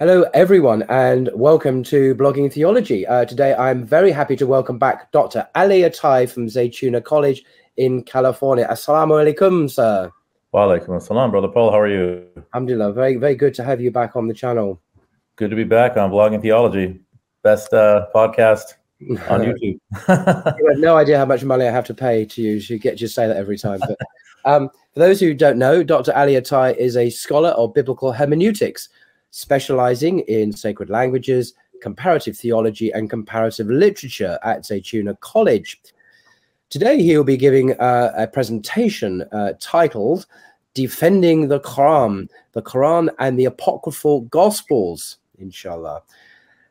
Hello, everyone, and welcome to Blogging Theology. Uh, today, I'm very happy to welcome back Dr. Ali Ataie from Zaytuna College in California. Assalamu alaikum, sir. Wa alaikum assalam, Brother Paul. How are you? Alhamdulillah. Very, very good to have you back on the channel. Good to be back on Blogging Theology. Best uh, podcast on YouTube. you have no idea how much money I have to pay to you to get you to say that every time. But um, for those who don't know, Dr. Ali Ataie is a scholar of biblical hermeneutics specializing in sacred languages, comparative theology, and comparative literature at Zaytuna College. Today, he will be giving uh, a presentation uh, titled Defending the Quran, the Quran and the Apocryphal Gospels, inshallah.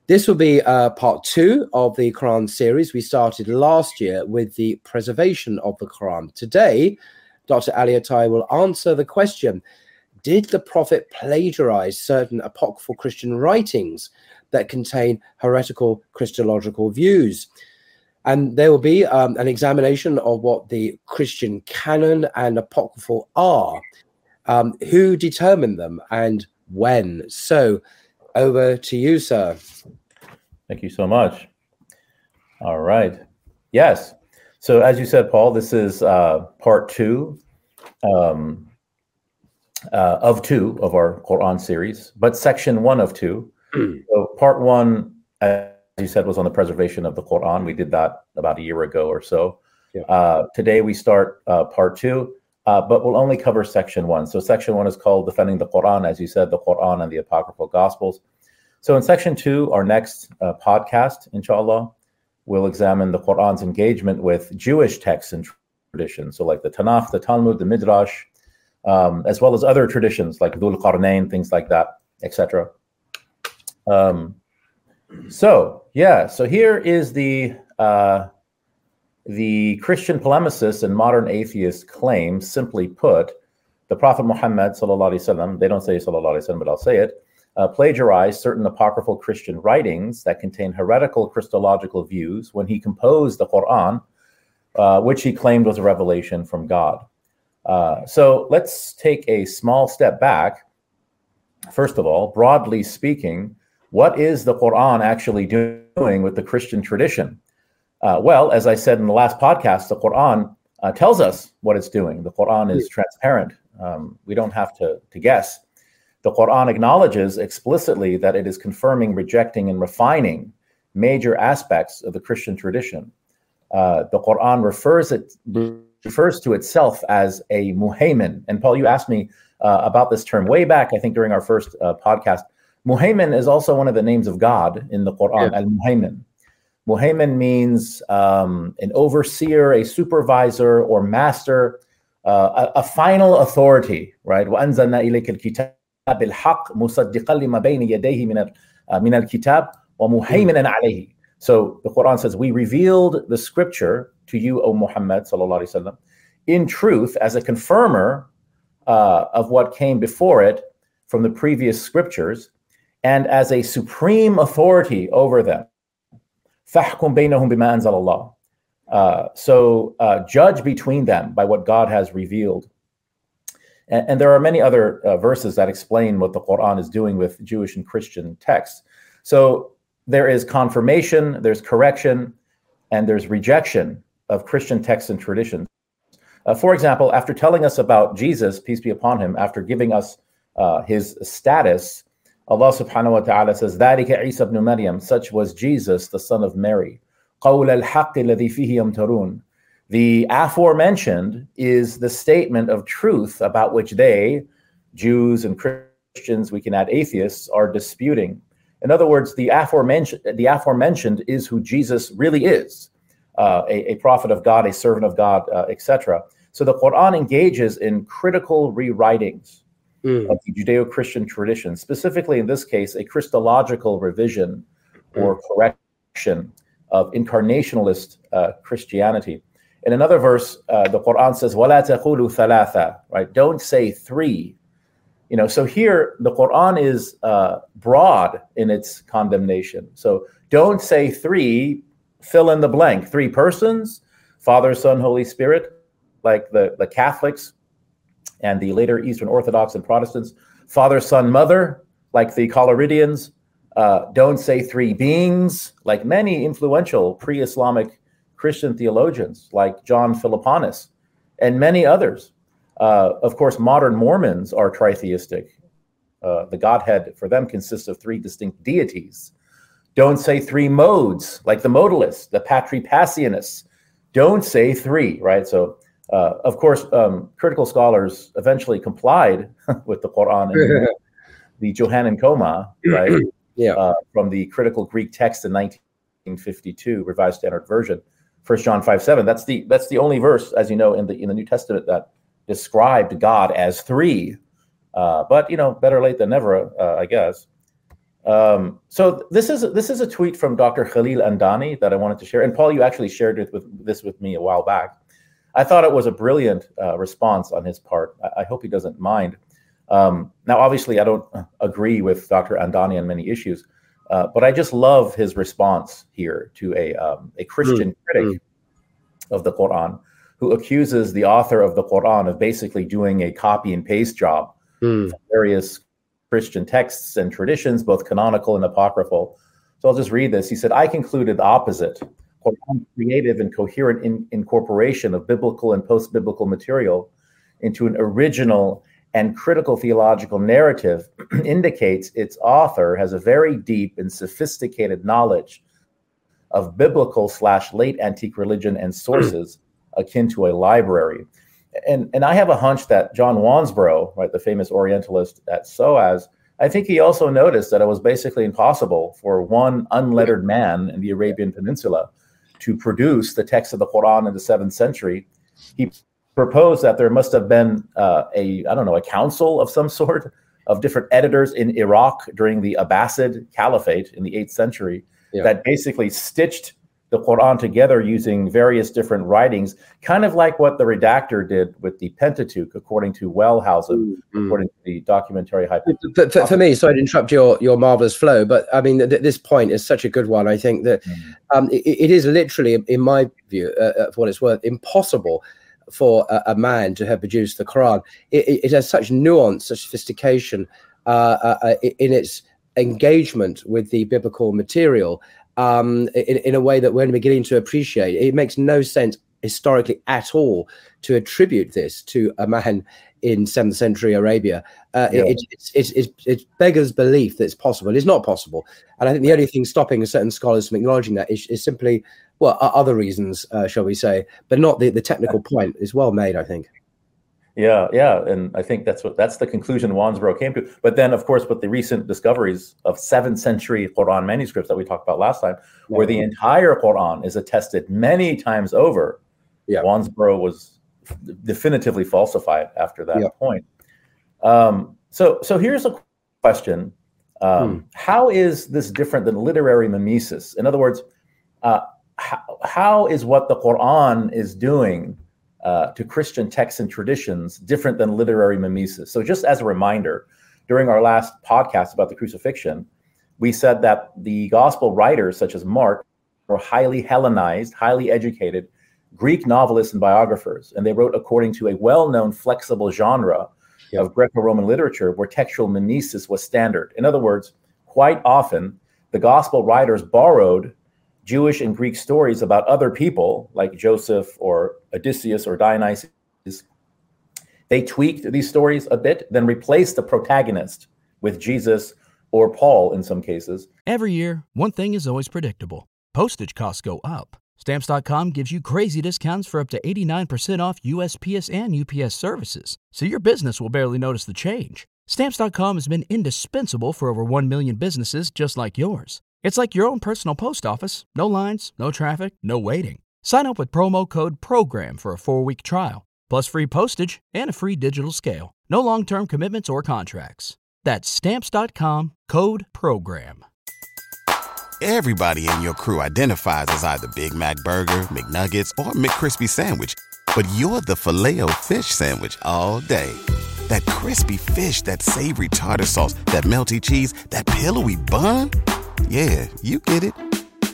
This will be uh, part two of the Quran series we started last year with the preservation of the Quran. Today, Dr. Ali Ataie will answer the question did the prophet plagiarize certain apocryphal Christian writings that contain heretical Christological views? And there will be um, an examination of what the Christian canon and apocryphal are, um, who determined them, and when. So, over to you, sir. Thank you so much. All right. Yes. So, as you said, Paul, this is uh, part two. Um, uh, of two of our Quran series, but section one of two. so part one, as you said, was on the preservation of the Quran. We did that about a year ago or so. Yeah. Uh, today we start uh, part two, uh, but we'll only cover section one. So section one is called Defending the Quran, as you said, the Quran and the Apocryphal Gospels. So in section two, our next uh, podcast, inshallah, we'll examine the Quran's engagement with Jewish texts and traditions. So like the Tanakh, the Talmud, the Midrash, um, as well as other traditions like Dhul Qarnayn, things like that, etc. Um, so yeah, so here is the uh, the Christian polemicist and modern atheist claim. Simply put, the Prophet Muhammad wasallam, they don't say sallallahu alaihi wasallam, but I'll say it, uh, plagiarized certain apocryphal Christian writings that contain heretical Christological views when he composed the Quran, uh, which he claimed was a revelation from God. Uh, so let's take a small step back. First of all, broadly speaking, what is the Quran actually doing with the Christian tradition? Uh, well, as I said in the last podcast, the Quran uh, tells us what it's doing. The Quran is transparent. Um, we don't have to, to guess. The Quran acknowledges explicitly that it is confirming, rejecting, and refining major aspects of the Christian tradition. Uh, the Quran refers it refers to itself as a muhaymin. And Paul, you asked me uh, about this term way back, I think, during our first uh, podcast. Muhaymin is also one of the names of God in the Quran, yeah. al muhaymin. Muhaymin means um, an overseer, a supervisor, or master, uh, a, a, final authority, right? وَأَنزَلْنَا إِلَيْكَ الْكِتَابِ الْحَقِّ مُصَدِّقًا لِمَا بَيْنَ يَدَيْهِ مِنَ الْكِتَابِ وَمُهَيْمِنًا عَلَيْهِ So the Quran says, we revealed the scripture to you, O Muhammad, وسلم, in truth, as a confirmer uh, of what came before it from the previous scriptures, and as a supreme authority over them. فَحْكُمْ بَيْنَهُمْ بِمَا أَنزَلَ اللَّهُ uh, so uh, judge between them by what God has revealed. And, and there are many other uh, verses that explain what the Quran is doing with Jewish and Christian texts. So there is confirmation, there's correction, and there's rejection of Christian texts and traditions. Uh, for example, after telling us about Jesus, peace be upon him, after giving us uh, his status, Allah subhanahu wa ta'ala says, ذَلِكَ عِيسَى ibn Maryam, such was Jesus, the son of Mary. قَوْلَ الْحَقِّ الَّذِي فِيهِ يَمْتَرُونَ The aforementioned is the statement of truth about which they, Jews and Christians, we can add atheists, are disputing. In other words, the aforementioned, the aforementioned is who Jesus really is uh, a, a, prophet of God, a servant of God, uh, etc. So the Quran engages in critical rewritings mm. of the Judeo Christian tradition, specifically in this case, a Christological revision mm. or correction of incarnationalist uh, Christianity. In another verse, uh, the Quran says, "Wala taqulu thalatha," right? Don't say three. You know, so here the Quran is uh, broad in its condemnation. So don't say three fill in the blank. Three persons, Father, Son, Holy Spirit, like the, the Catholics and the later Eastern Orthodox and Protestants. Father, Son, Mother, like the Collyridians. Uh, don't say three beings, like many influential pre Islamic Christian theologians, like John Philoponus and many others. Uh, of course, modern Mormons are tritheistic. Uh, the Godhead for them consists of three distinct deities. Don't say three modes, like the modalists, the patripassionists. Don't say three, right? So, uh, of course, um, critical scholars eventually complied with the Quran and the Johannine Comma, right? yeah. Uh, from the critical Greek text in 1952, Revised Standard Version, First John 5 7. That's the that's the only verse, as you know, in the in the New Testament that described God as three. Uh, but you know, better late than never, uh, I guess. Um, so this is this is a tweet from Dr. Khalil Andani that I wanted to share. And Paul, you actually shared it with this with me a while back. I thought it was a brilliant uh, response on his part. I, I, hope he doesn't mind. Um, now, obviously, I don't uh, agree with Dr. Andani on many issues, uh, but I just love his response here to a um, a Christian mm, critic mm. of the Quran who accuses the author of the Quran of basically doing a copy and paste job mm. various Christian texts and traditions, both canonical and apocryphal. So I'll just read this. He said, I concluded the opposite. Creative and coherent in, incorporation of biblical and post biblical material into an original and critical theological narrative indicates its author has a very deep and sophisticated knowledge of biblical slash late antique religion and sources akin to a library and and I have a hunch that John Wansbrough, right, the famous Orientalist at SOAS, I think he also noticed that it was basically impossible for one unlettered man in the Arabian Peninsula to produce the text of the Quran in the seventh century. He proposed that there must have been uh, a I don't know a council of some sort of different editors in Iraq during the Abbasid Caliphate in the eighth century yeah. that basically stitched the Quran together using various different writings, kind of like what the redactor did with the Pentateuch, according to Wellhausen, mm-hmm. according to the documentary hypothesis. For, for, me, sorry to interrupt your, your marvelous flow, but I mean, th- this point is such a good one. I think that mm-hmm. um, it, it is literally, in my view, uh, uh, for what it's worth, impossible for a, a, man to have produced the Quran. It, it has such nuance, such sophistication uh, uh, uh in its engagement with the biblical material um, in, in a way that we're only beginning to appreciate. It makes no sense historically at all to attribute this to a man in 7th century Arabia. Uh, yeah. it, it, it, it, beggars belief that it's possible. It's not possible. And I think the only thing stopping certain scholars from acknowledging that is, is simply, well, other reasons, uh, shall we say, but not the, the technical point is well made, I think. Yeah, yeah, and I think that's what that's the conclusion Wansbrough came to. But then, of course, with the recent discoveries of seventh century Quran manuscripts that we talked about last time, where the entire Quran is attested many times over, yeah. Wansbrough was definitively falsified after that yeah. point. Um, so, so here's a question: um, hmm. How is this different than literary mimesis? In other words, uh, how, how is what the Quran is doing? Uh, to Christian texts and traditions different than literary mimesis. So, just as a reminder, during our last podcast about the crucifixion, we said that the gospel writers, such as Mark, were highly Hellenized, highly educated Greek novelists and biographers, and they wrote according to a well known flexible genre yep. of Greco Roman literature where textual mimesis was standard. In other words, quite often, the gospel writers borrowed Jewish and Greek stories about other people like Joseph or Odysseus or Dionysius. They tweaked these stories a bit, then replaced the protagonist with Jesus or Paul in some cases. Every year, one thing is always predictable postage costs go up. Stamps.com gives you crazy discounts for up to 89% off USPS and UPS services, so your business will barely notice the change. Stamps.com has been indispensable for over 1 million businesses just like yours. It's like your own personal post office no lines, no traffic, no waiting. Sign up with promo code PROGRAM for a four week trial, plus free postage and a free digital scale. No long term commitments or contracts. That's stamps.com code program. Everybody in your crew identifies as either Big Mac Burger, McNuggets, or McCrispy Sandwich, but you're the filet fish Sandwich all day. That crispy fish, that savory tartar sauce, that melty cheese, that pillowy bun. Yeah, you get it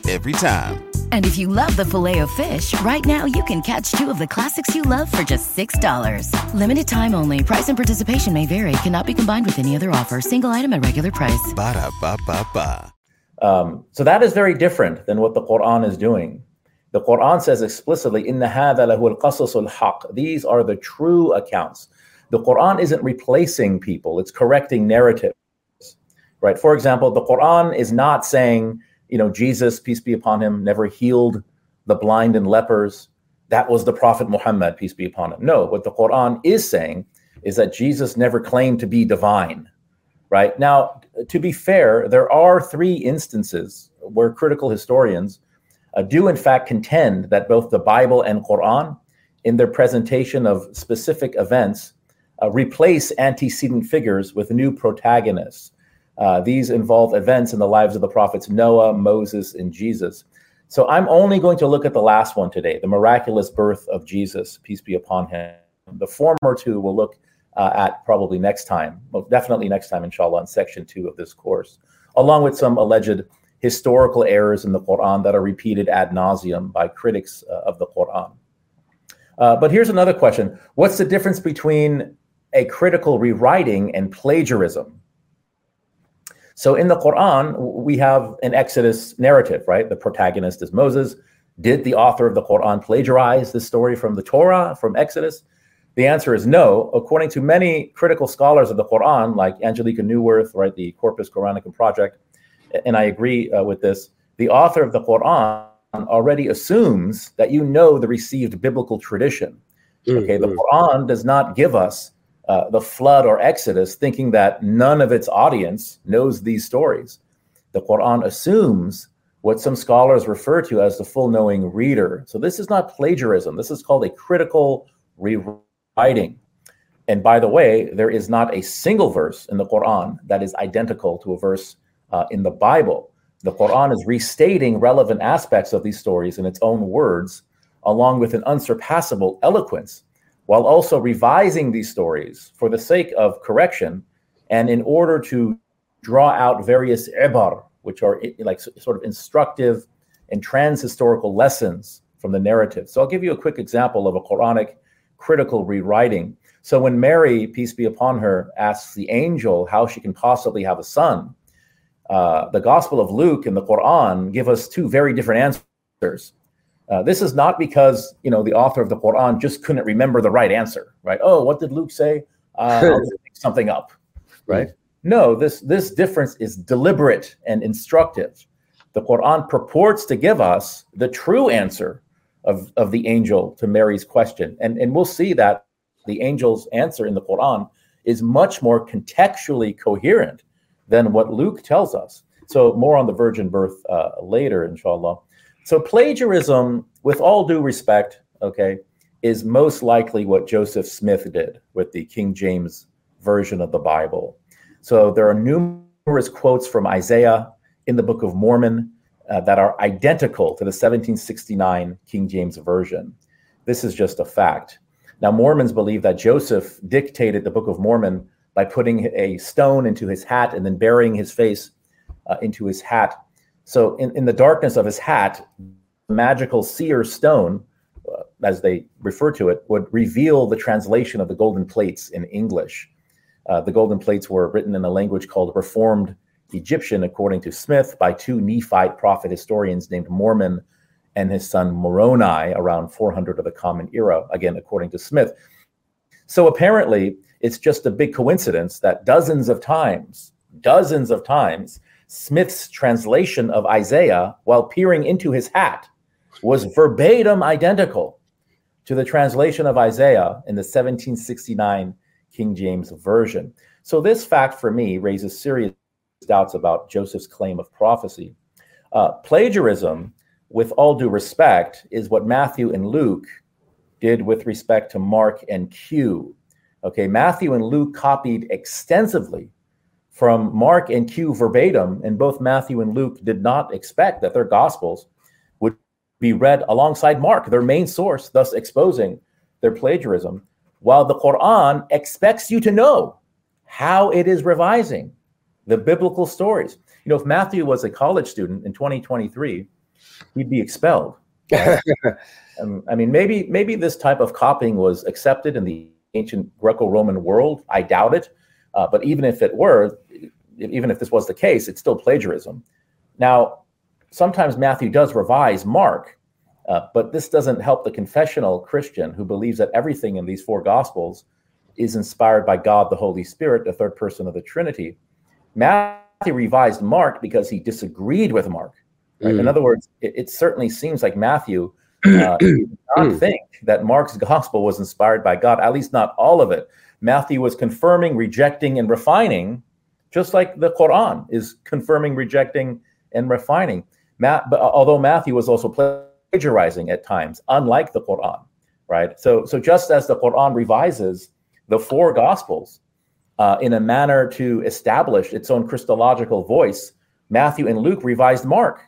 every time. And if you love the filet of fish, right now you can catch two of the classics you love for just $6. Limited time only. Price and participation may vary. Cannot be combined with any other offer. Single item at regular price. Ba da ba ba ba. Um, so that is very different than what the Quran is doing. The Quran says explicitly, "Inna hadha lahu al haq." These are the true accounts. The Quran isn't replacing people; it's correcting narratives. Right? For example, the Quran is not saying you know, Jesus, peace be upon him, never healed the blind and lepers. That was the Prophet Muhammad, peace be upon him. No, what the Quran is saying is that Jesus never claimed to be divine, right? Now, to be fair, there are three instances where critical historians uh, do, in fact, contend that both the Bible and Quran, in their presentation of specific events, uh, replace antecedent figures with new protagonists. Uh, these involve events in the lives of the prophets Noah, Moses, and Jesus. So I'm only going to look at the last one today, the miraculous birth of Jesus, peace be upon him. The former two we'll look uh, at probably next time, well, definitely next time, inshallah, in section two of this course, along with some alleged historical errors in the Quran that are repeated ad nauseum by critics uh, of the Quran. Uh, but here's another question What's the difference between a critical rewriting and plagiarism? So in the Quran, we have an Exodus narrative, right? The protagonist is Moses. Did the author of the Quran plagiarize the story from the Torah, from Exodus? The answer is no. According to many critical scholars of the Quran, like Angelica Neuwirth, right, the Corpus Coranicum Project, and I agree uh, with this, the author of the Quran already assumes that you know the received biblical tradition. Okay, mm-hmm. the Quran does not give us uh, the flood or Exodus, thinking that none of its audience knows these stories. The Quran assumes what some scholars refer to as the full knowing reader. So this is not plagiarism. This is called a critical rewriting. And by the way, there is not a single verse in the Quran that is identical to a verse uh, in the Bible. The Quran is restating relevant aspects of these stories in its own words, along with an unsurpassable eloquence while also revising these stories for the sake of correction and in order to draw out various ibar, which are like sort of instructive and trans-historical lessons from the narrative. So I'll give you a quick example of a Quranic critical rewriting. So when Mary, peace be upon her, asks the angel how she can possibly have a son, uh, the Gospel of Luke and the Quran give us two very different answers. Uh, this is not because you know the author of the Quran just couldn't remember the right answer, right? Oh, what did Luke say? Uh, something up, right? No, this this difference is deliberate and instructive. The Quran purports to give us the true answer of, of the angel to Mary's question, and and we'll see that the angel's answer in the Quran is much more contextually coherent than what Luke tells us. So more on the virgin birth uh, later, inshallah. So plagiarism, with all due respect, okay, is most likely what Joseph Smith did with the King James version of the Bible. So there are numerous quotes from Isaiah in the Book of Mormon uh, that are identical to the 1769 King James version. This is just a fact. Now, Mormons believe that Joseph dictated the Book of Mormon by putting a stone into his hat and then burying his face uh, into his hat so in, in the darkness of his hat, magical seer stone, uh, as they refer to it, would reveal the translation of the golden plates in English. Uh, the golden plates were written in a language called Reformed Egyptian, according to Smith, by two Nephite prophet historians named Mormon and his son Moroni around 400 of the Common Era, again, according to Smith. So apparently, it's just a big coincidence that dozens of times, dozens of times, Smith's translation of Isaiah while peering into his hat was verbatim identical to the translation of Isaiah in the 1769 King James Version. So, this fact for me raises serious doubts about Joseph's claim of prophecy. Uh, plagiarism, with all due respect, is what Matthew and Luke did with respect to Mark and Q. Okay, Matthew and Luke copied extensively from Mark and Q verbatim, and both Matthew and Luke did not expect that their gospels would be read alongside Mark, their main source, thus exposing their plagiarism, while the Quran expects you to know how it is revising the biblical stories. You know, if Matthew was a college student in 2023, he'd be expelled. um, I mean, maybe maybe this type of copying was accepted in the ancient Greco-Roman world. I doubt it. Uh, but even if it were, even if this was the case, it's still plagiarism. Now, sometimes Matthew does revise Mark, uh, but this doesn't help the confessional Christian who believes that everything in these four Gospels is inspired by God the Holy Spirit, the third person of the Trinity. Matthew revised Mark because he disagreed with Mark. Right? Mm. In other words, it, it, certainly seems like Matthew uh, did not mm. think that Mark's gospel was inspired by God, at least not all of it. Matthew was confirming, rejecting, and refining, just like the Quran is confirming, rejecting, and refining. but although Matthew was also plagiarizing at times, unlike the Quran, right? So, so just as the Quran revises the four Gospels uh, in a manner to establish its own Christological voice, Matthew and Luke revised Mark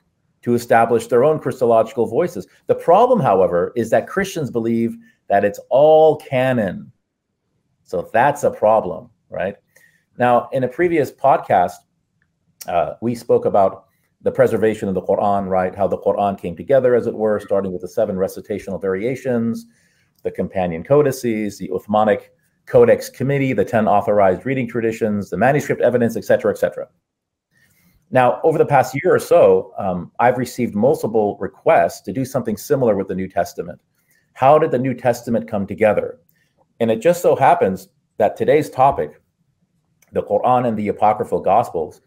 to establish their own Christological voices. The problem, however, is that Christians believe that it's all canon so that's a problem, right? Now, in a previous podcast, uh, we spoke about the preservation of the Quran, right? How the Quran came together, as it were, starting with the seven recitational variations, the companion codices, the Uthmanic Codex Committee, the 10 authorized reading traditions, the manuscript evidence, etc., etc. Now, over the past year or so, um, I've received multiple requests to do something similar with the New Testament. How did the New Testament come together? And it just so happens that today's topic, the Quran and the Apocryphal Gospels,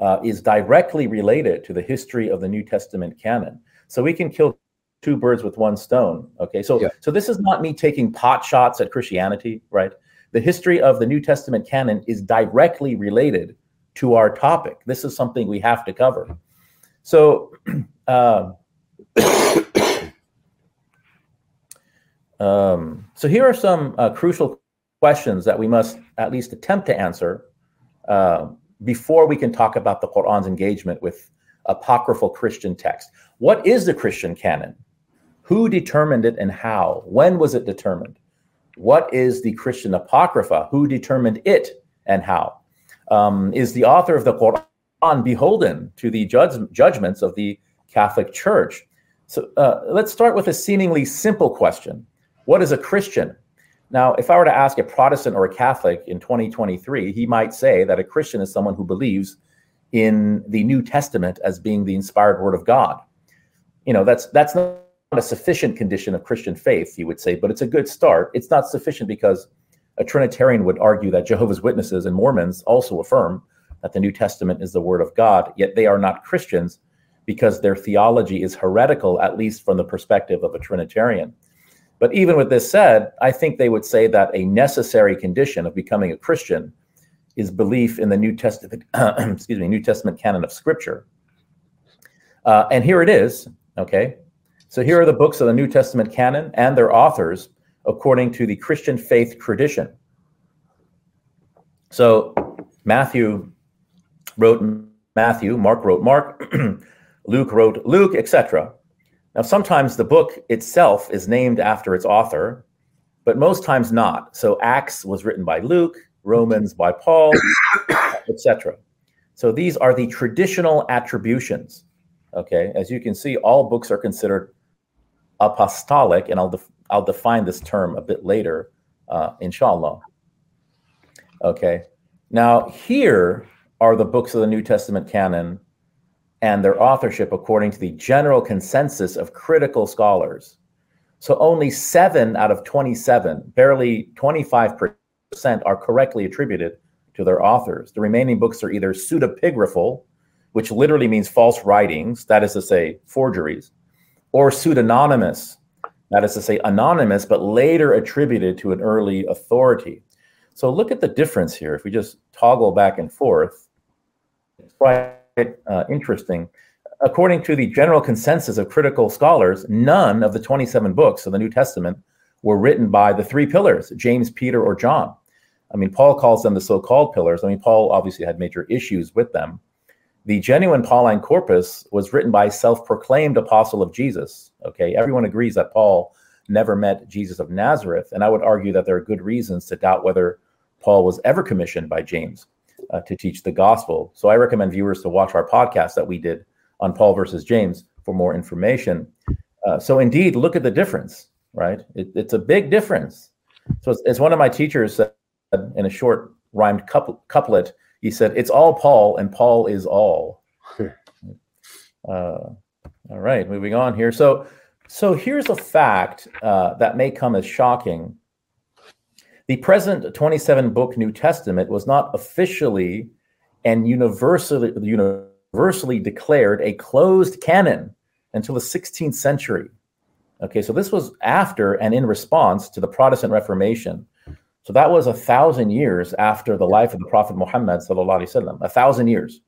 uh, is directly related to the history of the New Testament canon. So we can kill two birds with one stone. Okay, so yeah. so this is not me taking pot shots at Christianity, right? The history of the New Testament canon is directly related to our topic. This is something we have to cover. So. Uh, Um, so here are some uh, crucial questions that we must at least attempt to answer uh, before we can talk about the Quran's engagement with apocryphal Christian text. What is the Christian canon? Who determined it and how? When was it determined? What is the Christian apocrypha? Who determined it and how? Um, is the author of the Quran beholden to the judge, judgments of the Catholic Church? So uh, let's start with a seemingly simple question what is a Christian? Now, if I were to ask a Protestant or a Catholic in 2023, he might say that a Christian is someone who believes in the New Testament as being the inspired word of God. You know, that's that's not a sufficient condition of Christian faith, you would say, but it's a good start. It's not sufficient because a Trinitarian would argue that Jehovah's Witnesses and Mormons also affirm that the New Testament is the word of God, yet they are not Christians because their theology is heretical, at least from the perspective of a Trinitarian. But even with this said, I think they would say that a necessary condition of becoming a Christian is belief in the New Testament, excuse me, New Testament canon of Scripture. Uh, and here it is. Okay, so here are the books of the New Testament canon and their authors according to the Christian faith tradition. So Matthew wrote Matthew, Mark wrote Mark, Luke wrote Luke, etc. Now, sometimes the book itself is named after its author, but most times not. So Acts was written by Luke, Romans by Paul, etc. So these are the traditional attributions. Okay, as you can see, all books are considered apostolic, and I'll def- I'll define this term a bit later, uh, inshallah. Okay, now here are the books of the New Testament canon and their authorship according to the general consensus of critical scholars. So only seven out of 27, barely 25%, are correctly attributed to their authors. The remaining books are either pseudepigraphal, which literally means false writings, that is to say, forgeries, or pseudonymous, that is to say, anonymous, but later attributed to an early authority. So look at the difference here. If we just toggle back and forth, it's uh, interesting. According to the general consensus of critical scholars, none of the 27 books of the New Testament were written by the three pillars, James, Peter, or John. I mean, Paul calls them the so called pillars. I mean, Paul obviously had major issues with them. The genuine Pauline corpus was written by a self proclaimed apostle of Jesus. Okay, everyone agrees that Paul never met Jesus of Nazareth. And I would argue that there are good reasons to doubt whether Paul was ever commissioned by James uh, to teach the gospel. So I recommend viewers to watch our podcast that we did on Paul versus James for more information. Uh, so indeed, look at the difference, right? It, it's a big difference. So it's, it's, one of my teachers said in a short rhymed couplet. He said, "It's all Paul, and Paul is all." uh, all right, moving on here. So, so here's a fact uh, that may come as shocking. The present 27 book New Testament was not officially and universally universally declared a closed canon until the 16th century. Okay, so this was after and in response to the Protestant Reformation. So that was a thousand years after the life of the Prophet Muhammad, sallallahu a thousand years.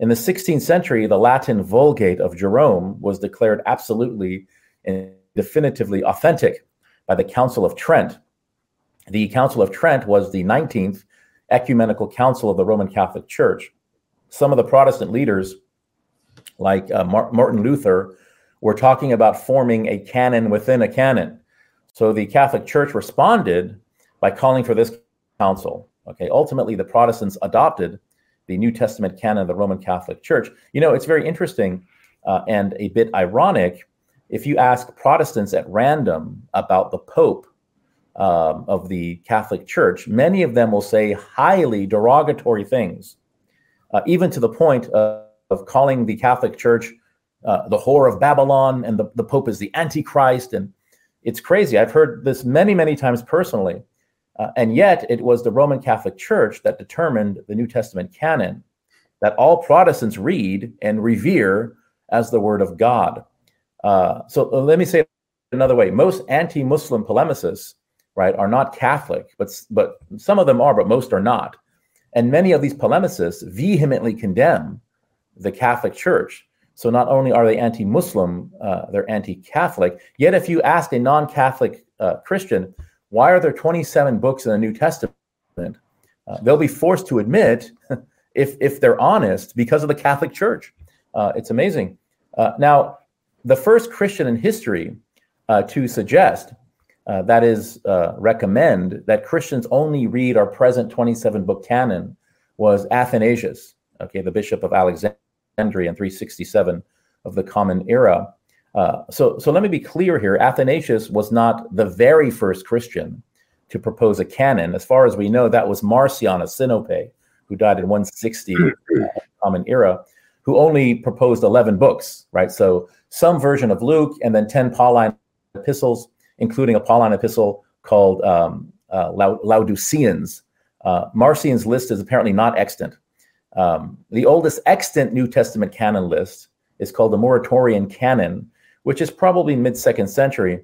In the 16th century, the Latin Vulgate of Jerome was declared absolutely and definitively authentic by the Council of Trent. The Council of Trent was the 19th ecumenical council of the Roman Catholic Church. Some of the Protestant leaders like uh, Martin Luther, were talking about forming a canon within a canon. So the Catholic Church responded by calling for this council. Okay, ultimately, the Protestants adopted the New Testament canon of the Roman Catholic Church. You know, it's very interesting uh, and a bit ironic if you ask Protestants at random about the Pope um, of the Catholic Church, many of them will say highly derogatory things, uh, even to the point of of calling the Catholic Church uh, the whore of Babylon and the, the Pope is the Antichrist. And it's crazy. I've heard this many, many times personally. Uh, and yet it was the Roman Catholic Church that determined the New Testament canon that all Protestants read and revere as the Word of God. Uh, so uh, let me say it another way. Most anti-Muslim polemicists, right, are not Catholic, but but some of them are, but most are not. And many of these polemicists vehemently condemn the Catholic Church. So not only are they anti-Muslim, uh, they're anti-Catholic. Yet, if you ask a non-Catholic uh, Christian, why are there 27 books in the New Testament? Uh, they'll be forced to admit, if if they're honest, because of the Catholic Church. Uh, it's amazing. Uh, now, the first Christian in history uh, to suggest that is recommend that Christians only read our present 27 book canon was Athanasius, okay, the bishop of Alexandria in 367 of the Common Era. Uh, so, so let me be clear here. Athanasius was not the very first Christian to propose a canon. As far as we know, that was Marcion of Sinope, who died in 160 Common Era, who only proposed 11 books, right? So some version of Luke and then 10 Pauline epistles, including a Pauline epistle called um, uh, Laodiceans. Uh, Marcion's list is apparently not extant. Um, the oldest extant New Testament canon list is called the Muratorian Canon, which is probably mid second century.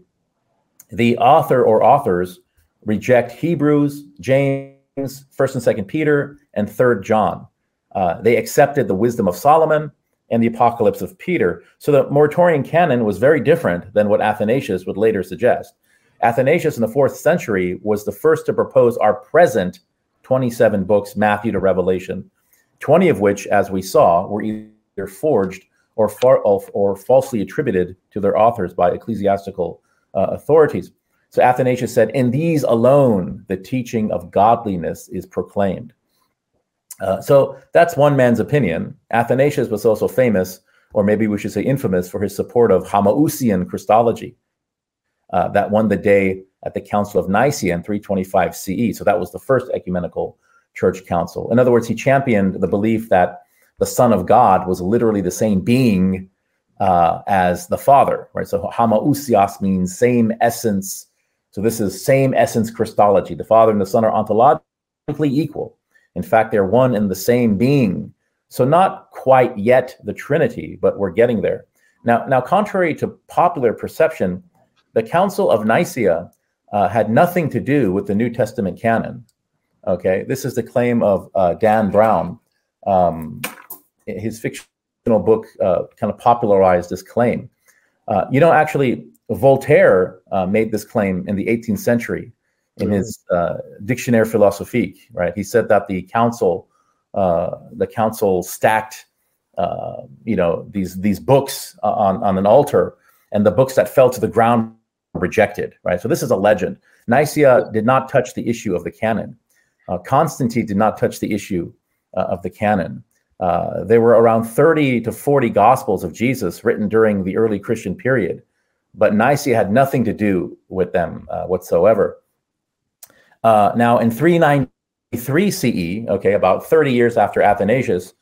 The author or authors reject Hebrews, James, First and Second Peter, and Third John. Uh, they accepted the wisdom of Solomon and the Apocalypse of Peter. So the Muratorian canon was very different than what Athanasius would later suggest. Athanasius in the fourth century was the first to propose our present 27 books, Matthew to Revelation, 20 of which, as we saw, were either forged or, far, off or falsely attributed to their authors by ecclesiastical uh, authorities. So Athanasius said, In these alone, the teaching of godliness is proclaimed. Uh, so that's one man's opinion. Athanasius was also famous, or maybe we should say infamous, for his support of Homoousian Christology uh, that won the day at the Council of Nicaea in 325 CE. So that was the first ecumenical church council. In other words, he championed the belief that the Son of God was literally the same being uh, as the Father, right? So homoousios means same essence. So this is same essence Christology. The Father and the Son are ontologically equal. In fact, they're one and the same being. So not quite yet the Trinity, but we're getting there. Now, now contrary to popular perception, the Council of Nicaea uh, had nothing to do with the New Testament canon. Okay, this is the claim of uh, Dan Brown. Um, his fictional book uh, kind of popularized this claim. Uh, you know, actually, Voltaire uh, made this claim in the 18th century. In his uh, Dictionnaire Philosophique, right? He said that the council, uh, the council stacked, uh, you know, these these books on on an altar, and the books that fell to the ground were rejected, right? So this is a legend. Nicaea did not touch the issue of the canon. Uh, Constantine did not touch the issue uh, of the canon. Uh, there were around 30 to 40 gospels of Jesus written during the early Christian period, but Nicaea had nothing to do with them uh, whatsoever. Uh, now, in 393 CE, okay, about 30 years after Athanasius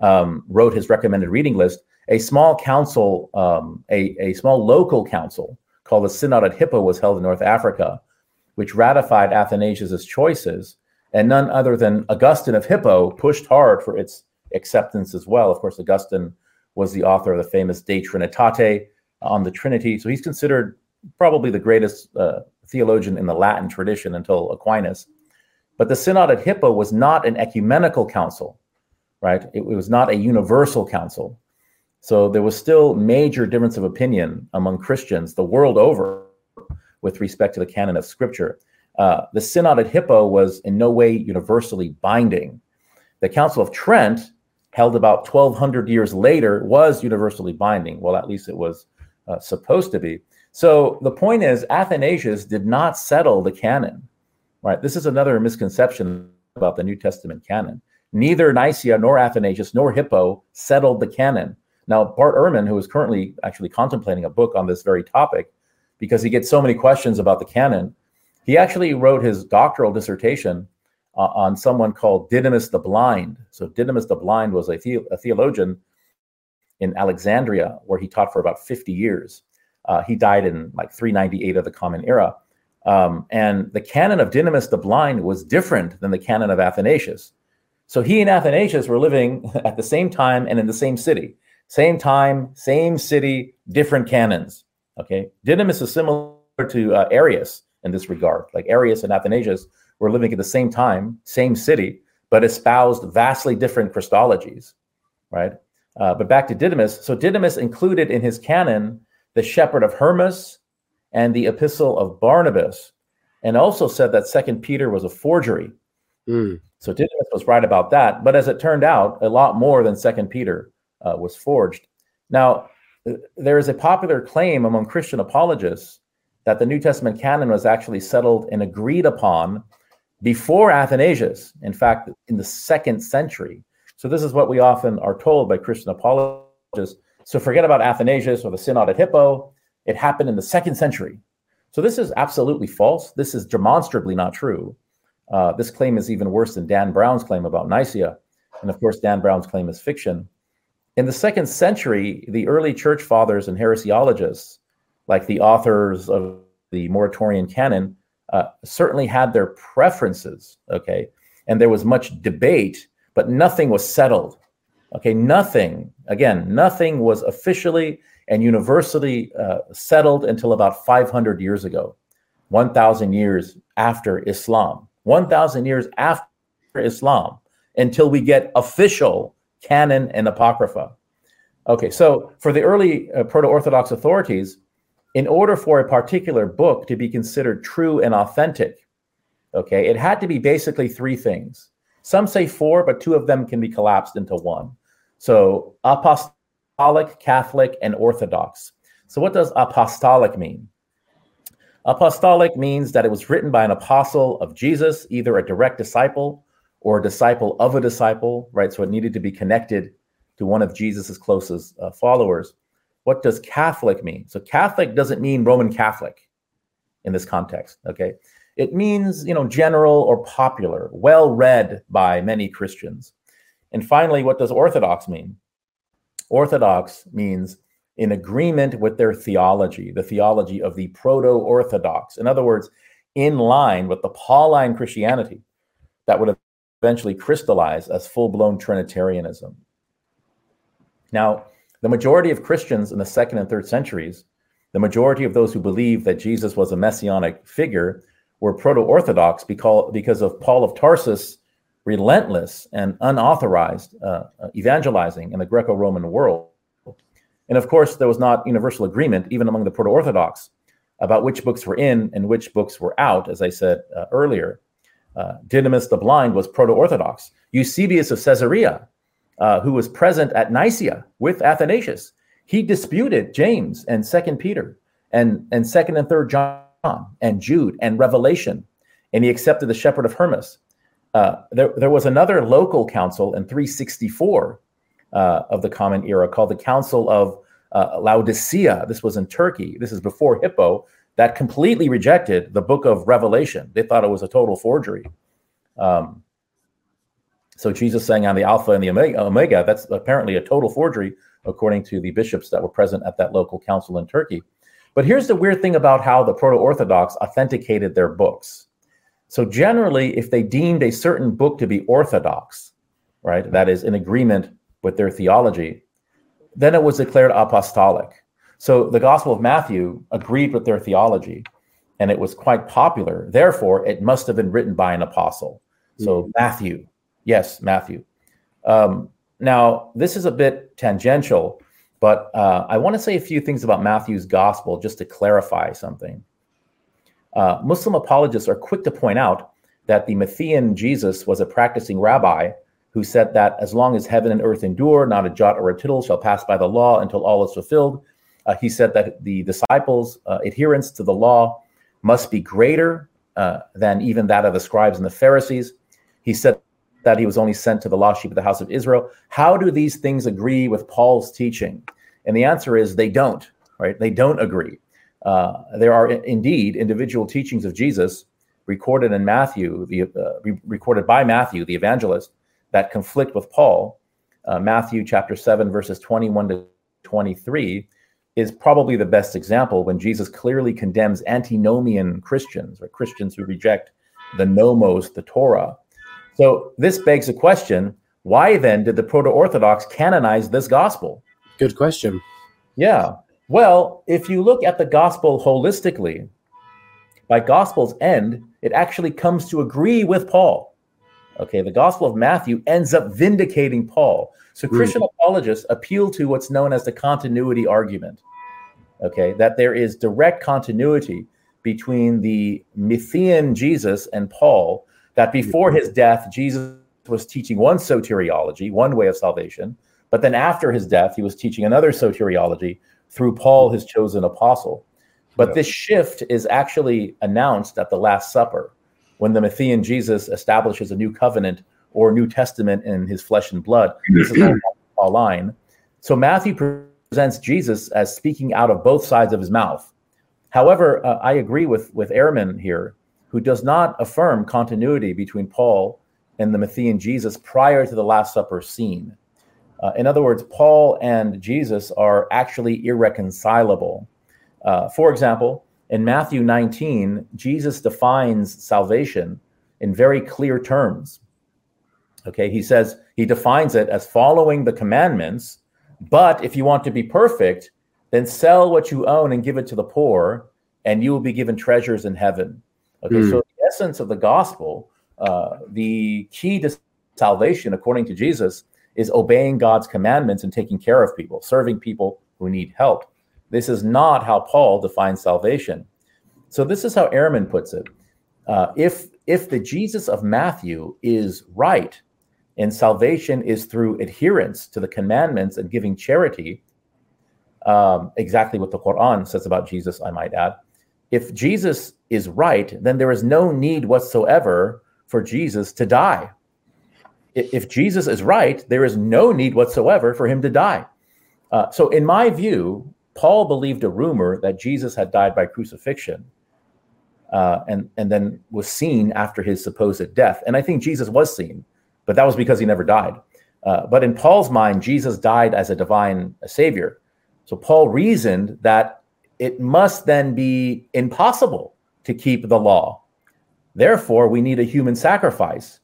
um, wrote his recommended reading list, a small council, um, a, a small local council called the Synod at Hippo was held in North Africa, which ratified Athanasius's choices, and none other than Augustine of Hippo pushed hard for its acceptance as well. Of course, Augustine was the author of the famous De Trinitate on the Trinity, so he's considered probably the greatest uh, theologian in the Latin tradition until Aquinas. But the Synod at Hippo was not an ecumenical council, right? It, it was not a universal council. So there was still major difference of opinion among Christians the world over with respect to the canon of Scripture. Uh, the Synod at Hippo was in no way universally binding. The Council of Trent, held about 1200 years later, was universally binding. Well, at least it was uh, supposed to be. So the point is, Athanasius did not settle the canon. Right? This is another misconception about the New Testament canon. Neither Nicaea nor Athanasius nor Hippo settled the canon. Now, Bart Ehrman, who is currently actually contemplating a book on this very topic, because he gets so many questions about the canon, he actually wrote his doctoral dissertation uh, on someone called Didymus the Blind. So, Didymus the Blind was a, the- a theologian in Alexandria, where he taught for about 50 years. Uh, he died in like 398 of the Common Era. Um, and the canon of Didymus the Blind was different than the canon of Athanasius. So he and Athanasius were living at the same time and in the same city. Same time, same city, different canons. Okay, Didymus is similar to uh, Arius in this regard. Like Arius and Athanasius were living at the same time, same city, but espoused vastly different Christologies, right? Uh, but back to Didymus. So Didymus included in his canon the Shepherd of Hermas and the Epistle of Barnabas, and also said that Second Peter was a forgery. Mm. So Didymus was right about that. But as it turned out, a lot more than Second Peter uh, was forged. Now, there is a popular claim among Christian apologists that the New Testament canon was actually settled and agreed upon before Athanasius, in fact, in the second century. So, this is what we often are told by Christian apologists. So, forget about Athanasius or the Synod at Hippo. It happened in the second century. So, this is absolutely false. This is demonstrably not true. Uh, this claim is even worse than Dan Brown's claim about Nicaea. And of course, Dan Brown's claim is fiction. In the second century, the early church fathers and heresiologists, like the authors of the Muratorian canon, uh, certainly had their preferences, okay? And there was much debate, but nothing was settled, okay? Nothing, again, nothing was officially and universally uh, settled until about 500 years ago, 1,000 years after Islam, 1,000 years after Islam, until we get official canon and apocrypha. Okay, so for the early uh, Proto Orthodox authorities, in order for a particular book to be considered true and authentic, okay, it had to be basically three things. Some say four, but two of them can be collapsed into one. So apostolic, Catholic, and Orthodox. So, what does apostolic mean? Apostolic means that it was written by an apostle of Jesus, either a direct disciple or a disciple of a disciple, right? So it needed to be connected to one of Jesus's closest uh, followers. What does Catholic mean? So Catholic doesn't mean Roman Catholic in this context, okay? It means, you know, general or popular, well read by many Christians. And finally, what does Orthodox mean? Orthodox means in agreement with their theology, the theology of the proto Orthodox. In other words, in line with the Pauline Christianity that would eventually crystallize as full blown Trinitarianism. Now, the majority of Christians in the second and third centuries, the majority of those who believed that Jesus was a messianic figure, were proto Orthodox because of Paul of Tarsus' relentless and unauthorized uh, evangelizing in the Greco Roman world. And of course, there was not universal agreement, even among the proto Orthodox, about which books were in and which books were out, as I said uh, earlier. Uh, Didymus the Blind was proto Orthodox. Eusebius of Caesarea, uh, who was present at Nicaea with Athanasius, he disputed James and Second Peter and, and Second and Third John and Jude and Revelation, and he accepted the Shepherd of Hermas. Uh, there, there was another local council in 364 uh, of the Common Era called the Council of uh, Laodicea. This was in Turkey. This is before Hippo, that completely rejected the book of Revelation. They thought it was a total forgery. Um, so Jesus saying on the Alpha and the Omega, that's apparently a total forgery, according to the bishops that were present at that local council in Turkey. But here's the weird thing about how the Proto Orthodox authenticated their books. So generally, if they deemed a certain book to be orthodox, right, that is in agreement with their theology, then it was declared apostolic. So the Gospel of Matthew agreed with their theology and it was quite popular. Therefore, it must have been written by an apostle. So mm-hmm. Matthew, yes, Matthew. Um, now, this is a bit tangential, but uh, I want to say a few things about Matthew's Gospel just to clarify something. Uh, Muslim apologists are quick to point out that the Matthean Jesus was a practicing rabbi who said that as long as heaven and earth endure, not a jot or a tittle shall pass by the law until all is fulfilled. Uh, he said that the disciples' uh, adherence to the law must be greater uh, than even that of the scribes and the Pharisees. He said that he was only sent to the lost sheep of the house of Israel. How do these things agree with Paul's teaching? And the answer is they don't, right? They don't agree. Uh, there are indeed individual teachings of Jesus recorded in Matthew, the, uh, re- recorded by Matthew, the evangelist, that conflict with Paul. Uh, Matthew chapter 7, verses 21 to 23 is probably the best example when Jesus clearly condemns antinomian Christians or Christians who reject the nomos, the Torah. So this begs a question why then did the proto Orthodox canonize this gospel? Good question. Yeah. Well, if you look at the gospel holistically, by gospel's end, it actually comes to agree with Paul. Okay, the gospel of Matthew ends up vindicating Paul. So hmm. Christian mm. apologists appeal to what's known as the continuity argument. Okay, that there is direct continuity between the Matthean Jesus and Paul, that before his death, Jesus was teaching one soteriology, one way of salvation, but then after his death, he was teaching another soteriology through Paul, his chosen apostle. But yeah. this shift is actually announced at the Last Supper when the Matthean Jesus establishes a new covenant or New Testament in his flesh and blood. This is all line. So Matthew presents Jesus as speaking out of both sides of his mouth. However, uh, I agree with with Ehrman here, who does not affirm continuity between Paul and the Matthean Jesus prior to the Last Supper scene. Uh, in other words, Paul and Jesus are actually irreconcilable. Uh, for example, in Matthew 19, Jesus defines salvation in very clear terms. Okay, he says, he defines it as following the commandments, but if you want to be perfect, then sell what you own and give it to the poor, and you will be given treasures in heaven. Okay, mm. so the essence of the gospel, uh, the key to salvation, according to Jesus, is obeying God's commandments and taking care of people, serving people who need help. This is not how Paul defines salvation. So this is how Ehrman puts it. Uh, if if the Jesus of Matthew is right, and salvation is through adherence to the commandments and giving charity, um, exactly what the Quran says about Jesus, I might add. If Jesus is right, then there is no need whatsoever for Jesus to die if Jesus is right, there is no need whatsoever for him to die. Uh, so, in my view, Paul believed a rumor that Jesus had died by crucifixion uh, and, and then was seen after his supposed death. And I think Jesus was seen, but that was because he never died. Uh, but in Paul's mind, Jesus died as a divine a savior. So, Paul reasoned that it must then be impossible to keep the law. Therefore, we need a human sacrifice.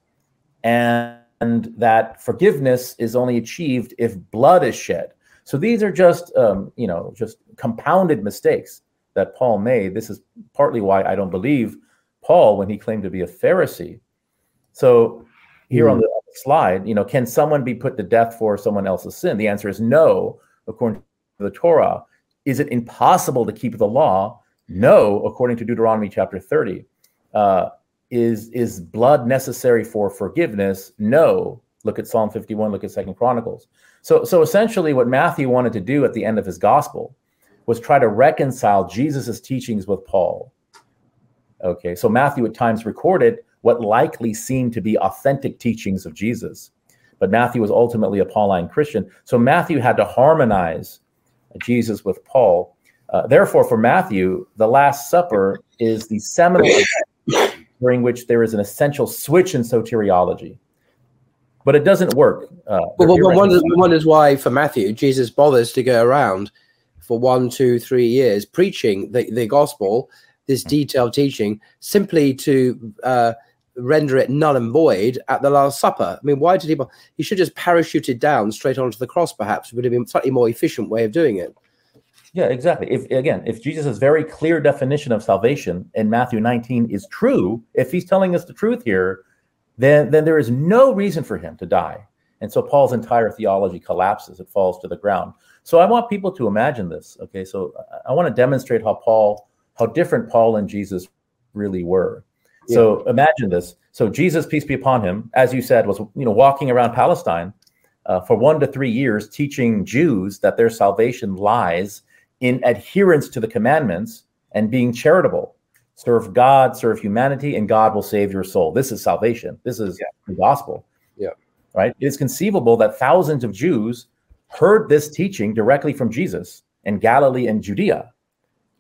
And and that forgiveness is only achieved if blood is shed. So these are just, um, you know, just compounded mistakes that Paul made. This is partly why I don't believe Paul when he claimed to be a Pharisee. So here mm. on the slide, you know, can someone be put to death for someone else's sin? The answer is no, according to the Torah. Is it impossible to keep the law? No, according to Deuteronomy chapter 30. Uh, is is blood necessary for forgiveness? No. Look at Psalm 51, look at Second Chronicles. So so essentially what Matthew wanted to do at the end of his gospel was try to reconcile Jesus's teachings with Paul. Okay, so Matthew at times recorded what likely seemed to be authentic teachings of Jesus. But Matthew was ultimately a Pauline Christian. So Matthew had to harmonize Jesus with Paul. Uh, therefore, for Matthew, the Last Supper is the seminal during which there is an essential switch in soteriology. But it doesn't work. Uh, well, well one, is, one is why, for Matthew, Jesus bothers to go around for one, two, three years preaching the, the gospel, this detailed teaching, simply to uh, render it null and void at the Last Supper. I mean, why did he? He should just parachuted down straight onto the cross. Perhaps would have been a slightly more efficient way of doing it. Yeah, exactly. If again, if Jesus' very clear definition of salvation in Matthew 19 is true, if he's telling us the truth here, then then there is no reason for him to die. And so Paul's entire theology collapses, it falls to the ground. So I want people to imagine this. Okay, so I want to demonstrate how Paul, how different Paul and Jesus really were. Yeah. So imagine this. So Jesus, peace be upon him, as you said, was you know walking around Palestine uh, for one to three years, teaching Jews that their salvation lies in adherence to the commandments and being charitable. Serve God, serve humanity, and God will save your soul. This is salvation. This is yeah. the gospel. Yeah. Right? It is conceivable that thousands of Jews heard this teaching directly from Jesus in Galilee and Judea.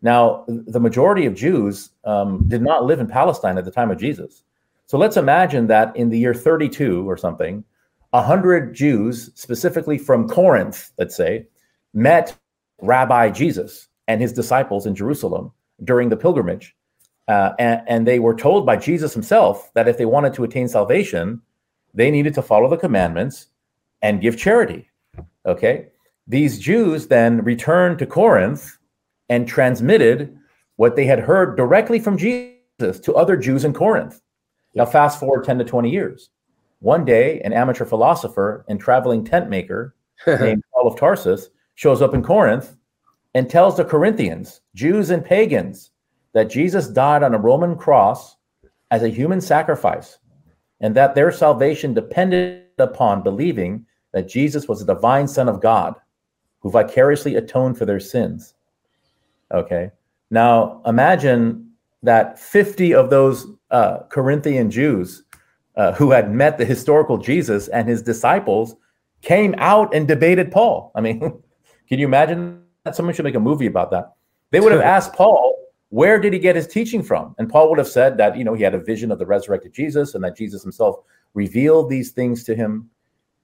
Now, the majority of Jews um, did not live in Palestine at the time of Jesus. So let's imagine that in the year 32 or something, 100 Jews, specifically from Corinth, let's say, met Rabbi Jesus and his disciples in Jerusalem during the pilgrimage. Uh, and, and they were told by Jesus himself that if they wanted to attain salvation, they needed to follow the commandments and give charity. Okay. These Jews then returned to Corinth and transmitted what they had heard directly from Jesus to other Jews in Corinth. Now, fast forward 10 to 20 years. One day, an amateur philosopher and traveling tent maker named Paul of Tarsus shows up in Corinth and tells the Corinthians, Jews and pagans, that Jesus died on a Roman cross as a human sacrifice and that their salvation depended upon believing that Jesus was the divine Son of God who vicariously atoned for their sins. Okay. Now imagine that 50 of those uh, Corinthian Jews uh, who had met the historical Jesus and his disciples came out and debated Paul. I mean, Can you imagine that? Someone should make a movie about that. They would have asked Paul, where did he get his teaching from? And Paul would have said that, you know, he had a vision of the resurrected Jesus and that Jesus himself revealed these things to him.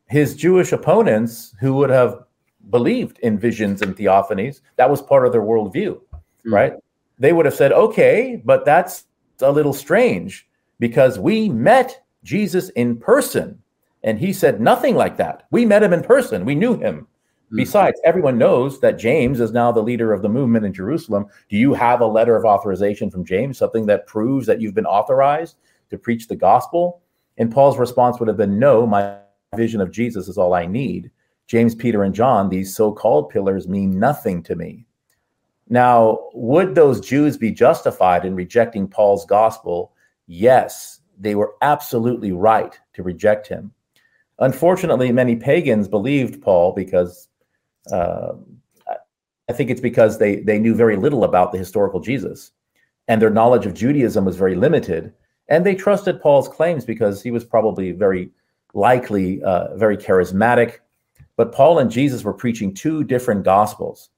His Jewish opponents, who would have believed in visions and theophanies, that was part of their worldview, mm. right? They would have said, okay, but that's a little strange because we met Jesus in person and he said nothing like that. We met him in person, we knew him. Hmm. Besides, everyone knows that James is now the leader of the movement in Jerusalem. Do you have a letter of authorization from James, something that proves that you've been authorized to preach the gospel? And Paul's response would have been, No, my vision of Jesus is all I need. James, Peter, and John, these so called pillars, mean nothing to me. Now, would those Jews be justified in rejecting Paul's gospel? Yes, they were absolutely right to reject him. Unfortunately, many pagans believed Paul because uh, I think it's because they they knew very little about the historical Jesus, and their knowledge of Judaism was very limited. And they trusted Paul's claims because he was probably very likely uh, very charismatic. But Paul and Jesus were preaching two different gospels.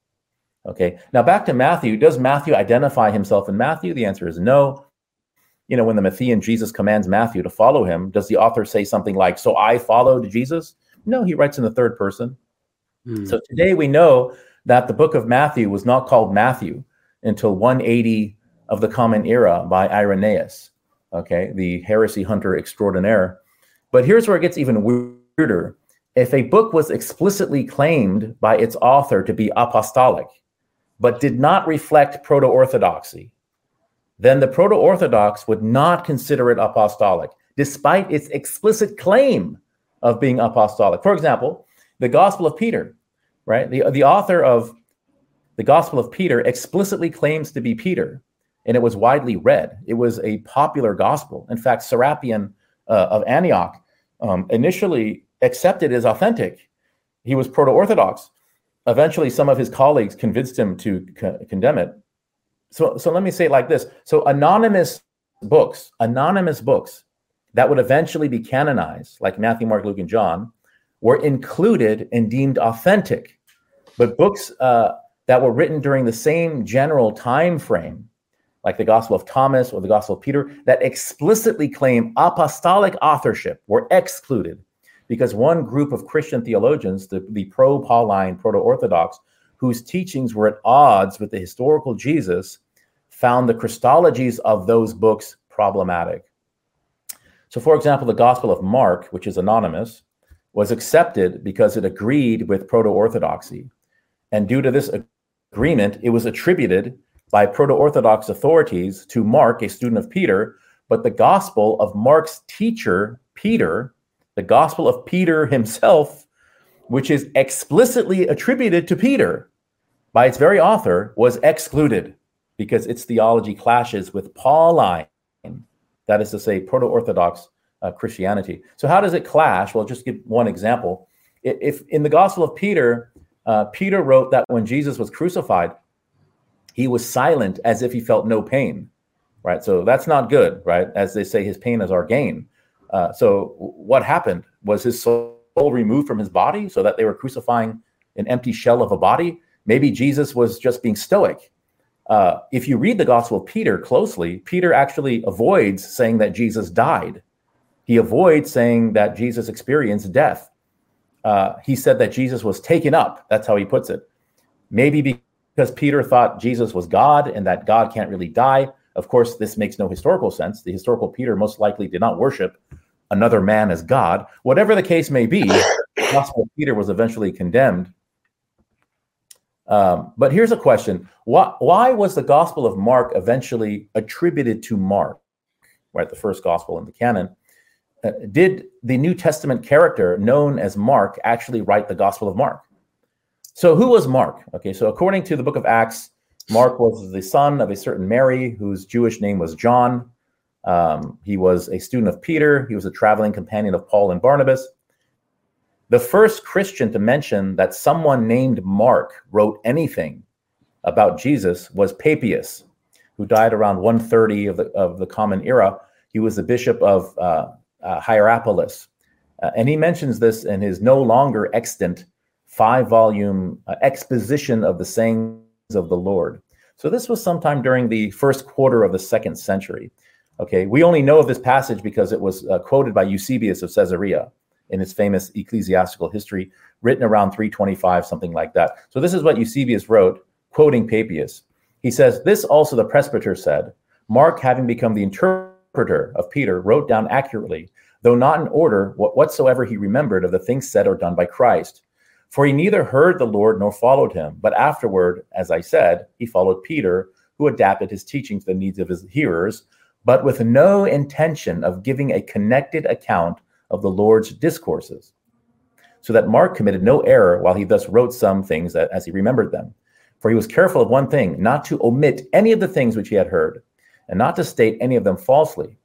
Okay, now back to Matthew. Does Matthew identify himself in Matthew? The answer is no. You know, when the Matthean Jesus commands Matthew to follow him, does the author say something like, So I followed Jesus? No, he writes in the third person. Mm. So today we know that the book of Matthew was not called Matthew until 180 of the Common Era by Irenaeus, okay, the heresy hunter extraordinaire. But here's where it gets even weirder. If a book was explicitly claimed by its author to be apostolic, but did not reflect proto orthodoxy, then the proto orthodox would not consider it apostolic, despite its explicit claim of being apostolic. For example, the Gospel of Peter, right? The, the author of the Gospel of Peter explicitly claims to be Peter, and it was widely read. It was a popular gospel. In fact, Serapion uh, of Antioch um, initially accepted as authentic. He was proto Orthodox. Eventually, some of his colleagues convinced him to co- condemn it. So, so let me say it like this. So, anonymous books, anonymous books that would eventually be canonized, like Matthew, Mark, Luke, and John, were included and deemed authentic. But books uh, that were written during the same general time frame, like the Gospel of Thomas or the Gospel of Peter, that explicitly claim apostolic authorship were excluded because one group of Christian theologians, the, the pro Pauline, proto Orthodox, whose teachings were at odds with the historical Jesus, found the Christologies of those books problematic. So, for example, the Gospel of Mark, which is anonymous, was accepted because it agreed with proto Orthodoxy. And due to this agreement, it was attributed by proto Orthodox authorities to Mark, a student of Peter. But the Gospel of Mark's teacher, Peter, the Gospel of Peter himself, which is explicitly attributed to Peter by its very author, was excluded because its theology clashes with Pauline, that is to say, proto Orthodox uh, Christianity. So, how does it clash? Well, just give one example. If in the Gospel of Peter, uh, Peter wrote that when Jesus was crucified, he was silent as if he felt no pain, right? So that's not good, right? As they say, his pain is our gain. Uh, so what happened? Was his soul removed from his body so that they were crucifying an empty shell of a body? Maybe Jesus was just being stoic. Uh, if you read the Gospel of Peter closely, Peter actually avoids saying that Jesus died. He avoids saying that Jesus experienced death. Uh, he said that Jesus was taken up. That's how he puts it. Maybe because Peter thought Jesus was God and that God can't really die. Of course, this makes no historical sense. The historical Peter most likely did not worship another man as God. Whatever the case may be, Gospel Peter was eventually condemned. Um, but here's a question: why, why was the Gospel of Mark eventually attributed to Mark, right? The first Gospel in the canon. Uh, did the New Testament character known as Mark actually write the Gospel of Mark? So, who was Mark? Okay, so according to the book of Acts, Mark was the son of a certain Mary whose Jewish name was John. Um, he was a student of Peter. He was a traveling companion of Paul and Barnabas. The first Christian to mention that someone named Mark wrote anything about Jesus was Papias, who died around 130 of the, of the Common Era. He was the bishop of uh, uh, Hierapolis. Uh, and he mentions this in his no longer extant five volume uh, exposition of the sayings of the Lord. So this was sometime during the first quarter of the second century. Okay, we only know of this passage because it was uh, quoted by Eusebius of Caesarea in his famous ecclesiastical history, written around 325, something like that. So this is what Eusebius wrote, quoting Papias. He says, This also the presbyter said, Mark, having become the interpreter of Peter, wrote down accurately, though not in order, what whatsoever he remembered of the things said or done by Christ. For he neither heard the Lord nor followed him, but afterward, as I said, he followed Peter, who adapted his teaching to the needs of his hearers, but with no intention of giving a connected account of the Lord's discourses. So that Mark committed no error while he thus wrote some things as he remembered them. For he was careful of one thing, not to omit any of the things which he had heard, and not to state any of them falsely.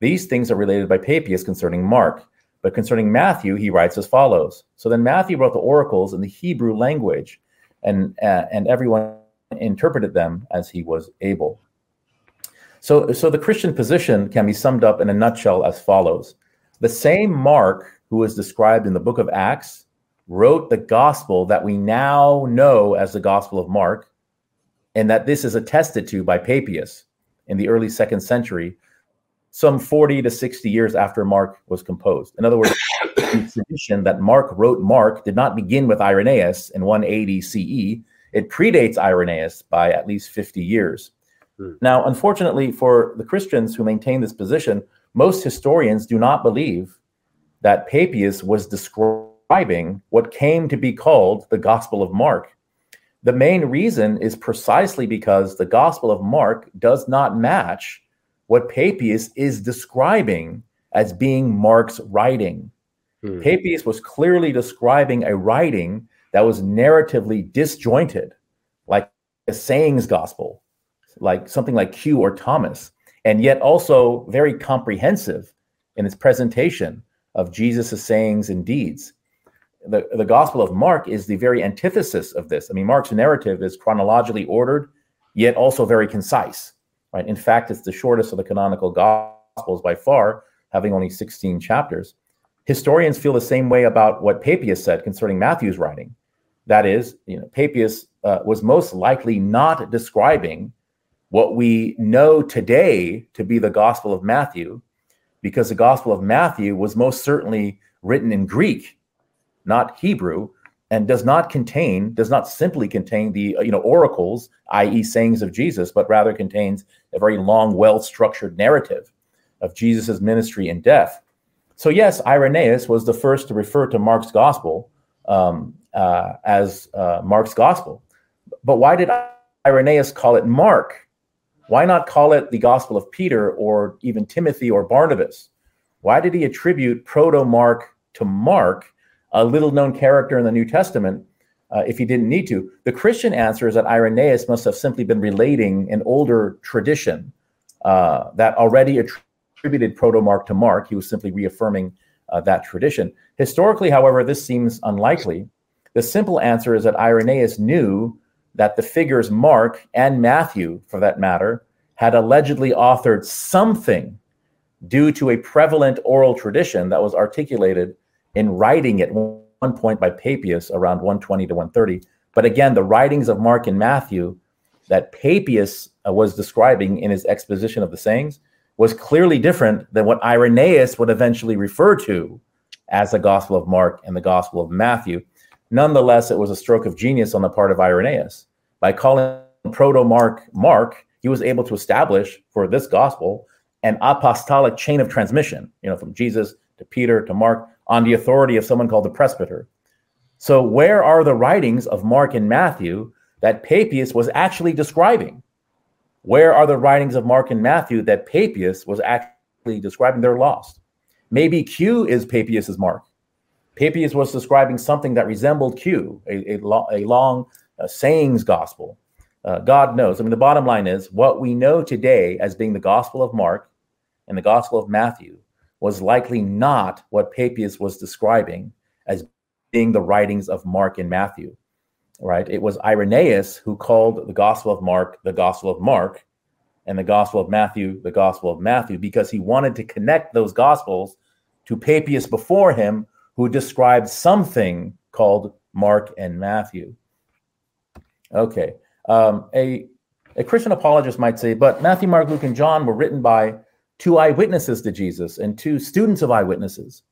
These things are related by Papias concerning Mark, but concerning Matthew, he writes as follows. So then Matthew wrote the oracles in the Hebrew language, and, uh, and everyone interpreted them as he was able. So, so the Christian position can be summed up in a nutshell as follows. The same Mark, who is described in the book of Acts, wrote the gospel that we now know as the Gospel of Mark, and that this is attested to by Papias in the early second century, some 40 to 60 years after Mark was composed. In other words, the tradition that Mark wrote Mark did not begin with Irenaeus in 180 CE. It predates Irenaeus by at least 50 years. Hmm. Now, unfortunately, for the Christians who maintain this position, most historians do not believe that Papias was describing what came to be called the Gospel of Mark. The main reason is precisely because the Gospel of Mark does not match what Papias is describing as being Mark's writing. Hmm. Papias was clearly describing a writing that was narratively disjointed like a sayings gospel, like something like Q or Thomas, and yet also very comprehensive in its presentation of Jesus' sayings and deeds. The, the Gospel of Mark is the very antithesis of this. I mean, Mark's narrative is chronologically ordered, yet also very concise. Right? In fact, it's the shortest of the canonical Gospels by far, having only 16 chapters. Historians feel the same way about what Papias said concerning Matthew's writing. That is, you know, Papias uh, was most likely not describing what we know today to be the Gospel of Matthew, because the Gospel of Matthew was most certainly written in Greek, not Hebrew, and does not contain, does not simply contain the you know oracles, i.e., sayings of Jesus, but rather contains a very long, well-structured narrative of Jesus' ministry and death. So yes, Irenaeus was the first to refer to Mark's Gospel um, uh, as uh, Mark's Gospel. But why did Irenaeus call it Mark? Why not call it the Gospel of Peter or even Timothy or Barnabas? Why did he attribute Proto Mark to Mark, a little known character in the New Testament, uh, if he didn't need to? The Christian answer is that Irenaeus must have simply been relating an older tradition uh, that already attributed Proto Mark to Mark. He was simply reaffirming uh, that tradition. Historically, however, this seems unlikely. The simple answer is that Irenaeus knew that the figures Mark and Matthew, for that matter, had allegedly authored something due to a prevalent oral tradition that was articulated in writing at one point by Papias around 120 to 130. But again, the writings of Mark and Matthew that Papias uh, was describing in his exposition of the sayings was clearly different than what Irenaeus would eventually refer to as the Gospel of Mark and the Gospel of Matthew. Nonetheless, it was a stroke of genius on the part of Irenaeus. By calling Proto Mark Mark, he was able to establish for this gospel an apostolic chain of transmission, you know, from Jesus to Peter to Mark on the authority of someone called the presbyter. So, where are the writings of Mark and Matthew that Papias was actually describing? Where are the writings of Mark and Matthew that Papias was actually describing? They're lost. Maybe Q is Papias's Mark. Papias was describing something that resembled Q, a, a, lo- a long uh, sayings gospel. Uh, God knows. I mean, the bottom line is what we know today as being the Gospel of Mark and the Gospel of Matthew was likely not what Papias was describing as being the writings of Mark and Matthew. Right? It was Irenaeus who called the Gospel of Mark the Gospel of Mark and the Gospel of Matthew the Gospel of Matthew because he wanted to connect those Gospels to Papias before him, who described something called Mark and Matthew. Okay. Um, a, a Christian apologist might say, but Matthew, Mark, Luke, and John were written by two eyewitnesses to Jesus and two students of eyewitnesses,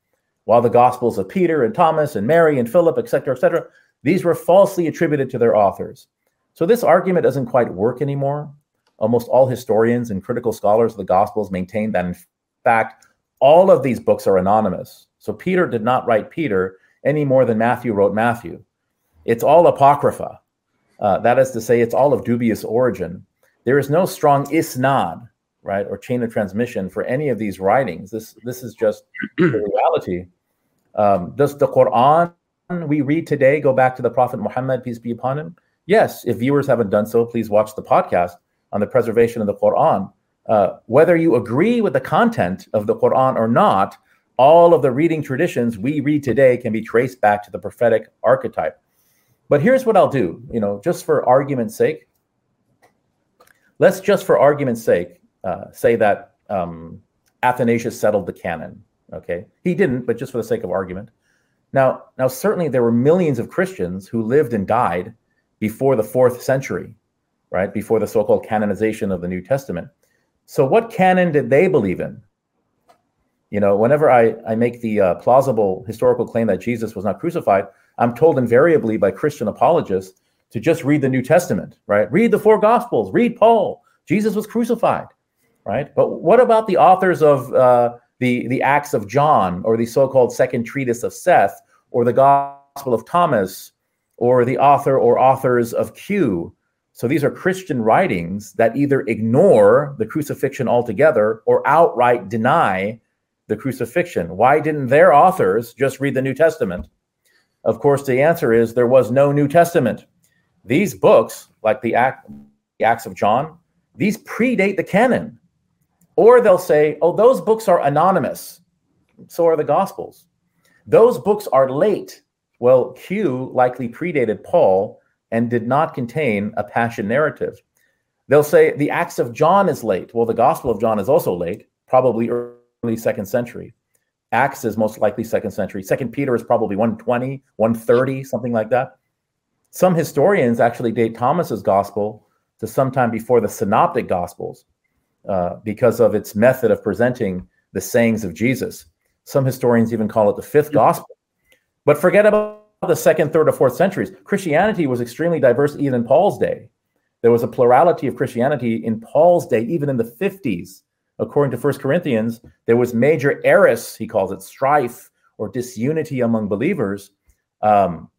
while the Gospels of Peter and Thomas and Mary and Philip, etc., etc., these were falsely attributed to their authors. So this argument doesn't quite work anymore. Almost all historians and critical scholars of the Gospels maintain that, in fact, all of these books are anonymous. So Peter did not write Peter any more than Matthew wrote Matthew. It's all apocrypha. Uh, that is to say, it's all of dubious origin. There is no strong isnad, right, or chain of transmission for any of these writings. This this is just the reality. Um, does the Quran we read today go back to the Prophet Muhammad, peace be upon him? Yes. If viewers haven't done so, please watch the podcast on the preservation of the Quran. Uh, whether you agree with the content of the Quran or not, all of the reading traditions we read today can be traced back to the prophetic archetype. But here's what I'll do, you know, just for argument's sake. Let's just for argument's sake uh, say that um, Athanasius settled the canon. Okay, he didn't, but just for the sake of argument. Now, now certainly there were millions of Christians who lived and died before the fourth century, right? Before the so-called canonization of the New Testament. So, what canon did they believe in? You know, whenever I, I make the uh, plausible historical claim that Jesus was not crucified, I'm told invariably by Christian apologists to just read the New Testament, right? Read the four Gospels, read Paul. Jesus was crucified, right? But what about the authors of uh, the, the Acts of John or the so called Second Treatise of Seth or the Gospel of Thomas or the author or authors of Q? So these are Christian writings that either ignore the crucifixion altogether or outright deny the crucifixion. Why didn't their authors just read the New Testament? Of course, the answer is there was no New Testament. these books, like the, Act, the Acts of John, these predate the canon. Or they'll say, oh, those books are anonymous. So are the Gospels. Those books are late. Well, Q likely predated Paul and did not contain a passion narrative. They'll say the Acts of John is late. Well, the Gospel of John is also late, probably early second century. Acts is most likely second century. Second Peter is probably 120, 130, something like that. Some historians actually date Thomas's gospel to sometime before the synoptic gospels uh, because of its method of presenting the sayings of Jesus. Some historians even call it the fifth gospel. But forget about the second, third, or fourth centuries. Christianity was extremely diverse even in Paul's day. There was a plurality of Christianity in Paul's day, even in the 50s according to First Corinthians, there was major eris, he calls it, strife or disunity among believers, um,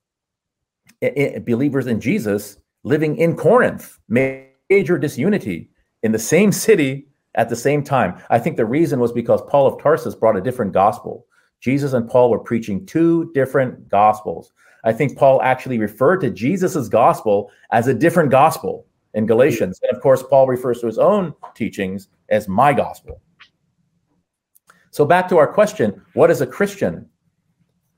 believers in Jesus living in Corinth, major disunity in the same city at the same time. I think the reason was because Paul of Tarsus brought a different gospel. Jesus and Paul were preaching two different gospels. I think Paul actually referred to Jesus's gospel as a different gospel in Galatians. And of course, Paul refers to his own teachings as my gospel. So back to our question, what is a Christian?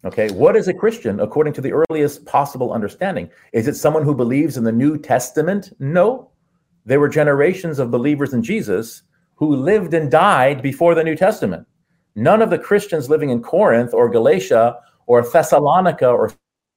Okay, what is a Christian according to the earliest possible understanding? Is it someone who believes in the New Testament? No. There were generations of believers in Jesus who lived and died before the New Testament. None of the Christians living in Corinth or Galatia or Thessalonica or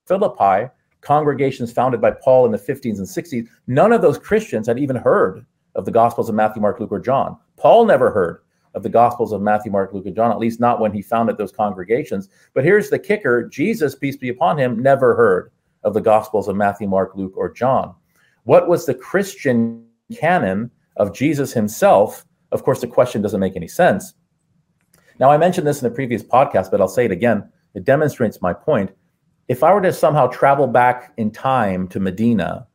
Philippi, congregations founded by Paul in the 15s and 60s, none of those Christians had even heard of the Gospels of Matthew, Mark, Luke, or John. Paul never heard of the Gospels of Matthew, Mark, Luke, and John, at least not when he founded those congregations. But here's the kicker Jesus, peace be upon him, never heard of the Gospels of Matthew, Mark, Luke, or John. What was the Christian canon of Jesus himself? Of course, the question doesn't make any sense. Now, I mentioned this in the previous podcast, but I'll say it again. It demonstrates my point. If I were to somehow travel back in time to Medina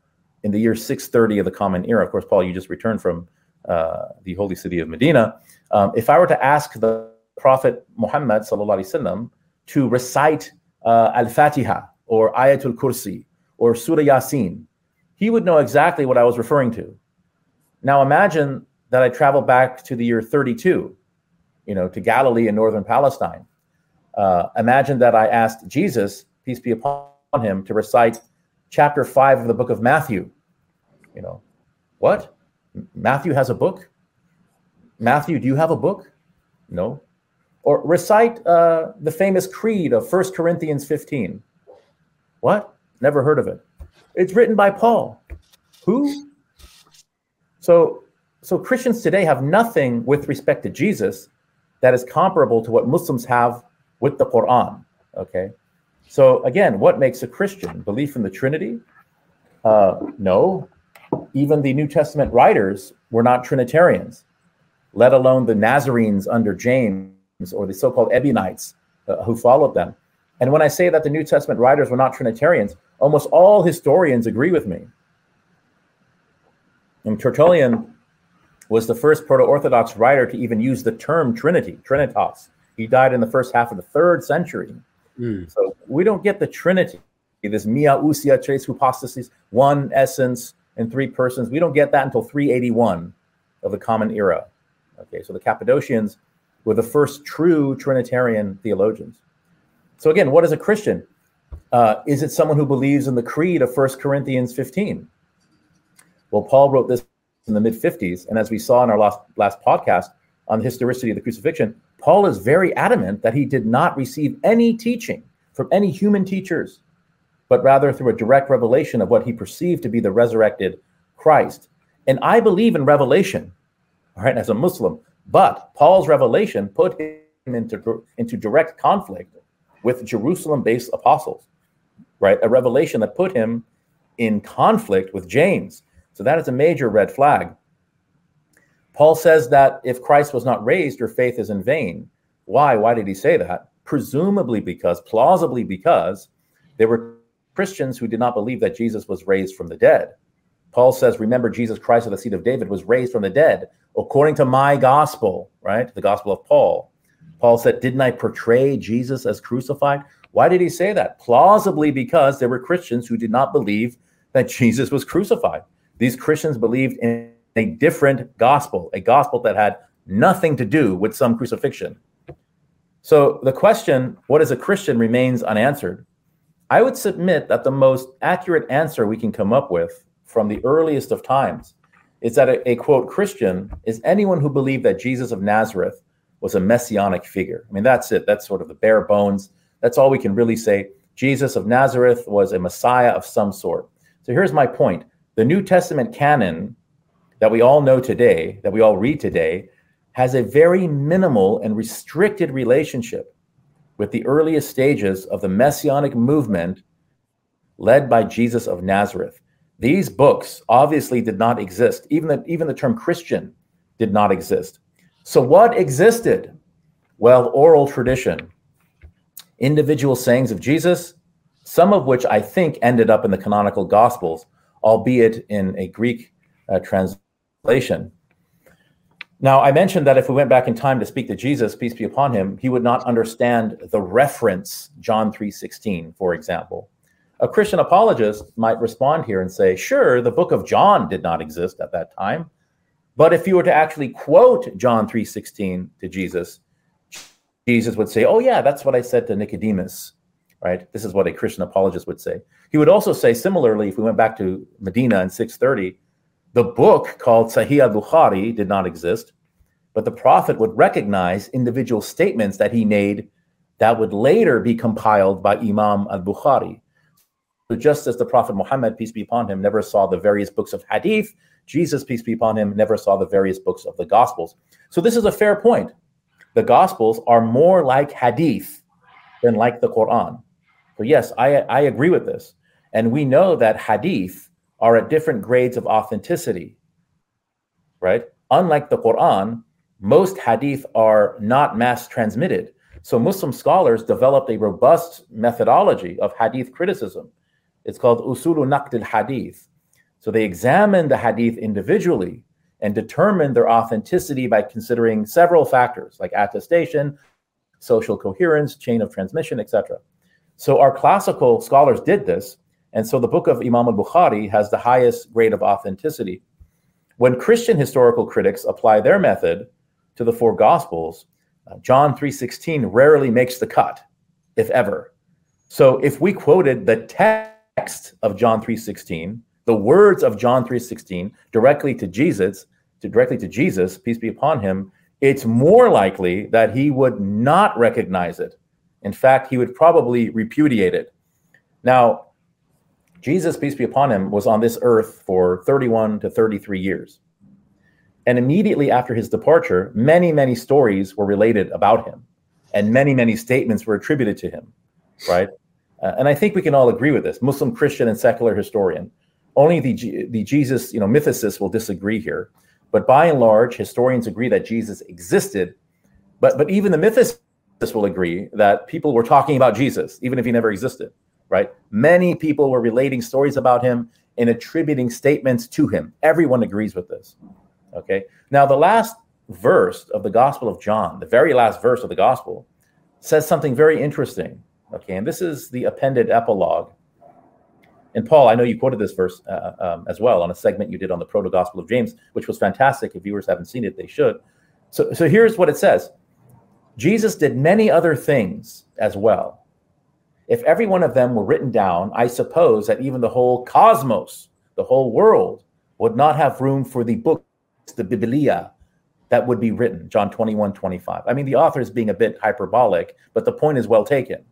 in the year 630 of the Common Era. Of course, Paul, you just returned from uh, the holy city of Medina. Um, if I were to ask the Prophet Muhammad وسلم, to recite uh, Al Fatiha or Ayatul Kursi or Surah Yasin, he would know exactly what I was referring to. Now imagine that I travel back to the year 32, you know, to Galilee in northern Palestine. Uh, imagine that I asked Jesus, peace be upon him, to recite chapter 5 of the book of Matthew. You know, what? Matthew has a book? Matthew, do you have a book? No. Or recite uh, the famous creed of First Corinthians 15. What? Never heard of it. It's written by Paul. Who? So, so Christians today have nothing with respect to Jesus that is comparable to what Muslims have with the Quran. Okay. So again, what makes a Christian? Belief in the Trinity? Uh, no. Even the New Testament writers were not Trinitarians, let alone the Nazarenes under James or the so-called Ebionites uh, who followed them. And when I say that the New Testament writers were not Trinitarians, almost all historians agree with me. And Tertullian was the first proto-Orthodox writer to even use the term Trinity, Trinitas. He died in the first half of the third century. Mm. So we don't get the Trinity, this mia ousia tres hypostasis, one essence and three persons. We don't get that until 381 of the Common Era. Okay, so the Cappadocians were the first true Trinitarian theologians. So again, what is a Christian? Uh, is it someone who believes in the creed of 1 Corinthians 15? Well, Paul wrote this in the mid 50s, and as we saw in our last last podcast on the historicity of the crucifixion, Paul is very adamant that he did not receive any teaching from any human teachers, but rather through a direct revelation of what he perceived to be the resurrected Christ. And I believe in revelation, all right, as a Muslim, but Paul's revelation put him into, into direct conflict with Jerusalem based apostles, right? A revelation that put him in conflict with James. So that is a major red flag. Paul says that if Christ was not raised, your faith is in vain. Why? Why did he say that? Presumably because, plausibly because, there were Christians who did not believe that Jesus was raised from the dead. Paul says, Remember, Jesus Christ of the seed of David was raised from the dead according to my gospel, right? The gospel of Paul. Paul said, Didn't I portray Jesus as crucified? Why did he say that? Plausibly because there were Christians who did not believe that Jesus was crucified. These Christians believed in a different gospel, a gospel that had nothing to do with some crucifixion. So the question, what is a Christian, remains unanswered. I would submit that the most accurate answer we can come up with from the earliest of times is that a, a, quote Christian is anyone who believed that Jesus of Nazareth was a messianic figure. I mean, that's it. That's sort of the bare bones. That's all we can really say. Jesus of Nazareth was a Messiah of some sort. So here's my point the New Testament canon that we all know today, that we all read today, has a very minimal and restricted relationship with the earliest stages of the messianic movement led by Jesus of Nazareth. These books obviously did not exist. Even the, even the term Christian did not exist. So, what existed? Well, oral tradition, individual sayings of Jesus, some of which I think ended up in the canonical Gospels, albeit in a Greek uh, translation. Now, I mentioned that if we went back in time to speak to Jesus, peace be upon him, he would not understand the reference John 3:16, for example. A Christian apologist might respond here and say, "Sure, the book of John did not exist at that time, but if you were to actually quote John 3:16 to Jesus, Jesus would say, "Oh yeah, that's what I said to Nicodemus." Right? This is what a Christian apologist would say. He would also say similarly if we went back to Medina in 630, the book called Sahih al-Bukhari did not exist, but the prophet would recognize individual statements that he made that would later be compiled by Imam al-Bukhari. So just as the Prophet Muhammad, peace be upon him, never saw the various books of hadith, Jesus, peace be upon him, never saw the various books of the Gospels. So this is a fair point. The Gospels are more like hadith than like the Quran. So yes, I, I agree with this. And we know that hadith are at different grades of authenticity, right? Unlike the Quran, most hadith are not mass transmitted. So Muslim scholars developed a robust methodology of hadith criticism it's called Usulu Naqd Hadith. So they examine the hadith individually and determine their authenticity by considering several factors like attestation, social coherence, chain of transmission, etc. So our classical scholars did this, and so the book of Imam al-Bukhari has the highest grade of authenticity. When Christian historical critics apply their method to the four gospels, uh, John 3:16 rarely makes the cut, if ever. So if we quoted the text of John 3:16, the words of John 3:16 directly to Jesus, to directly to Jesus, peace be upon him, it's more likely that he would not recognize it. In fact, he would probably repudiate it. Now, Jesus, peace be upon him, was on this earth for 31 to 33 years. And immediately after his departure, many, many stories were related about him, and many, many statements were attributed to him, right? Uh, and I think we can all agree with this, Muslim, Christian, and secular historian. Only the, the Jesus, you know, mythicists will disagree here. But by and large, historians agree that Jesus existed. But, but even the mythicists will agree that people were talking about Jesus, even if he never existed, right? Many people were relating stories about him and attributing statements to him. Everyone agrees with this. Okay. Now, the last verse of the Gospel of John, the very last verse of the Gospel, says something very interesting. Okay, and this is the appended epilogue. And Paul, I know you quoted this verse uh, um, as well on a segment you did on the Proto Gospel of James, which was fantastic. If viewers haven't seen it, they should. So, so here's what it says Jesus did many other things as well. If every one of them were written down, I suppose that even the whole cosmos, the whole world, would not have room for the books, the Biblia, that would be written. John 21, 25. I mean, the author is being a bit hyperbolic, but the point is well taken.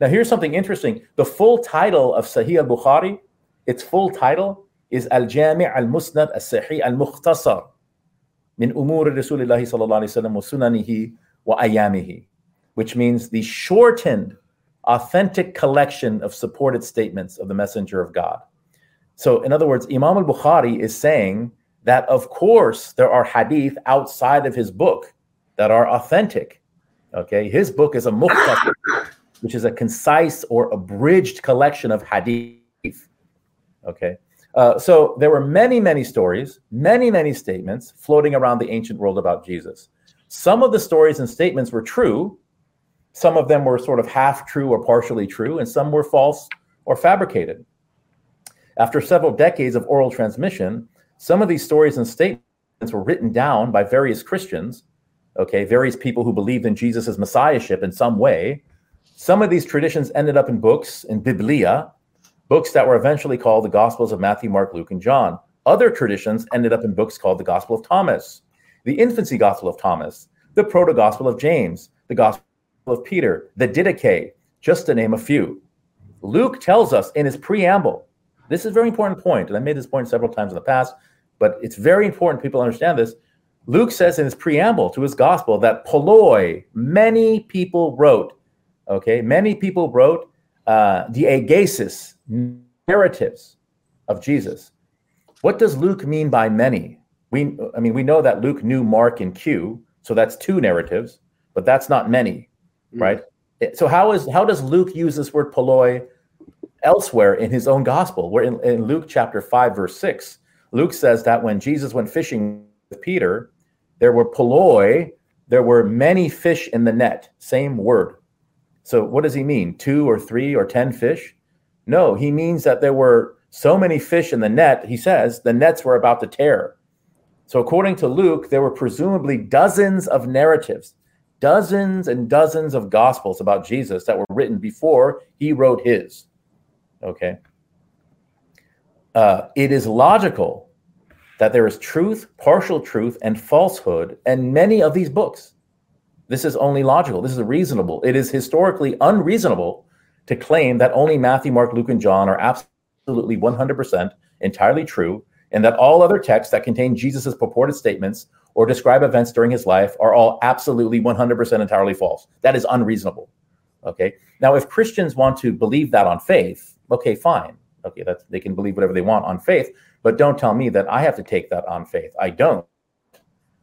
Now, here's something interesting. The full title of Sahih al-Bukhari, its full title is Al-Jami' al-Musnad al-Sahih al-Mukhtasar min umur Rasulullah sallallahu wasallam wa sunanihi wa ayamihi, which means the shortened, authentic collection of supported statements of the Messenger of God. So, in other words, Imam al-Bukhari is saying that, of course, there are hadith outside of his book that are authentic. Okay, his book is a mukhtasar which is a concise or abridged collection of hadith. Okay. Uh, so there were many, many stories, many, many statements floating around the ancient world about Jesus. Some of the stories and statements were true. Some of them were sort of half true or partially true, and some were false or fabricated. After several decades of oral transmission, some of these stories and statements were written down by various Christians, okay, various people who believed in Jesus' messiahship in some way. Some of these traditions ended up in books, in Biblia, books that were eventually called the Gospels of Matthew, Mark, Luke, and John. Other traditions ended up in books called the Gospel of Thomas, the Infancy Gospel of Thomas, the Proto Gospel of James, the Gospel of Peter, the Didache, just to name a few. Luke tells us in his preamble, this is a very important point, and I made this point several times in the past, but it's very important people understand this. Luke says in his preamble to his gospel that polloi, many people wrote, okay, many people wrote uh, the diegesis, narratives of Jesus. What does Luke mean by many? We, I mean, we know that Luke knew Mark and Q, so that's two narratives, but that's not many, mm. right? So how is how does Luke use this word polloi elsewhere in his own gospel? Where in, in Luke chapter five, verse six, Luke says that when Jesus went fishing with Peter, there were polloi, there were many fish in the net. Same word. So what does he mean? Two or three or ten fish? No, he means that there were so many fish in the net. He says the nets were about to tear. So according to Luke, there were presumably dozens of narratives, dozens and dozens of gospels about Jesus that were written before he wrote his. Okay. Uh, it is logical that there is truth, partial truth, and falsehood in many of these books. This is only logical. This is reasonable. It is historically unreasonable to claim that only Matthew, Mark, Luke, and John are absolutely 100% entirely true, and that all other texts that contain Jesus' purported statements or describe events during his life are all absolutely 100% entirely false. That is unreasonable. Okay. Now, if Christians want to believe that on faith, okay, fine. Okay, that's they can believe whatever they want on faith, but don't tell me that I have to take that on faith. I don't.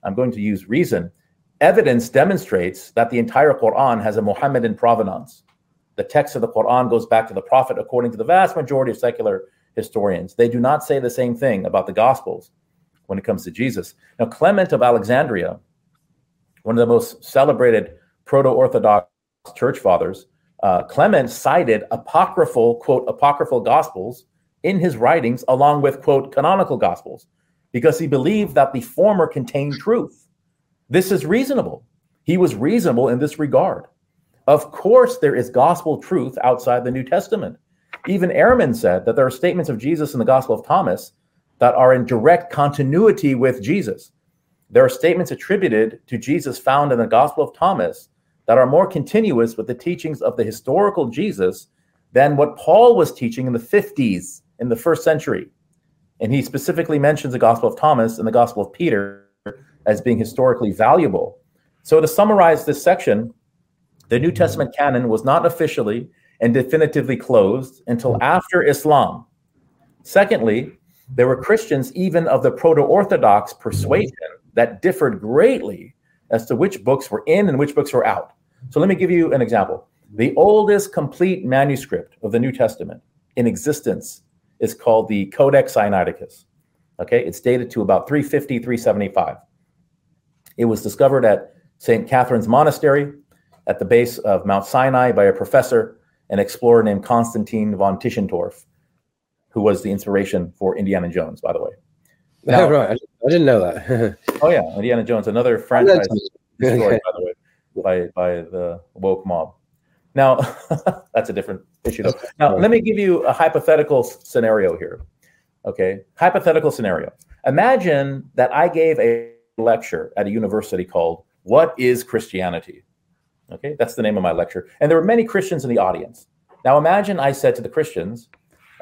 I'm going to use reason. Evidence demonstrates that the entire Quran has a Mohammedan provenance. The text of the Quran goes back to the Prophet, according to the vast majority of secular historians. They do not say the same thing about the Gospels when it comes to Jesus. Now, Clement of Alexandria, one of the most celebrated proto Orthodox church fathers, uh, Clement cited apocryphal, quote, apocryphal gospels in his writings, along with, quote, canonical gospels, because he believed that the former contained truth. This is reasonable. He was reasonable in this regard. Of course, there is gospel truth outside the New Testament. Even Ehrman said that there are statements of Jesus in the Gospel of Thomas that are in direct continuity with Jesus. There are statements attributed to Jesus found in the Gospel of Thomas that are more continuous with the teachings of the historical Jesus than what Paul was teaching in the 50s in the first century. And he specifically mentions the Gospel of Thomas and the Gospel of Peter as being historically valuable. So, to summarize this section, the New Testament canon was not officially and definitively closed until after Islam. Secondly, there were Christians, even of the proto Orthodox persuasion, that differed greatly as to which books were in and which books were out. So let me give you an example. The oldest complete manuscript of the New Testament in existence is called the Codex Sinaiticus. Okay, it's dated to about 350, 375. It was discovered at St. Catherine's Monastery at the base of Mount Sinai by a professor, an explorer named Constantine von Tischendorf, who was the inspiration for Indiana Jones, by the way. Now, right. I didn't know that. oh, yeah. Indiana Jones, another franchise story, by the way by by the woke mob. Now, that's a different issue. Though. Now, let me give you a hypothetical scenario here. Okay, hypothetical scenario. Imagine that I gave a lecture at a university called "What is Christianity?" Okay, that's the name of my lecture, and there were many Christians in the audience. Now, imagine I said to the Christians,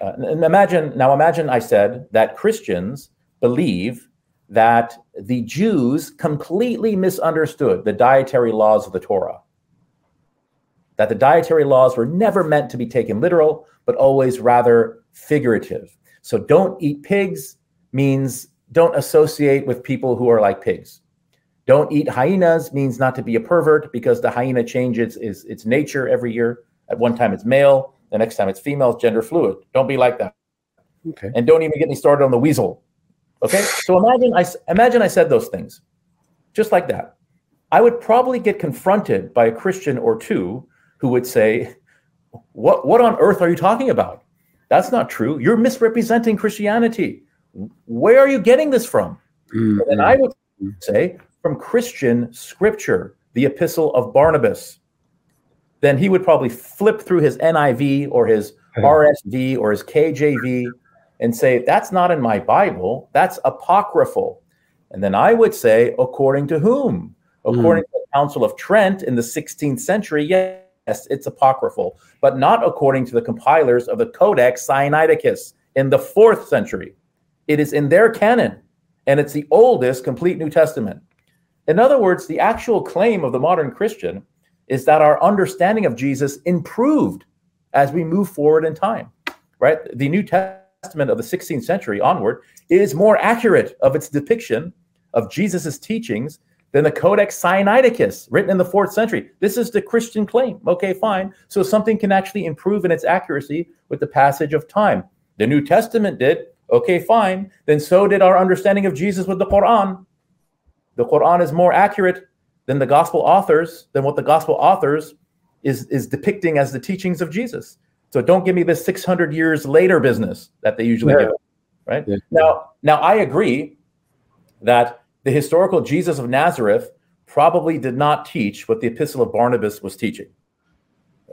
uh, imagine now, imagine I said that Christians believe that the Jews completely misunderstood the dietary laws of the Torah. That the dietary laws were never meant to be taken literal, but always rather figurative. So don't eat pigs means don't associate with people who are like pigs. Don't eat hyenas means not to be a pervert because the hyena changes its, its nature every year. At one time it's male, the next time it's female, gender fluid. Don't be like that. Okay. And don't even get me started on the weasel Okay, so imagine I imagine I said those things, just like that. I would probably get confronted by a Christian or two who would say, "What what on earth are you talking about? That's not true. You're misrepresenting Christianity. Where are you getting this from? Mm-hmm. And I would say from Christian scripture, the epistle of Barnabas. Then he would probably flip through his NIV or his RSV or his KJV and say, That's not in my Bible. That's apocryphal. And then I would say, According to whom? According mm. to the Council of Trent in the 16th century, yes, it's apocryphal, but not according to the compilers of the Codex Sinaiticus in the fourth century. It is in their canon, and it's the oldest complete New Testament. In other words, the actual claim of the modern Christian is that our understanding of Jesus improved as we move forward in time, right? The New Testament of the 16th century onward is more accurate of its depiction of Jesus's teachings than the Codex Sinaiticus, written in the fourth century. This is the Christian claim. Okay, fine. So something can actually improve in its accuracy with the passage of time. The New Testament did. Okay, fine. Then so did our understanding of Jesus with the Quran. The Quran is more accurate than the gospel authors, than what the gospel authors is, is depicting as the teachings of Jesus. So don't give me this 600 years later business that they usually yeah. give. Right yeah. now, now I agree that the historical Jesus of Nazareth probably did not teach what the Epistle of Barnabas was teaching.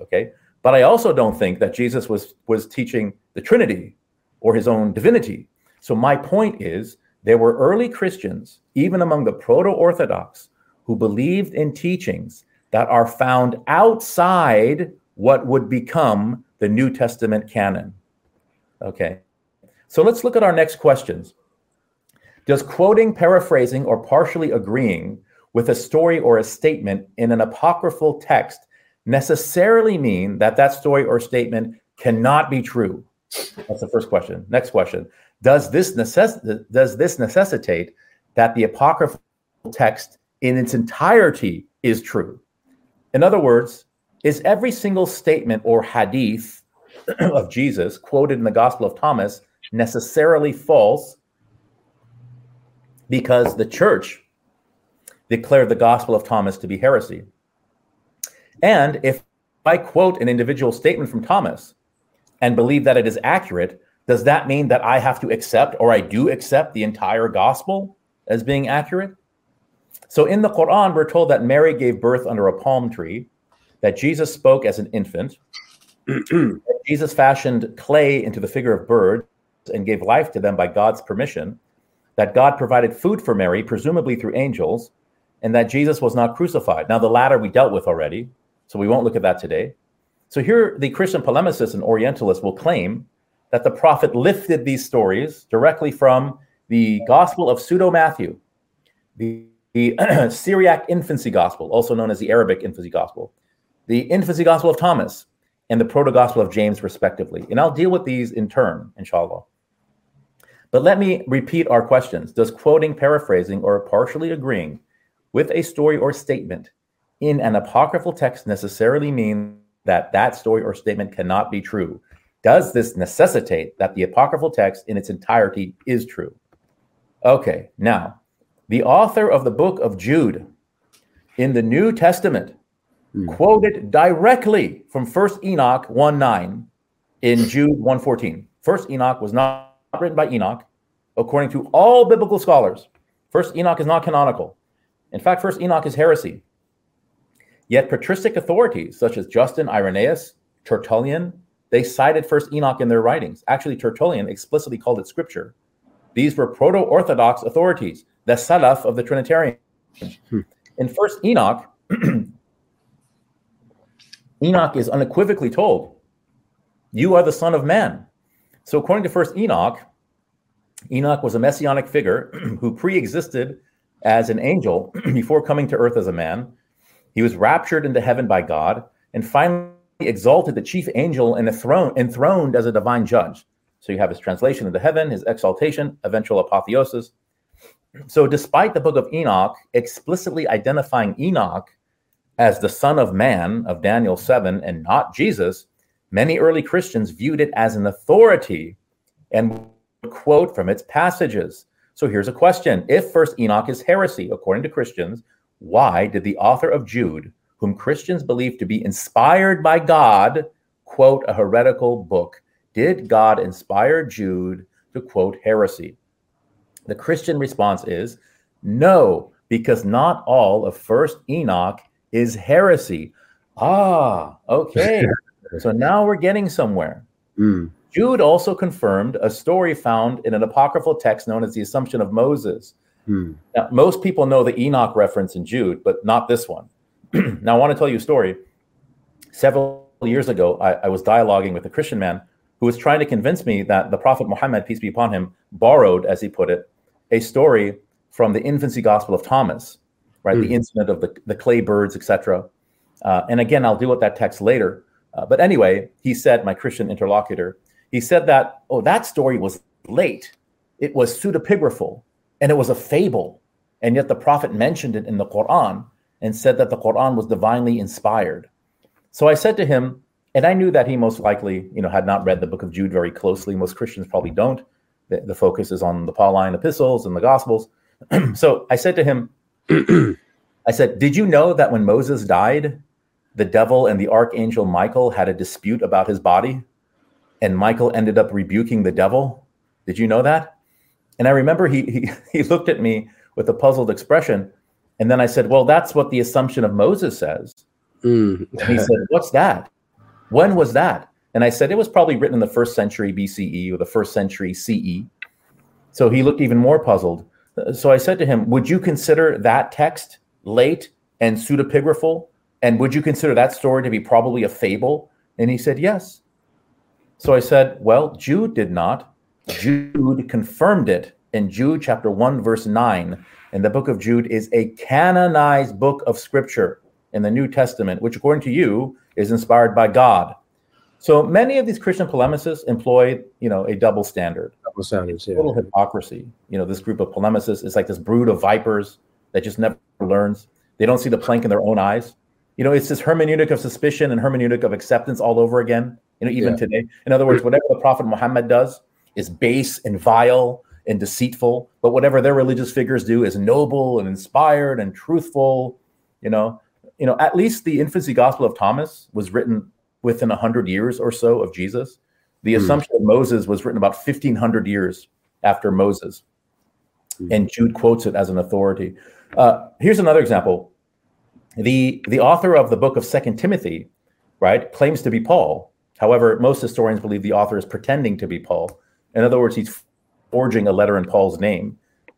Okay, but I also don't think that Jesus was was teaching the Trinity or his own divinity. So my point is there were early Christians, even among the proto Orthodox, who believed in teachings that are found outside what would become the New Testament canon. Okay, so let's look at our next questions. Does quoting, paraphrasing, or partially agreeing with a story or a statement in an apocryphal text necessarily mean that that story or statement cannot be true? That's the first question. Next question does this, necess- does this necessitate that the apocryphal text in its entirety is true? In other words, is every single statement or hadith of Jesus quoted in the Gospel of Thomas necessarily false because the church declared the Gospel of Thomas to be heresy? And if I quote an individual statement from Thomas and believe that it is accurate, does that mean that I have to accept or I do accept the entire gospel as being accurate? So in the Quran, we're told that Mary gave birth under a palm tree, that Jesus spoke as an infant, Jesus fashioned clay into the figure of birds and gave life to them by God's permission, that God provided food for Mary, presumably through angels, and that Jesus was not crucified. Now, the latter we dealt with already, so we won't look at that today. So here, the Christian polemicists and Orientalists will claim that the prophet lifted these stories directly from the Gospel of Pseudo Matthew, the, the Syriac infancy gospel, also known as the Arabic infancy gospel, the infancy gospel of Thomas, and the proto gospel of James, respectively. And I'll deal with these in turn, inshallah. But let me repeat our questions. Does quoting, paraphrasing, or partially agreeing with a story or statement in an apocryphal text necessarily mean that that story or statement cannot be true? Does this necessitate that the apocryphal text in its entirety is true? Okay, now, the author of the book of Jude in the New Testament mm. quoted directly from First Enoch 1 9 in Jude 114. First Enoch was not written by Enoch, according to all biblical scholars. First Enoch is not canonical. In fact, First Enoch is heresy. Yet patristic authorities such as Justin, Irenaeus, Tertullian, they cited first Enoch in their writings. Actually, Tertullian explicitly called it scripture. These were proto Orthodox authorities, the Salaf of the Trinitarian. Hmm. In first Enoch, Enoch is unequivocally told, You are the Son of Man. So, according to first Enoch, Enoch was a messianic figure who pre existed as an angel before coming to earth as a man. He was raptured into heaven by God and finally exalted the chief angel and enthroned, enthroned as a divine judge. So you have his translation into heaven, his exaltation, eventual apotheosis. So, despite the book of Enoch explicitly identifying Enoch as the son of man of Daniel 7 and not Jesus, many early Christians viewed it as an authority and quote from its passages. So, here's a question If first Enoch is heresy, according to Christians, why did the author of Jude whom Christians believe to be inspired by God, quote a heretical book Did God inspire Jude to quote heresy? The Christian response is no, because not all of First Enoch is heresy. Ah, okay. so now we're getting somewhere. Mm. Jude also confirmed a story found in an apocryphal text known as the Assumption of Moses. Mm. Now, most people know the Enoch reference in Jude, but not this one. now, I want to tell you a story. Several years ago, I, I, was dialoguing with a Christian man who was trying to convince me that the Prophet Muhammad, peace be upon him, borrowed, as he put it, a story from the infancy gospel of Thomas, right? Mm. The incident of the, the clay birds, etc. Uh, and again, I'll deal with that text later. Uh, but anyway, he said, my Christian interlocutor, he said that, oh, that story was late. It was pseudepigraphal and it was a fable. And yet the prophet mentioned it in the Quran and said that the Quran was divinely inspired. So I said to him, and I knew that he most likely, you know, had not read the book of Jude very closely. Most Christians probably don't. The, the focus is on the Pauline epistles and the Gospels. so I said to him, I said, Did you know that when Moses died, the devil and the archangel Michael had a dispute about his body? And Michael ended up rebuking the devil? Did you know that? And I remember he, he, he looked at me with a puzzled expression. And then I said, Well, that's what the assumption of Moses says. Mm. he said, What's that? When was that? And I said, It was probably written in the first century BCE or the first century CE. So he looked even more puzzled. So I said to him, Would you consider that text late and pseudepigraphal? And would you consider that story to be probably a fable? And he said, Yes. So I said, Well, Jude did not. Jude confirmed it in Jude chapter 1, verse 9. And the book of Jude is a canonized book of scripture in the New Testament, which, according to you, is inspired by God. So many of these Christian polemicists employ, you know, a double standard. Double standards, yeah. Total hypocrisy. You know, this group of polemicists is like this brood of vipers that just never learns. They don't see the plank in their own eyes. You know, it's this hermeneutic of suspicion and hermeneutic of acceptance all over again. You know, even yeah. today. In other words, whatever the Prophet Muhammad does is base and vile and deceitful, but whatever their religious figures do is noble and inspired and truthful. You know, you know, at least the infancy gospel of Thomas was written within 100 years or so of Jesus. The mm. Assumption of Moses was written about 1500 years after Moses. Mm. And Jude quotes it as an authority. Uh, here's another example. The, the author of the book of Second Timothy, right, claims to be Paul. However, most historians believe the author is pretending to be Paul. In other words, he's forging a letter in Paul's name.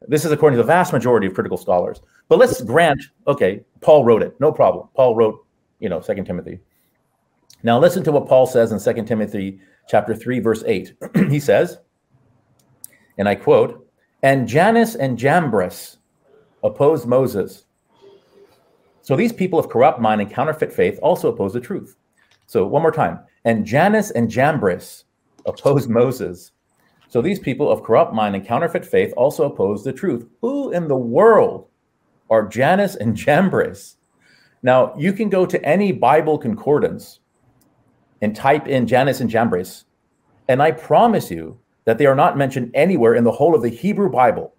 This is according to the vast majority of critical scholars. But let's grant, okay, Paul wrote it, no problem. Paul wrote, you know, Second Timothy. Now listen to what Paul says in Second Timothy chapter 3, verse 8. he says, and I quote, and Jannes and Jambres opposed Moses. So these people of corrupt mind and counterfeit faith also oppose the truth. So one more time. And Jannes and Jambres opposed Moses. So these people of corrupt mind and counterfeit faith also oppose the truth. Who in the world are Jannes and Jambres? Now, you can go to any Bible concordance and type in Jannes and Jambres, and I promise you that they are not mentioned anywhere in the whole of the Hebrew Bible,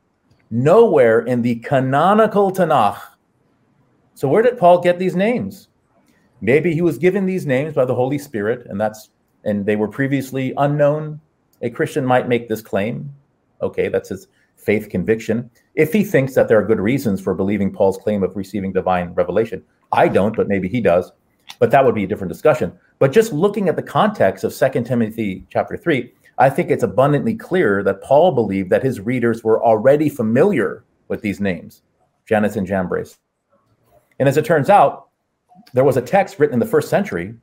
nowhere in the canonical Tanakh. So, where did Paul get these names? Maybe he was given these names by the Holy Spirit, and that's and they were previously unknown a Christian might make this claim. Okay, that's his faith conviction. If he thinks that there are good reasons for believing Paul's claim of receiving divine revelation, I don't, but maybe he does. But that would be a different discussion. But just looking at the context of Second Timothy chapter 3, I think it's abundantly clear that Paul believed that his readers were already familiar with these names, Jannes and Jambres. And as it turns out, there was a text written in the first century,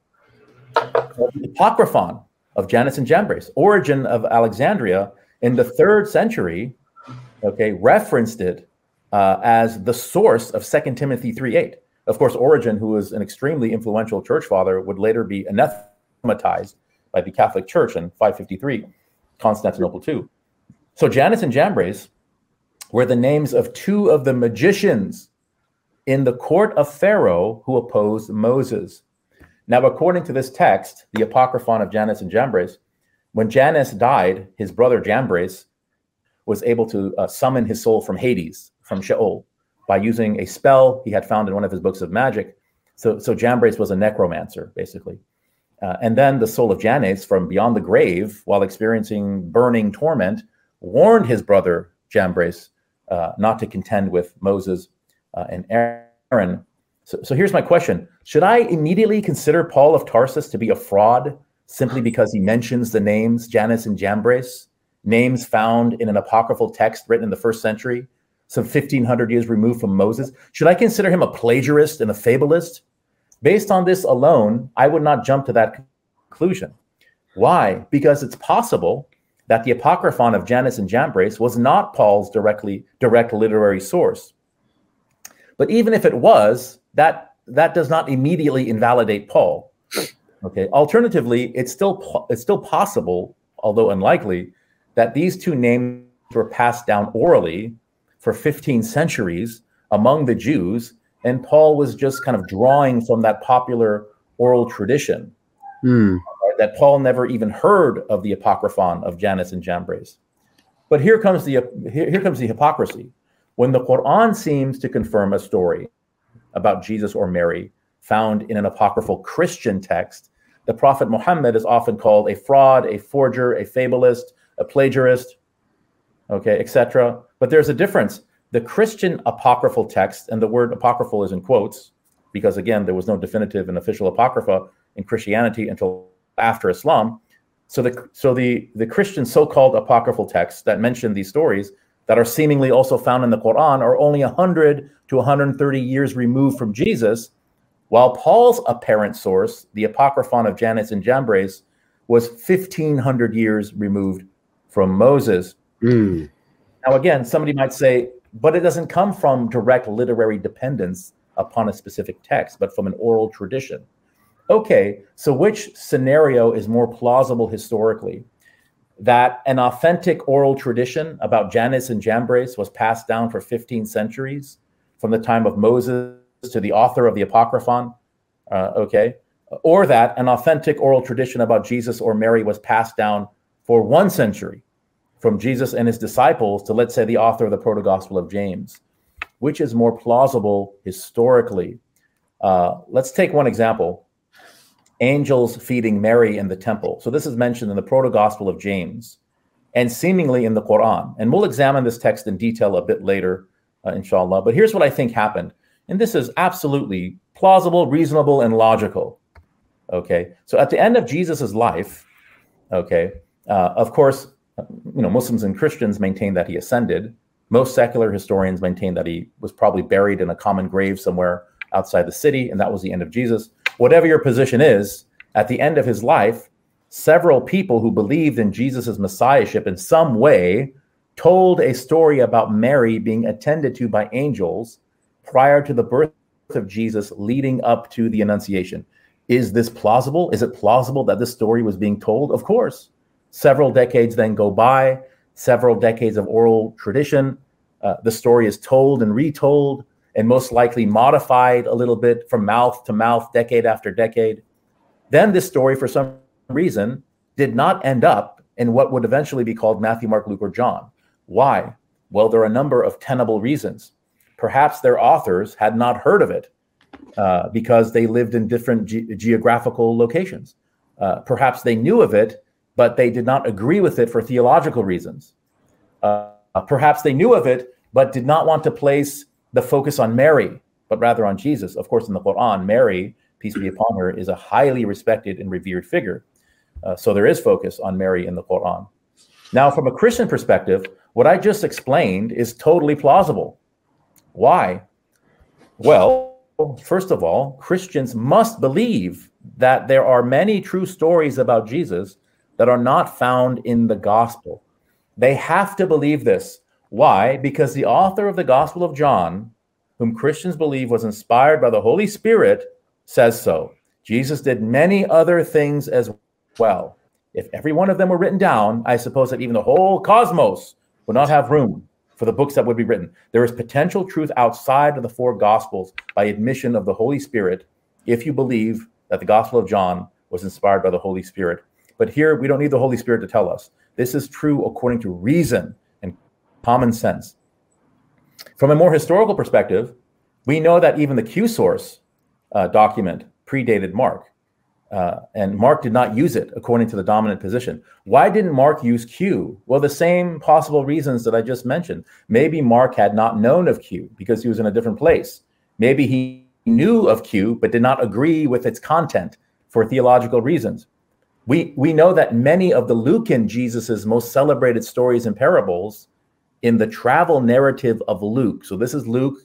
the Apocryphon, of Jannes and Jambres. Origen of Alexandria in the third century, okay, referenced it uh, as the source of Second Timothy 3.8. Of course, Origen, who was an extremely influential church father, would later be anathematized by the Catholic Church in 553, Constantinople too. So Jannes and Jambres were the names of two of the magicians in the court of Pharaoh who opposed Moses. Now, according to this text, the Apocryphon of Jannes and Jambres, when Jannes died, his brother Jambres was able to uh, summon his soul from Hades, from Sheol, by using a spell he had found in one of his books of magic. So, so Jambres was a necromancer, basically. Uh, and then the soul of Jannes from beyond the grave, while experiencing burning torment, warned his brother Jambres uh, not to contend with Moses uh, and Aaron. So, so here's my question Should I immediately consider Paul of Tarsus to be a fraud simply because he mentions the names Jannes and Jambres, names found in an apocryphal text written in the first century, some 1500 years removed from Moses? Should I consider him a plagiarist and a fabulist? Based on this alone, I would not jump to that conclusion. Why? Because it's possible that the Apocryphon of Jannes and Jambres was not Paul's directly direct literary source. But even if it was, that that does not immediately invalidate Paul. Okay. Alternatively, it's still it's still possible, although unlikely, that these two names were passed down orally for 15 centuries among the Jews and Paul was just kind of drawing from that popular oral tradition mm. that Paul never even heard of the apocryphon of Jannes and Jambres. But here comes the here, here comes the hypocrisy. When the Quran seems to confirm a story about Jesus or Mary found in an apocryphal Christian text, the Prophet Muhammad is often called a fraud, a forger, a fabulist, a plagiarist, okay, etc. But there's a difference the Christian apocryphal text, and the word apocryphal is in quotes, because again, there was no definitive and official apocrypha in Christianity until after Islam. So the so the the Christian so-called apocryphal texts that mention these stories that are seemingly also found in the Quran are only 100 to 130 years removed from Jesus, while Paul's apparent source, the apocryphon of Jannes and Jambres, was 1500 years removed from Moses. Mm. Now, again, somebody might say, but it doesn't come from direct literary dependence upon a specific text, but from an oral tradition. Okay, so which scenario is more plausible historically? That an authentic oral tradition about Jannes and Jambres was passed down for 15 centuries, from the time of Moses to the author of the Apocryphon, uh, okay? Or that an authentic oral tradition about Jesus or Mary was passed down for one century, from Jesus and his disciples to, let's say, the author of the Proto Gospel of James, which is more plausible historically. Uh, let's take one example angels feeding Mary in the temple. So, this is mentioned in the Proto Gospel of James and seemingly in the Quran. And we'll examine this text in detail a bit later, uh, inshallah. But here's what I think happened. And this is absolutely plausible, reasonable, and logical. Okay. So, at the end of Jesus's life, okay, uh, of course, you know, Muslims and Christians maintain that he ascended. Most secular historians maintain that he was probably buried in a common grave somewhere outside the city, and that was the end of Jesus. Whatever your position is, at the end of his life, several people who believed in Jesus' messiahship in some way told a story about Mary being attended to by angels prior to the birth of Jesus leading up to the Annunciation. Is this plausible? Is it plausible that this story was being told? Of course. Several decades then go by, several decades of oral tradition. Uh, the story is told and retold, and most likely modified a little bit from mouth to mouth, decade after decade. Then this story, for some reason, did not end up in what would eventually be called Matthew, Mark, Luke, or John. Why? Well, there are a number of tenable reasons. Perhaps their authors had not heard of it uh, because they lived in different ge- geographical locations. Uh, perhaps they knew of it, but they did not agree with it for theological reasons. Uh, perhaps they knew of it, but did not want to place the focus on Mary, but rather on Jesus. Of course, in the Quran, Mary, peace be upon her, is a highly respected and revered figure. Uh, so there is focus on Mary in the Quran. Now, from a Christian perspective, what I just explained is totally plausible. Why? Well, first of all, Christians must believe that there are many true stories about Jesus that are not found in the gospel. They have to believe this. Why? Because the author of the Gospel of John, whom Christians believe was inspired by the Holy Spirit, says so. Jesus did many other things as well. If every one of them were written down, I suppose that even the whole cosmos would not have room for the books that would be written. There is potential truth outside of the four Gospels by admission of the Holy Spirit if you believe that the Gospel of John was inspired by the Holy Spirit. But here, we don't need the Holy Spirit to tell us. This is true according to reason and common sense. From a more historical perspective, we know that even the Q source uh, document predated Mark. Uh, and Mark did not use it according to the dominant position. Why didn't Mark use Q? Well, the same possible reasons that I just mentioned. Maybe Mark had not known of Q because he was in a different place. Maybe he knew of Q but did not agree with its content for theological reasons. We, we know that many of the Lucan Jesus's most celebrated stories and parables in the travel narrative of Luke. So this is Luke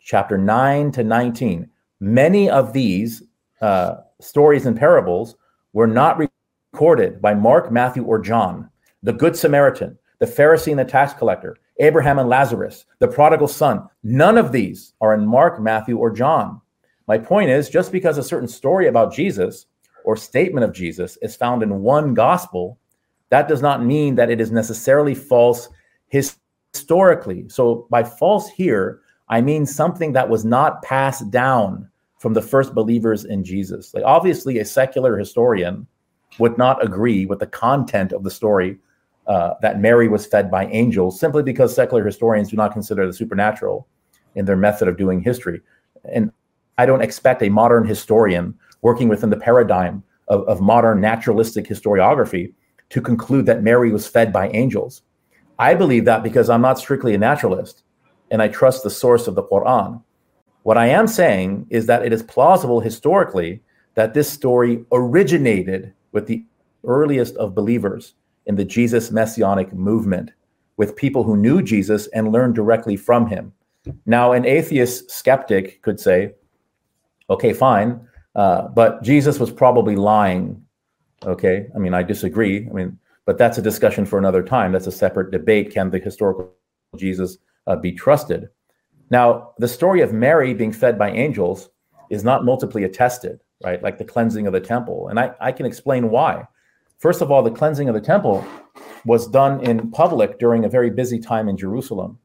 chapter 9 to 19. Many of these uh, stories and parables were not recorded by Mark, Matthew, or John. The Good Samaritan, the Pharisee and the tax collector, Abraham and Lazarus, the prodigal son, none of these are in Mark, Matthew, or John. My point is just because a certain story about Jesus or statement of Jesus is found in one gospel, that does not mean that it is necessarily false historically. So, by false here, I mean something that was not passed down from the first believers in Jesus. Like obviously, a secular historian would not agree with the content of the story uh, that Mary was fed by angels, simply because secular historians do not consider the supernatural in their method of doing history. And I don't expect a modern historian working within the paradigm of, of modern naturalistic historiography to conclude that Mary was fed by angels. I believe that because I'm not strictly a naturalist and I trust the source of the Quran. What I am saying is that it is plausible historically that this story originated with the earliest of believers in the Jesus messianic movement, with people who knew Jesus and learned directly from him. Now, an atheist skeptic could say, okay, fine, uh, but Jesus was probably lying. Okay, I mean, I disagree. I mean, but that's a discussion for another time. That's a separate debate. Can the historical Jesus uh, be trusted? Now, the story of Mary being fed by angels is not multiply attested, right? Like the cleansing of the temple. And I, I can explain why. First of all, the cleansing of the temple was done in public during a very busy time in Jerusalem,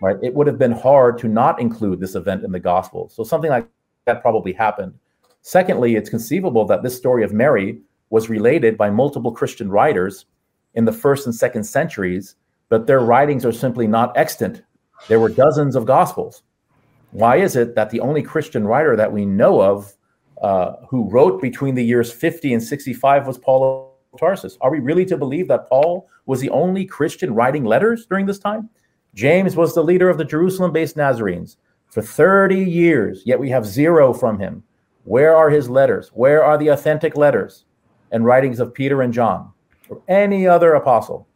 right? It would have been hard to not include this event in the gospel. So something like that probably happened. Secondly, it's conceivable that this story of Mary was related by multiple Christian writers in the first and second centuries, but their writings are simply not extant there were dozens of gospels. Why is it that the only Christian writer that we know of uh, who wrote between the years 50 and 65 was Paul of Tarsus? Are we really to believe that Paul was the only Christian writing letters during this time? James was the leader of the Jerusalem based Nazarenes for 30 years, yet we have zero from him. Where are his letters? Where are the authentic letters and writings of Peter and John or any other apostle?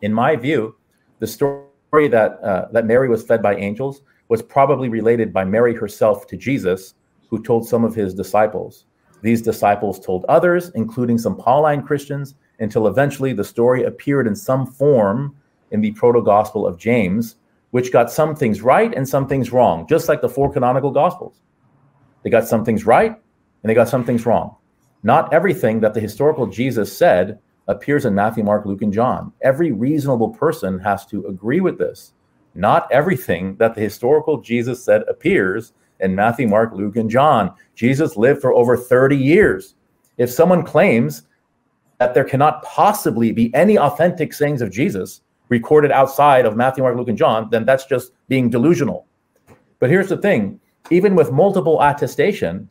In my view, the story that uh, that Mary was fed by angels was probably related by Mary herself to Jesus, who told some of his disciples. These disciples told others, including some Pauline Christians, until eventually the story appeared in some form in the proto gospel of James, which got some things right and some things wrong, just like the four canonical gospels. They got some things right and they got some things wrong. Not everything that the historical Jesus said appears in Matthew, Mark, Luke, and John. Every reasonable person has to agree with this. Not everything that the historical Jesus said appears in Matthew, Mark, Luke, and John. Jesus lived for over 30 years. If someone claims that there cannot possibly be any authentic sayings of Jesus recorded outside of Matthew, Mark, Luke, and John, then that's just being delusional. But here's the thing even with multiple attestation,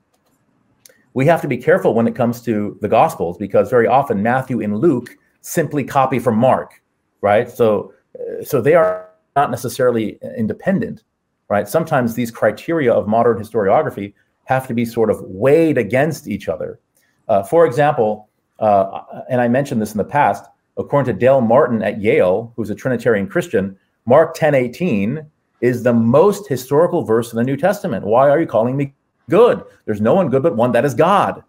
we have to be careful when it comes to the gospels because very often Matthew and Luke simply copy from Mark, right? So uh, so they are not necessarily independent, right? Sometimes these criteria of modern historiography have to be sort of weighed against each other. Uh, for example, uh, and I mentioned this in the past, according to Dale Martin at Yale, who's a Trinitarian Christian, Mark 10:18 is the most historical verse in the New Testament. Why are you calling me good. There's no one good but one that is God.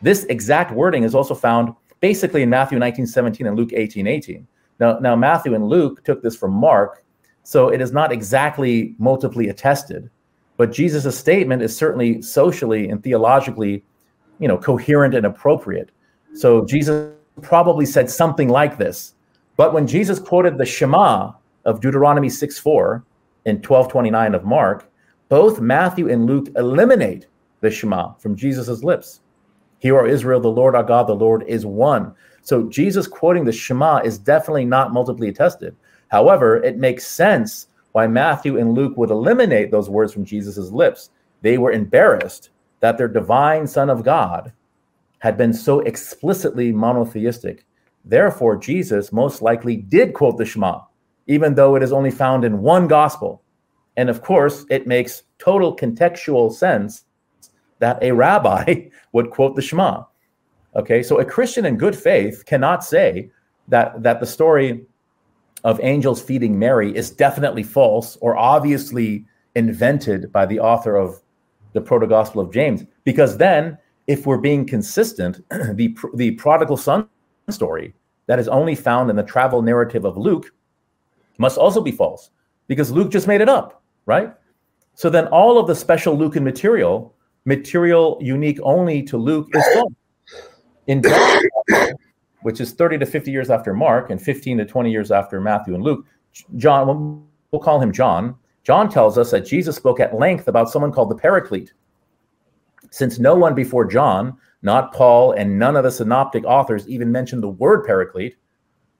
This exact wording is also found basically in Matthew 19, 17 and Luke 18, 18. Now, now Matthew and Luke took this from Mark, so it is not exactly multiply attested, but Jesus' statement is certainly socially and theologically, you know, coherent and appropriate. So Jesus probably said something like this. But when Jesus quoted the Shema of Deuteronomy 6, 4 in 1229 of Mark, both Matthew and Luke eliminate the Shema from Jesus' lips. Hear, O Israel, the Lord our God, the Lord is one. So Jesus quoting the Shema is definitely not multiply attested. However, it makes sense why Matthew and Luke would eliminate those words from Jesus' lips. They were embarrassed that their divine Son of God had been so explicitly monotheistic. Therefore, Jesus most likely did quote the Shema, even though it is only found in one gospel. And of course, it makes total contextual sense that a rabbi would quote the Shema. Okay, so a Christian in good faith cannot say that, that the story of angels feeding Mary is definitely false or obviously invented by the author of the proto gospel of James, because then if we're being consistent, the the prodigal son story that is only found in the travel narrative of Luke must also be false because Luke just made it up, right? So then all of the special Lucan material, material unique only to Luke, is false. In John, which is 30 to 50 years after Mark and 15 to 20 years after Matthew and Luke, John, we'll call him John. John tells us that Jesus spoke at length about someone called the Paraclete, since no one before John, not Paul, and none of the synoptic authors even mentioned the word paraclete,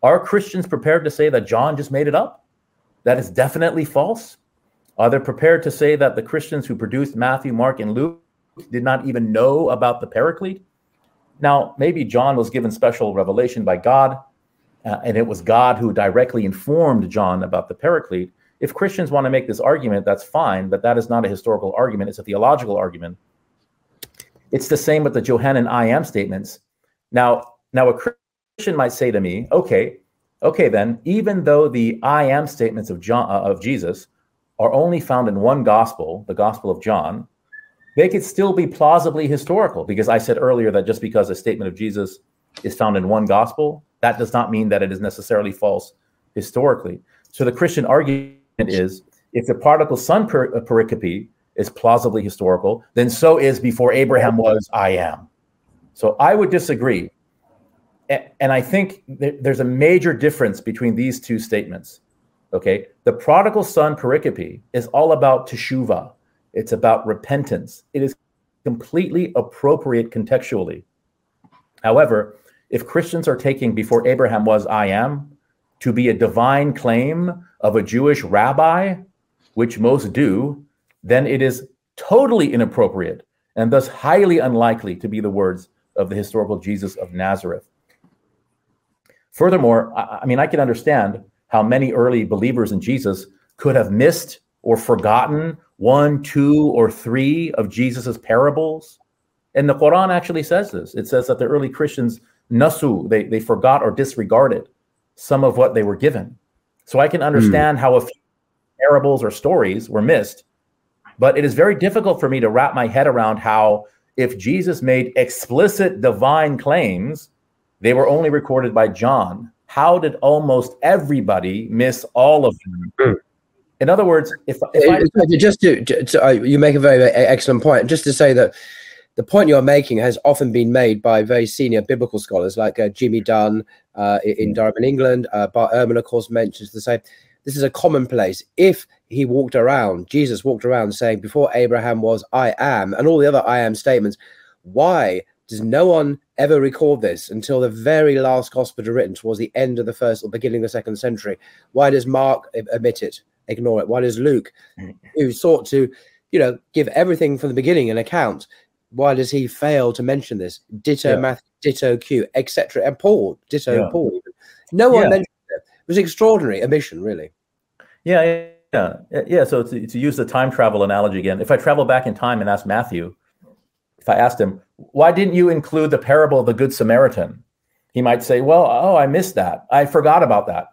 are Christians prepared to say that John just made it up? That is definitely false? Are they prepared to say that the Christians who produced Matthew, Mark, and Luke did not even know about the paraclete? Now, maybe John was given special revelation by God, uh, and it was God who directly informed John about the paraclete. If Christians want to make this argument, that's fine, but that is not a historical argument, it's a theological argument it's the same with the Johannine I am statements. Now, now a Christian might say to me, okay, okay, then, even though the I am statements of John uh, of Jesus are only found in one gospel, the Gospel of John, they could still be plausibly historical because I said earlier that just because a statement of Jesus is found in one gospel, that does not mean that it is necessarily false historically. So the Christian argument is if the prodigal son per- uh, pericope is plausibly historical, then so is before Abraham was, I am. So I would disagree. And I think there's a major difference between these two statements. Okay. The prodigal son pericope is all about teshuva, it's about repentance. It is completely appropriate contextually. However, if Christians are taking before Abraham was, I am, to be a divine claim of a Jewish rabbi, which most do, then it is totally inappropriate and thus highly unlikely to be the words of the historical Jesus of Nazareth. Furthermore, I, I mean, I can understand how many early believers in Jesus could have missed or forgotten one, two, or three of Jesus's parables. And the Quran actually says this. It says that the early Christians nasu, they, they forgot or disregarded some of what they were given. So I can hmm. understand mm. how a few parables or stories were missed but it is very difficult for me to wrap my head around how, if Jesus made explicit divine claims, they were only recorded by John. How did almost everybody miss all of them? Mm. In other words, if, if I, just to, to uh, you make a very, very excellent point. Just to say that the point you're making has often been made by very senior biblical scholars like uh, Jimmy Dunn uh, in hmm. Durham, in England. Uh, Bart Ehrman, of course, mentions the same. This is a commonplace. If he walked around, Jesus walked around saying, Before Abraham was, I am, and all the other I am statements, why does no one ever record this until the very last gospel written towards the end of the first or beginning of the second century? Why does Mark omit it, ignore it? Why does Luke, mm. who sought to, you know, give everything from the beginning an account, why does he fail to mention this? Ditto yeah. Matthew, ditto Q, etc. And Paul, ditto yeah. Paul. No one yeah. mentioned it. It was extraordinary omission, really. Yeah, yeah, yeah. So to, to use the time travel analogy again, if I travel back in time and ask Matthew, if I asked him, why didn't you include the parable of the Good Samaritan? He might say, well, oh, I missed that. I forgot about that.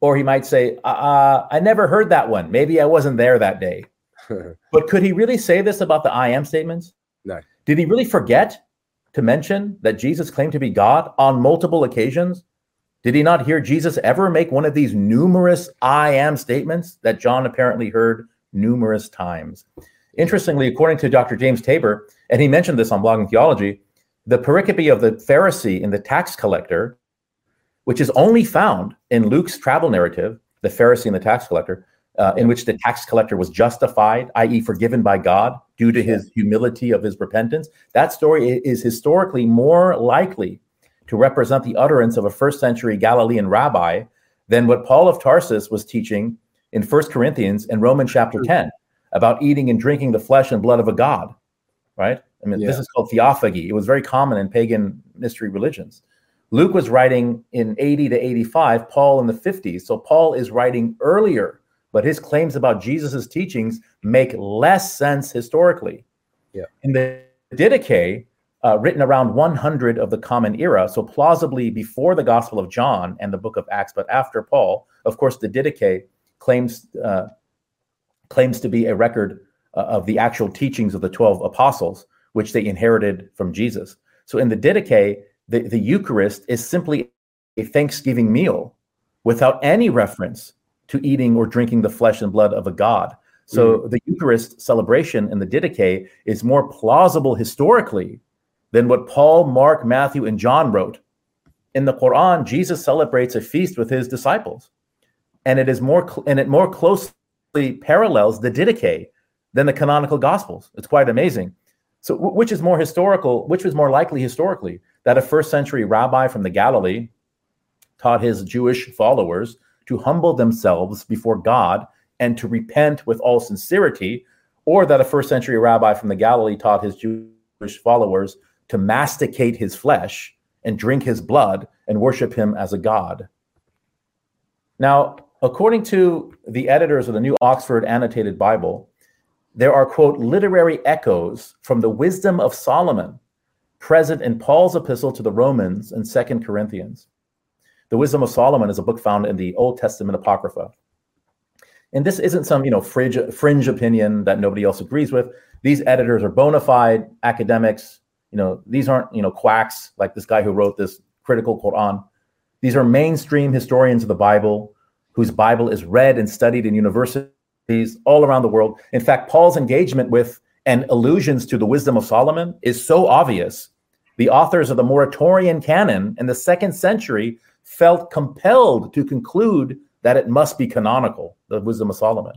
Or he might say, uh, uh I never heard that one. Maybe I wasn't there that day. but could he really say this about the I am statements? No. Did he really forget to mention that Jesus claimed to be God on multiple occasions? Did he not hear Jesus ever make one of these numerous I am statements that John apparently heard numerous times? Interestingly, according to Dr. James Tabor, and he mentioned this on Blogging Theology, the pericope of the Pharisee and the tax collector, which is only found in Luke's travel narrative, the Pharisee and the tax collector, uh, in which the tax collector was justified, i.e., forgiven by God due to his humility of his repentance. That story is historically more likely to represent the utterance of a first century Galilean rabbi than what Paul of Tarsus was teaching in First Corinthians and Romans chapter 10 about eating and drinking the flesh and blood of a God, right? I mean, Yeah. this is called theophagy. It was very common in pagan mystery religions. Luke was writing in 80 to 85, Paul in the 50s. So Paul is writing earlier, but his claims about Jesus' teachings make less sense historically. Yeah. In the Didache, uh, written around 100 of the Common Era, so plausibly before the Gospel of John and the Book of Acts, but after Paul, of course, the Didache claims uh, claims to be a record uh, of the actual teachings of the 12 apostles, which they inherited from Jesus. So in the Didache, the, the Eucharist is simply a Thanksgiving meal without any reference to eating or drinking the flesh and blood of a God. So the Eucharist celebration in the Didache is more plausible historically than what Paul, Mark, Matthew, and John wrote. In the Quran, Jesus celebrates a feast with his disciples, and it is more cl- and it more closely parallels the Didache than the canonical Gospels. It's quite amazing. So, wh- which is more historical? Which was more likely historically that a first century rabbi from the Galilee taught his Jewish followers to humble themselves before God and to repent with all sincerity, or that a first century rabbi from the Galilee taught his Jewish followers to masticate his flesh and drink his blood and worship him as a god. Now, according to the editors of the New Oxford Annotated Bible, there are, quote, literary echoes from the wisdom of Solomon present in Paul's epistle to the Romans and Second Corinthians. The Wisdom of Solomon is a book found in the Old Testament Apocrypha. And this isn't some, you know, fringe, fringe opinion that nobody else agrees with. These editors are bona fide academics. You know, these aren't, you know, quacks like this guy who wrote this critical Quran. These are mainstream historians of the Bible whose Bible is read and studied in universities all around the world. In fact, Paul's engagement with and allusions to the wisdom of Solomon is so obvious. The authors of the Muratorian canon in the second century felt compelled to conclude that it must be canonical, the wisdom of Solomon.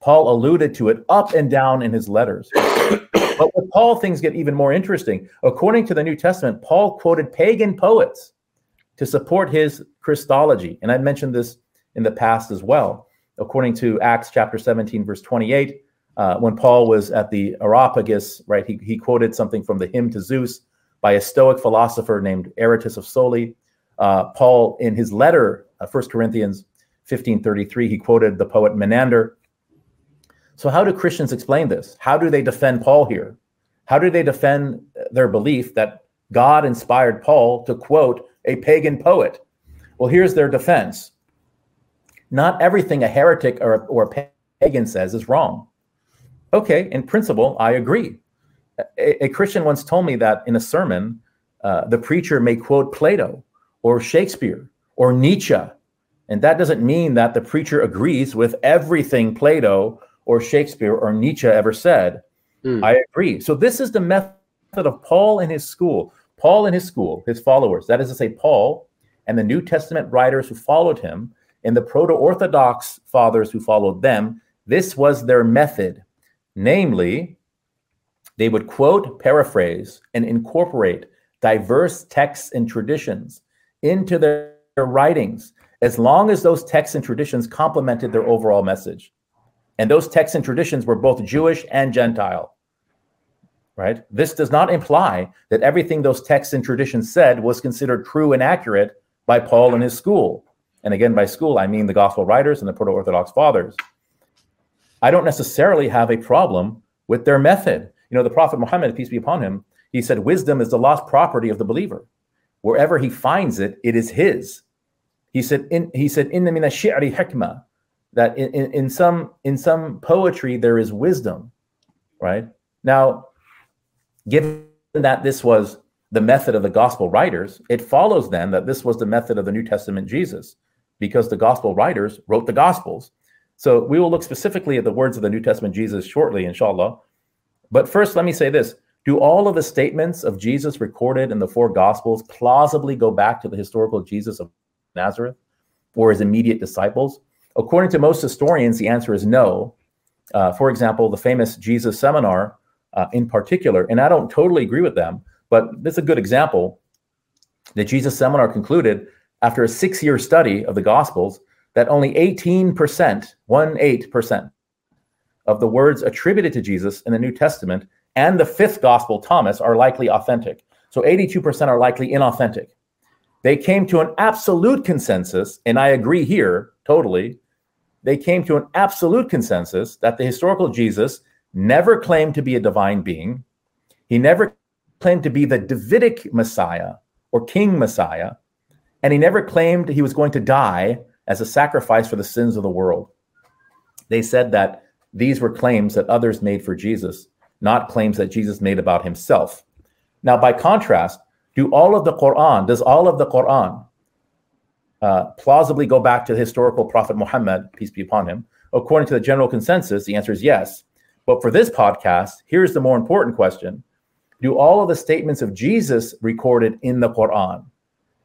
Paul alluded to it up and down in his letters. but with Paul, things get even more interesting. According to the New Testament, Paul quoted pagan poets to support his Christology. And I mentioned this in the past as well. According to Acts chapter 17, verse 28, uh, when Paul was at the Areopagus, right, he, he quoted something from the hymn to Zeus by a Stoic philosopher named Aratus of Soli. Uh, Paul, in his letter, uh, 1 Corinthians 15:33, he quoted the poet Menander. So, how do Christians explain this? How do they defend Paul here? How do they defend their belief that God inspired Paul to quote a pagan poet? Well, here's their defense. Not everything a heretic or, or a pagan says is wrong. Okay, in principle, I agree. A, a Christian once told me that in a sermon, uh, the preacher may quote Plato or Shakespeare or Nietzsche. And that doesn't mean that the preacher agrees with everything Plato or Shakespeare or Nietzsche ever said. Mm. I agree. So, this is the method of Paul and his school. Paul and his school, his followers, that is to say, Paul and the New Testament writers who followed him, and the proto Orthodox fathers who followed them, this was their method. Namely, they would quote, paraphrase, and incorporate diverse texts and traditions into their, their writings as long as those texts and traditions complemented their overall message. And those texts and traditions were both Jewish and Gentile. Right? This does not imply that everything those texts and traditions said was considered true and accurate by Paul and his school. And again, by school, I mean the gospel writers and the proto Orthodox fathers. I don't necessarily have a problem with their method. You know, the Prophet Muhammad, peace be upon him, he said, Wisdom is the lost property of the believer. Wherever he finds it, it is his. He said, in, he said, Inna min shi'ri hikmah, that in, in, in some in some poetry there is wisdom, right? Now, given that this was the method of the gospel writers, it follows then that this was the method of the New Testament Jesus, because the gospel writers wrote the gospels. So we will look specifically at the words of the New Testament Jesus shortly, inshallah. But first, let me say this. Do all of the statements of Jesus recorded in the four gospels plausibly go back to the historical Jesus of Nazareth or his immediate disciples? According to most historians, the answer is no. Uh, for example, the famous Jesus seminar uh, in particular, and I don't totally agree with them, but this is a good example. The Jesus seminar concluded after a six year study of the Gospels that only 18%, one eight percent, of the words attributed to Jesus in the New Testament and the fifth gospel, Thomas, are likely authentic. So 82% are likely inauthentic. They came to an absolute consensus, and I agree here totally. They came to an absolute consensus that the historical Jesus never claimed to be a divine being. He never claimed to be the Davidic Messiah or King Messiah. And he never claimed he was going to die as a sacrifice for the sins of the world. They said that these were claims that others made for Jesus, not claims that Jesus made about himself. Now, by contrast, do all of the Quran, does all of the Quran uh, plausibly go back to the historical Prophet Muhammad, peace be upon him? According to the general consensus, the answer is yes. But for this podcast, here's the more important question Do all of the statements of Jesus recorded in the Quran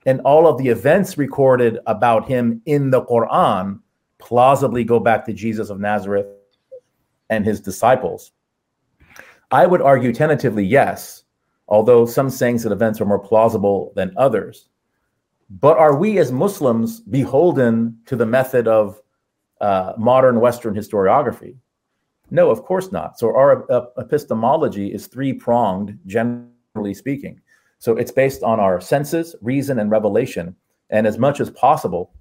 and all of the events recorded about him in the Quran plausibly go back to Jesus of Nazareth and his disciples? I would argue tentatively yes, although some sayings and events are more plausible than others. But are we as Muslims beholden to the method of uh, modern Western historiography? No, of course not. So our epistemology is three pronged, generally speaking. So it's based on our senses, reason, and revelation. And as much as possible,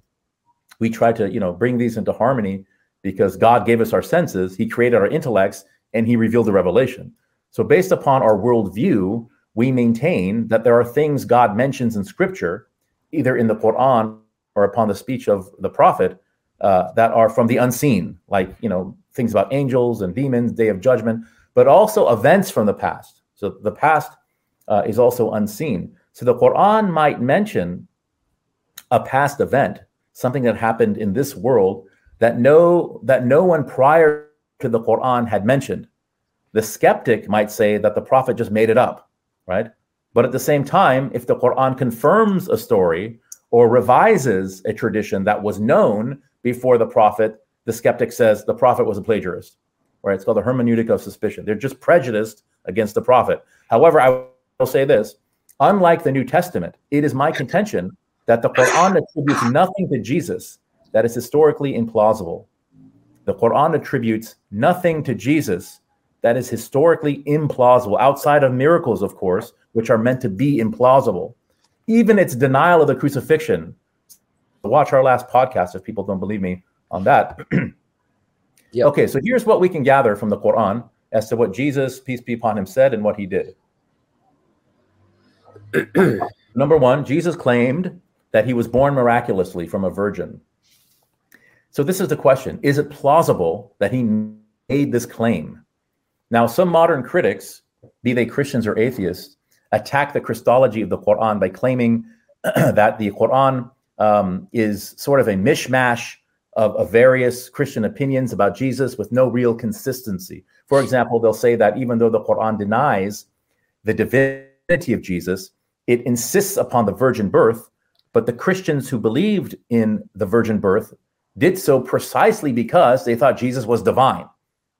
we try to, you know, bring these into harmony because God gave us our senses, He created our intellects, and He revealed the revelation. So based upon our worldview, we maintain that there are things God mentions in Scripture, either in the Quran or upon the speech of the prophet, uh, that are from the unseen, like you know things about angels and demons, day of judgment, but also events from the past. So the past uh, is also unseen. So the Quran might mention a past event, something that happened in this world that no that no one prior to the Quran had mentioned. The skeptic might say that the prophet just made it up, right? But at the same time, if the Quran confirms a story or revises a tradition that was known before the prophet, the skeptic says the prophet was a plagiarist, right? It's called the hermeneutic of suspicion. They're just prejudiced against the prophet. However, I will say this unlike the New Testament, it is my contention that the Quran attributes nothing to Jesus that is historically implausible. The Quran attributes nothing to Jesus that is historically implausible, outside of miracles, of course, which are meant to be implausible. Even its denial of the crucifixion. Watch our last podcast if people don't believe me on that. yep. Okay, so here's what we can gather from the Quran as to what Jesus, peace be upon him, said and what he did. Number one, Jesus claimed that he was born miraculously from a virgin. So this is the question Is it plausible that he made this claim? Now, some modern critics, be they Christians or atheists, attack the Christology of the Quran by claiming that the Quran um, is sort of a mishmash of, of, various Christian opinions about Jesus with no real consistency. For example, they'll say that even though the Quran denies the divinity of Jesus, it insists upon the virgin birth, but the Christians who believed in the virgin birth did so precisely because they thought Jesus was divine,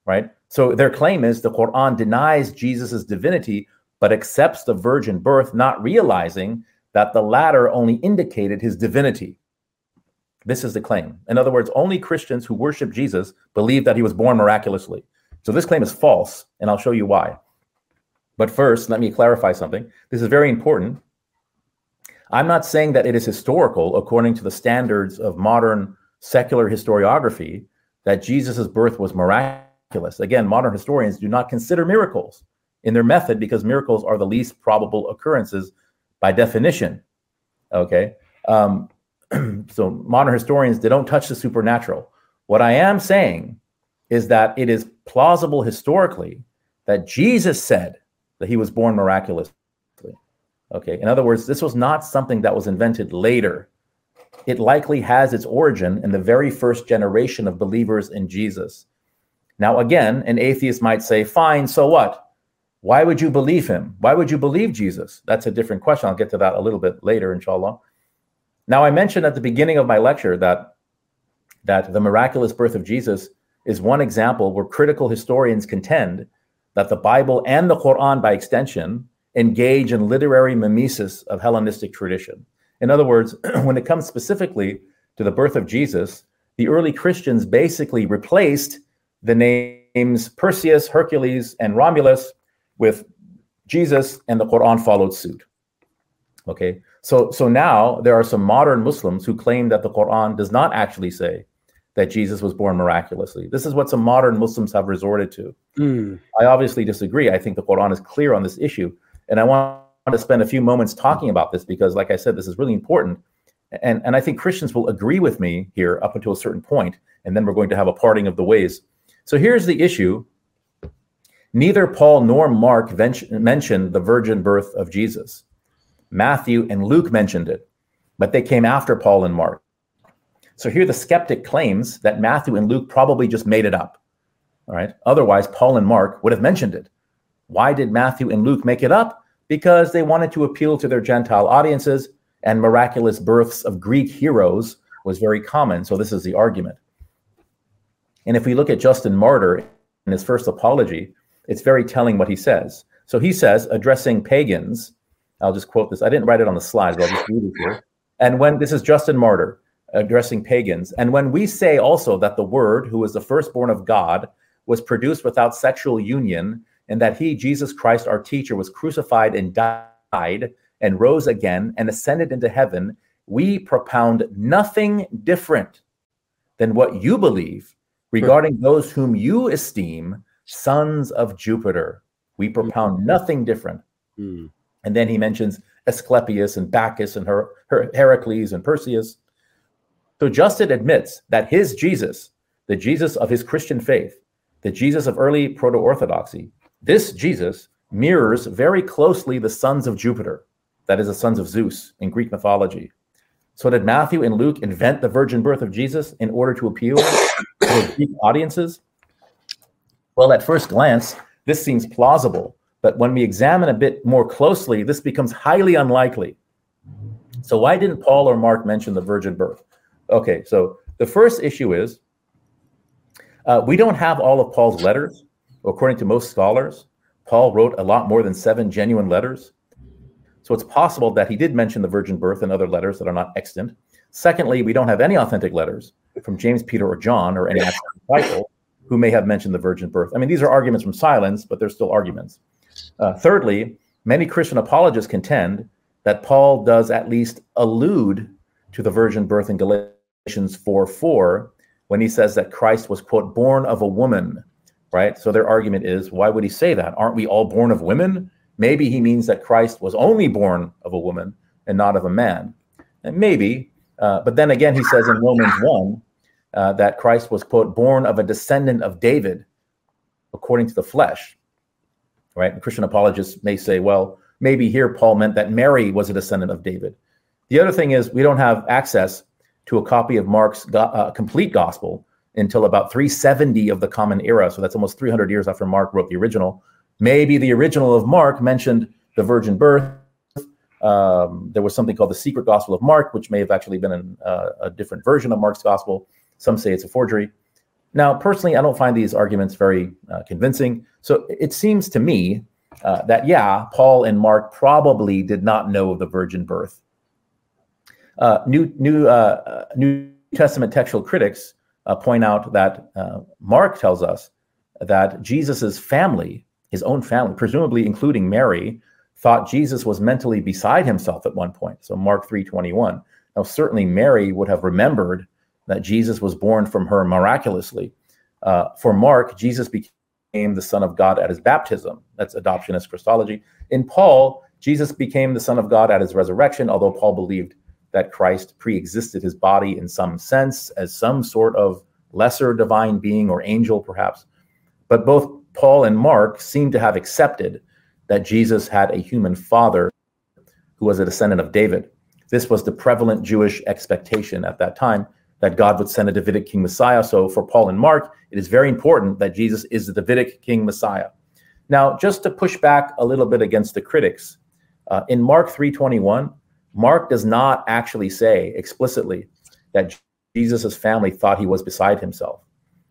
right? So their claim is the Quran denies Jesus' divinity, but accepts the virgin birth, not realizing that the latter only indicated his divinity. This is the claim. In other words, only Christians who worship Jesus believe that he was born miraculously. So this claim is false, and I'll show you why. But first, let me clarify something. This is very important. I'm not saying that it is historical according to the standards of modern secular historiography that Jesus' birth was miraculous. Again, modern historians do not consider miracles in their method because miracles are the least probable occurrences by definition. Okay. Um, so modern historians, they don't touch the supernatural. What I am saying is that it is plausible historically that Jesus said that he was born miraculously. Okay. In other words, this was not something that was invented later. It likely has its origin in the very first generation of believers in Jesus. Now, again, an atheist might say, fine, so what? Why would you believe him? Why would you believe Jesus? That's a different question. I'll get to that a little bit later, inshallah. Now, I mentioned at the beginning of my lecture that, that the miraculous birth of Jesus is one example where critical historians contend that the Bible and the Quran, by extension, engage in literary mimesis of Hellenistic tradition. In other words, when it comes specifically to the birth of Jesus, the early Christians basically replaced the names Perseus, Hercules, and Romulus with Jesus, and the Quran followed suit. Okay, so so now there are some modern Muslims who claim that the Quran does not actually say that Jesus was born miraculously. This is what some modern Muslims have resorted to. Mm. I obviously disagree. I think the Quran is clear on this issue, and I want to spend a few moments talking about this because, like I said, this is really important. And, and I think Christians will agree with me here up until a certain point, and then we're going to have a parting of the ways. So here's the issue Neither Paul nor Mark mentioned the virgin birth of Jesus. Matthew and Luke mentioned it, but they came after Paul and Mark. So here the skeptic claims that Matthew and Luke probably just made it up. All right. Otherwise, Paul and Mark would have mentioned it. Why did Matthew and Luke make it up? Because they wanted to appeal to their Gentile audiences, and miraculous births of Greek heroes was very common. So this is the argument. And if we look at Justin Martyr in his first apology, it's very telling what he says. So he says, addressing pagans, I'll just quote this. I didn't write it on the slide, but I'll just read it here. And when this is Justin Martyr addressing pagans, and when we say also that the Word, who is the firstborn of God, was produced without sexual union, and that he, Jesus Christ, our teacher, was crucified and died and rose again and ascended into heaven, we propound nothing different than what you believe regarding those whom you esteem sons of Jupiter. We propound mm. nothing different. Mm. And then he mentions Asclepius and Bacchus and Her- Her- Heracles and Perseus. So Justin admits that his Jesus, the Jesus of his Christian faith, the Jesus of early proto orthodoxy, this Jesus mirrors very closely the sons of Jupiter, that is, the sons of Zeus in Greek mythology. So, did Matthew and Luke invent the virgin birth of Jesus in order to appeal to Greek audiences? Well, at first glance, this seems plausible, but when we examine a bit more closely, this becomes highly unlikely. So, why didn't Paul or Mark mention the virgin birth? Okay, so the first issue is uh, we don't have all of Paul's letters. According to most scholars, Paul wrote a lot more than seven genuine letters. So it's possible that he did mention the virgin birth in other letters that are not extant. Secondly, we don't have any authentic letters from James, Peter, or John, or any actual disciple who may have mentioned the virgin birth. I mean, these are arguments from silence, but they're still arguments. Uh, thirdly, many Christian apologists contend that Paul does at least allude to the virgin birth in Galatians 4 4 when he says that Christ was, quote, born of a woman, right? So their argument is, why would he say that? Aren't we all born of women? Maybe he means that Christ was only born of a woman and not of a man. And maybe, uh, but then again, he says in Romans 1 uh, that Christ was, quote, born of a descendant of David according to the flesh, right? And Christian apologists may say, well, maybe here Paul meant that Mary was a descendant of David. The other thing is, we don't have access to a copy of Mark's uh, complete gospel until about 370 of the Common Era. So that's almost 300 years after Mark wrote the original. Maybe the original of Mark mentioned the virgin birth. Um, there was something called the Secret Gospel of Mark, which may have actually been an, uh, a different version of Mark's gospel. Some say it's a forgery. Now, personally, I don't find these arguments very uh, convincing. So it seems to me uh, that, yeah, Paul and Mark probably did not know of the virgin birth. Uh, new, new, uh, uh, new Testament textual critics uh, point out that Mark tells us that Jesus's family, his own family, presumably including Mary, thought Jesus was mentally beside himself at one point. So Mark 3:21. Now, certainly Mary would have remembered that Jesus was born from her miraculously. Uh, for Mark, Jesus became the Son of God at his baptism. That's adoptionist Christology. In Paul, Jesus became the Son of God at his resurrection, although Paul believed that Christ pre existed his body in some sense as some sort of lesser divine being or angel, perhaps. But both Paul and Mark seem to have accepted that Jesus had a human father who was a descendant of David. This was the prevalent Jewish expectation at that time that God would send a Davidic king Messiah. So for Paul and Mark, it is very important that Jesus is the Davidic king Messiah. Now, just to push back a little bit against the critics, uh, in Mark 3:21, Mark does not actually say explicitly that Jesus' family thought he was beside himself.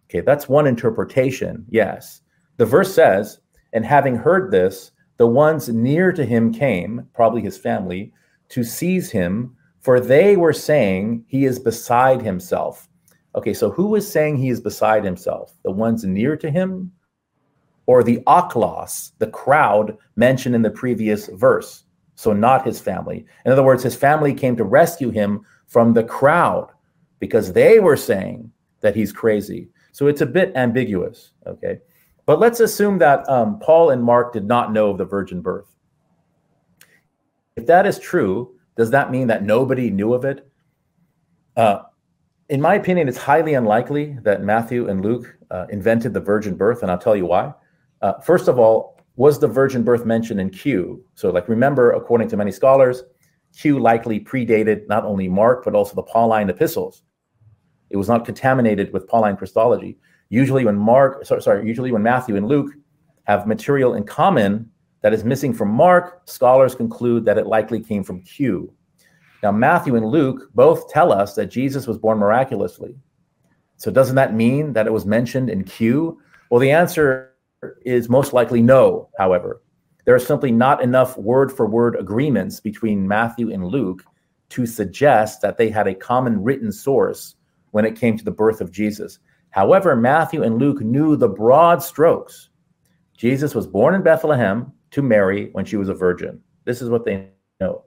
Okay, that's one interpretation, yes. The verse says, and having heard this, the ones near to him came, probably his family, to seize him for they were saying he is beside himself. Okay, so who was saying he is beside himself? The ones near to him or the ochlos, the crowd mentioned in the previous verse. So, not his family. In other words, his family came to rescue him from the crowd because they were saying that he's crazy. So, it's a bit ambiguous. Okay. But let's assume that um, Paul and Mark did not know of the virgin birth. If that is true, does that mean that nobody knew of it? Uh, in my opinion, it's highly unlikely that Matthew and Luke uh, invented the virgin birth, and I'll tell you why. Uh, first of all, was the virgin birth mentioned in Q? So, like, remember, according to many scholars, Q likely predated not only Mark, but also the Pauline epistles. It was not contaminated with Pauline Christology. Usually, when Mark, sorry, sorry, usually when Matthew and Luke have material in common, that is missing from Mark, scholars conclude that it likely came from Q. Now, Matthew and Luke both tell us that Jesus was born miraculously. So, doesn't that mean that it was mentioned in Q? Well, the answer is most likely no, however. There are simply not enough word for word agreements between Matthew and Luke to suggest that they had a common written source when it came to the birth of Jesus. However, Matthew and Luke knew the broad strokes. Jesus was born in Bethlehem to Mary when she was a virgin. This is what they know.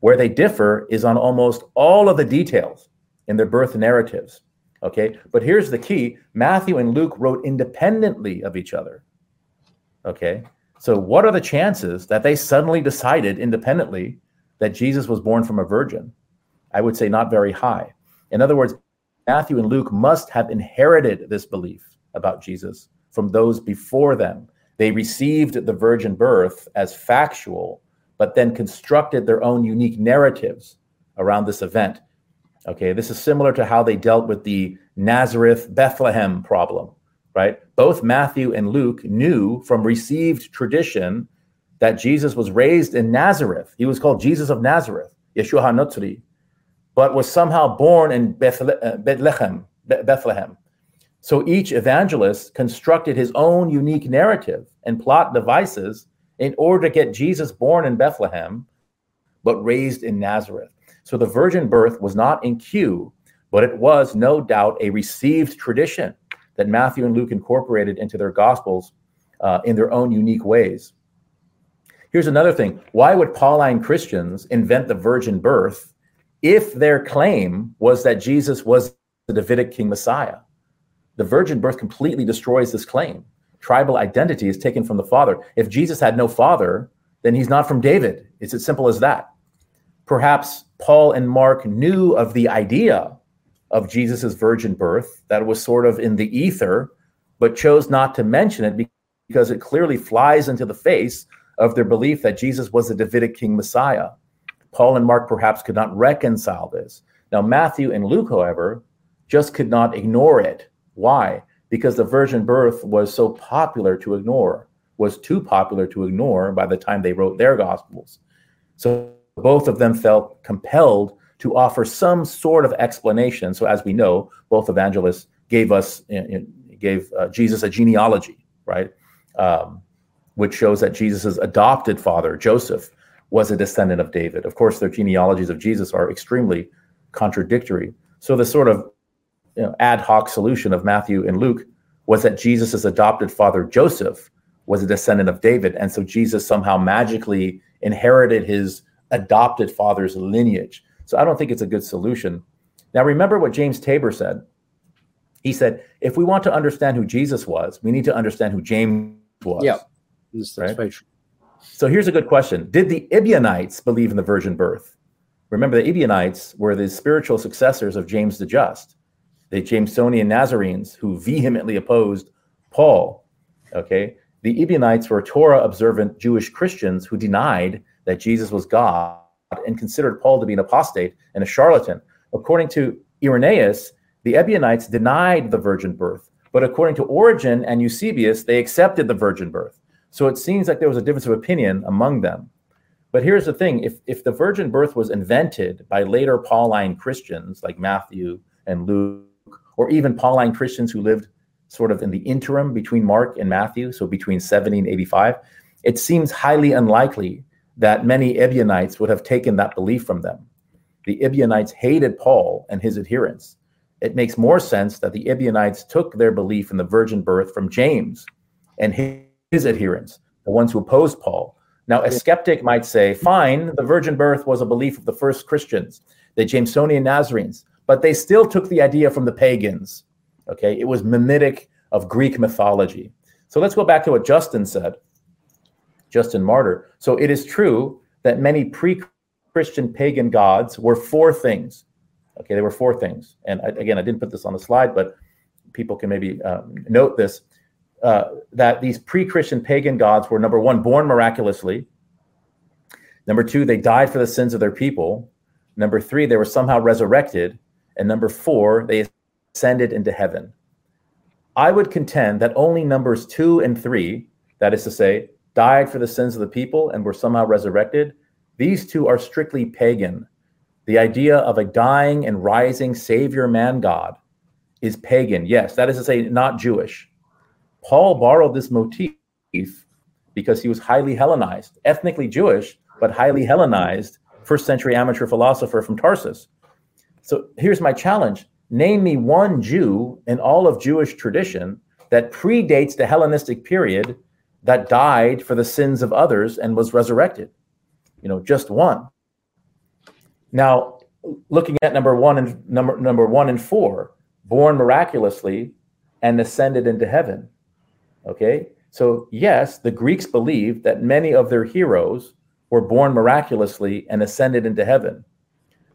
Where they differ is on almost all of the details in their birth narratives. Okay, but here's the key Matthew and Luke wrote independently of each other. Okay, so what are the chances that they suddenly decided independently that Jesus was born from a virgin? I would say not very high. In other words, Matthew and Luke must have inherited this belief about Jesus from those before them they received the virgin birth as factual, but then constructed their own unique narratives around this event. Okay, this is similar to how they dealt with the Nazareth Bethlehem problem, right? Both Matthew and Luke knew from received tradition that Jesus was raised in Nazareth. He was called Jesus of Nazareth, Yeshua HaNotzri, but was somehow born in uh, Bethlehem, Bethlehem. So each evangelist constructed his own unique narrative and plot devices in order to get Jesus born in Bethlehem, but raised in Nazareth. So the virgin birth was not in Q, but it was no doubt a received tradition that Matthew and Luke incorporated into their gospels uh, in their own unique ways. Here's another thing why would Pauline Christians invent the virgin birth if their claim was that Jesus was the Davidic king Messiah? the virgin birth completely destroys this claim. Tribal identity is taken from the father. If Jesus had no father, then he's not from David. It's as simple as that. Perhaps Paul and Mark knew of the idea of Jesus' virgin birth, that was sort of in the ether, but chose not to mention it because it clearly flies into the face of their belief that Jesus was the Davidic king Messiah. Paul and Mark perhaps could not reconcile this. Now, Matthew and Luke, however, just could not ignore it why? Because the virgin birth was so popular to ignore, was too popular to ignore by the time they wrote their gospels. So both of them felt compelled to offer some sort of explanation. So as we know, both evangelists gave us gave uh, Jesus a genealogy, right? Um, which shows that Jesus' adopted father, Joseph, was a descendant of David. Of course, their genealogies of Jesus are extremely contradictory. So the sort of you know, ad hoc solution of Matthew and Luke was that Jesus' adopted father Joseph was a descendant of David, and so Jesus somehow magically inherited his adopted father's lineage. So I don't think it's a good solution. Now remember what James Tabor said. He said, if we want to understand who Jesus was, we need to understand who James was. Yeah, right? So here's a good question: Did the Ebionites believe in the virgin birth? Remember, the Ebionites were the spiritual successors of James the Just the Jamesonian Nazarenes who vehemently opposed Paul. Okay, the Ebionites were Torah observant Jewish Christians who denied that Jesus was God and considered Paul to be an apostate and a charlatan. According to Irenaeus, the Ebionites denied the virgin birth, but according to Origen and Eusebius, they accepted the virgin birth. So it seems like there was a difference of opinion among them. But here's the thing if, if the virgin birth was invented by later Pauline Christians like Matthew and Luke or even Pauline Christians who lived sort of in the interim between Mark and Matthew, so between 70 and 85, it seems highly unlikely that many Ebionites would have taken that belief from them. The Ebionites hated Paul and his adherents. It makes more sense that the Ebionites took their belief in the virgin birth from James and his adherents, the ones who opposed Paul. Now, a skeptic might say, fine, the virgin birth was a belief of the first Christians, the Jamesonian Nazarenes, but they still took the idea from the pagans. Okay, it was mimetic of Greek mythology. So let's go back to what Justin said, Justin Martyr. So it is true that many pre Christian pagan gods were four things. Okay, they were four things. And I, again, I didn't put this on the slide, but people can maybe um, note this uh, that these pre Christian pagan gods were number one, born miraculously. Number two, they died for the sins of their people. Number three, they were somehow resurrected. And number four, they ascended into heaven. I would contend that only numbers two and three, that is to say, died for the sins of the people and were somehow resurrected, these two are strictly pagan. The idea of a dying and rising Savior man God is pagan. Yes, that is to say, not Jewish. Paul borrowed this motif because he was highly Hellenized, ethnically Jewish, but highly Hellenized, first century amateur philosopher from Tarsus. So here's my challenge name me one Jew in all of Jewish tradition that predates the Hellenistic period that died for the sins of others and was resurrected. You know, just one. Now, looking at number one and number number one and four, born miraculously and ascended into heaven. Okay, so yes, the Greeks believed that many of their heroes were born miraculously and ascended into heaven.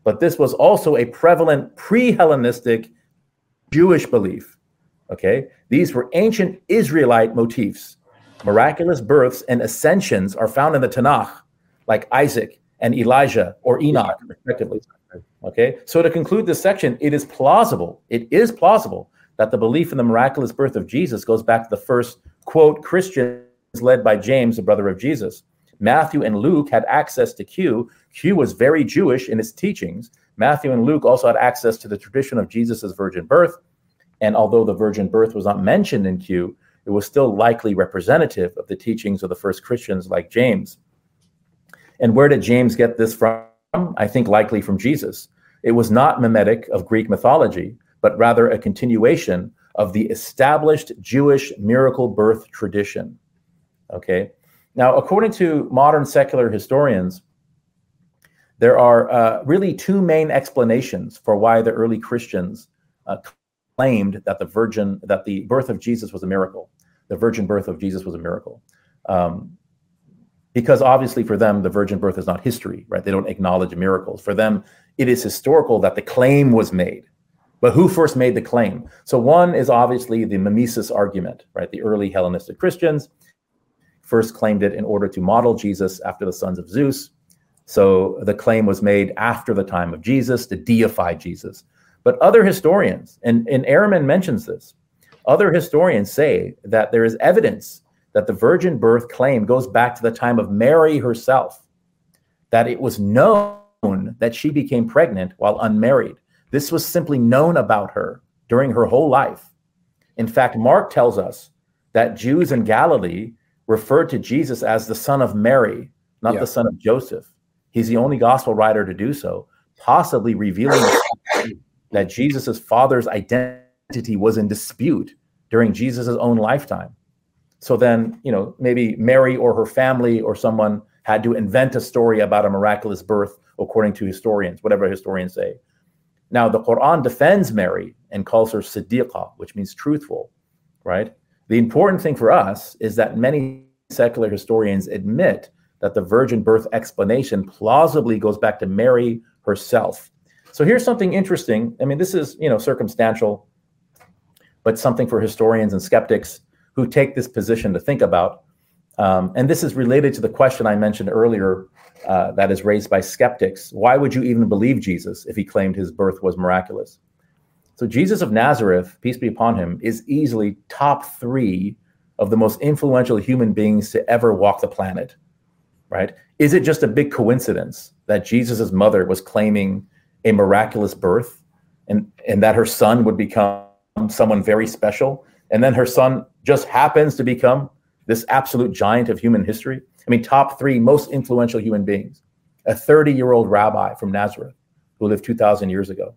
But this was also a prevalent pre Hellenistic Jewish belief. Okay, these were ancient Israelite motifs. Miraculous births and ascensions are found in the Tanakh, like Isaac and Elijah or Enoch, respectively. Okay, so to conclude this section, it is plausible, it is plausible that the belief in the miraculous birth of Jesus goes back to the first, quote, Christians led by James, the brother of Jesus. Matthew and Luke had access to Q. Q was very Jewish in its teachings. Matthew and Luke also had access to the tradition of Jesus' virgin birth. And although the virgin birth was not mentioned in Q, it was still likely representative of the teachings of the first Christians like James. And where did James get this from? I think likely from Jesus. It was not mimetic of Greek mythology, but rather a continuation of the established Jewish miracle birth tradition. Okay. Now, according to modern secular historians, there are uh, really two main explanations for why the early Christians uh, claimed that the virgin, that the birth of Jesus was a miracle. The virgin birth of Jesus was a miracle. Um, because obviously for them, the virgin birth is not history, right? They don't acknowledge miracles. For them, it is historical that the claim was made. But who first made the claim? So one is obviously the mimesis argument, right? The early Hellenistic Christians first claimed it in order to model Jesus after the sons of Zeus. So the claim was made after the time of Jesus to deify Jesus. But other historians, and, and Ehrman mentions this, other historians say that there is evidence that the virgin birth claim goes back to the time of Mary herself, that it was known that she became pregnant while unmarried. This was simply known about her during her whole life. In fact, Mark tells us that Jews in Galilee referred to Jesus as the son of Mary, not yeah. the son of Joseph. He's the only gospel writer to do so, possibly revealing that Jesus' father's identity was in dispute during Jesus' own lifetime. So then, you know, maybe Mary or her family or someone had to invent a story about a miraculous birth according to historians, whatever historians say. Now, the Quran defends Mary and calls her Siddiqa, which means truthful, right? The important thing for us is that many secular historians admit that the virgin birth explanation plausibly goes back to Mary herself. So here's something interesting. I mean, this is, you know, circumstantial, but something for historians and skeptics who take this position to think about. Um, and this is related to the question I mentioned earlier uh, that is raised by skeptics. Why would you even believe Jesus if he claimed his birth was miraculous? So Jesus of Nazareth, peace be upon him, is easily top three of the most influential human beings to ever walk the planet. Right? Is it just a big coincidence that Jesus' mother was claiming a miraculous birth and, and that her son would become someone very special? And then her son just happens to become this absolute giant of human history? I mean, top three most influential human beings. A 30 year old rabbi from Nazareth who lived 2,000 years ago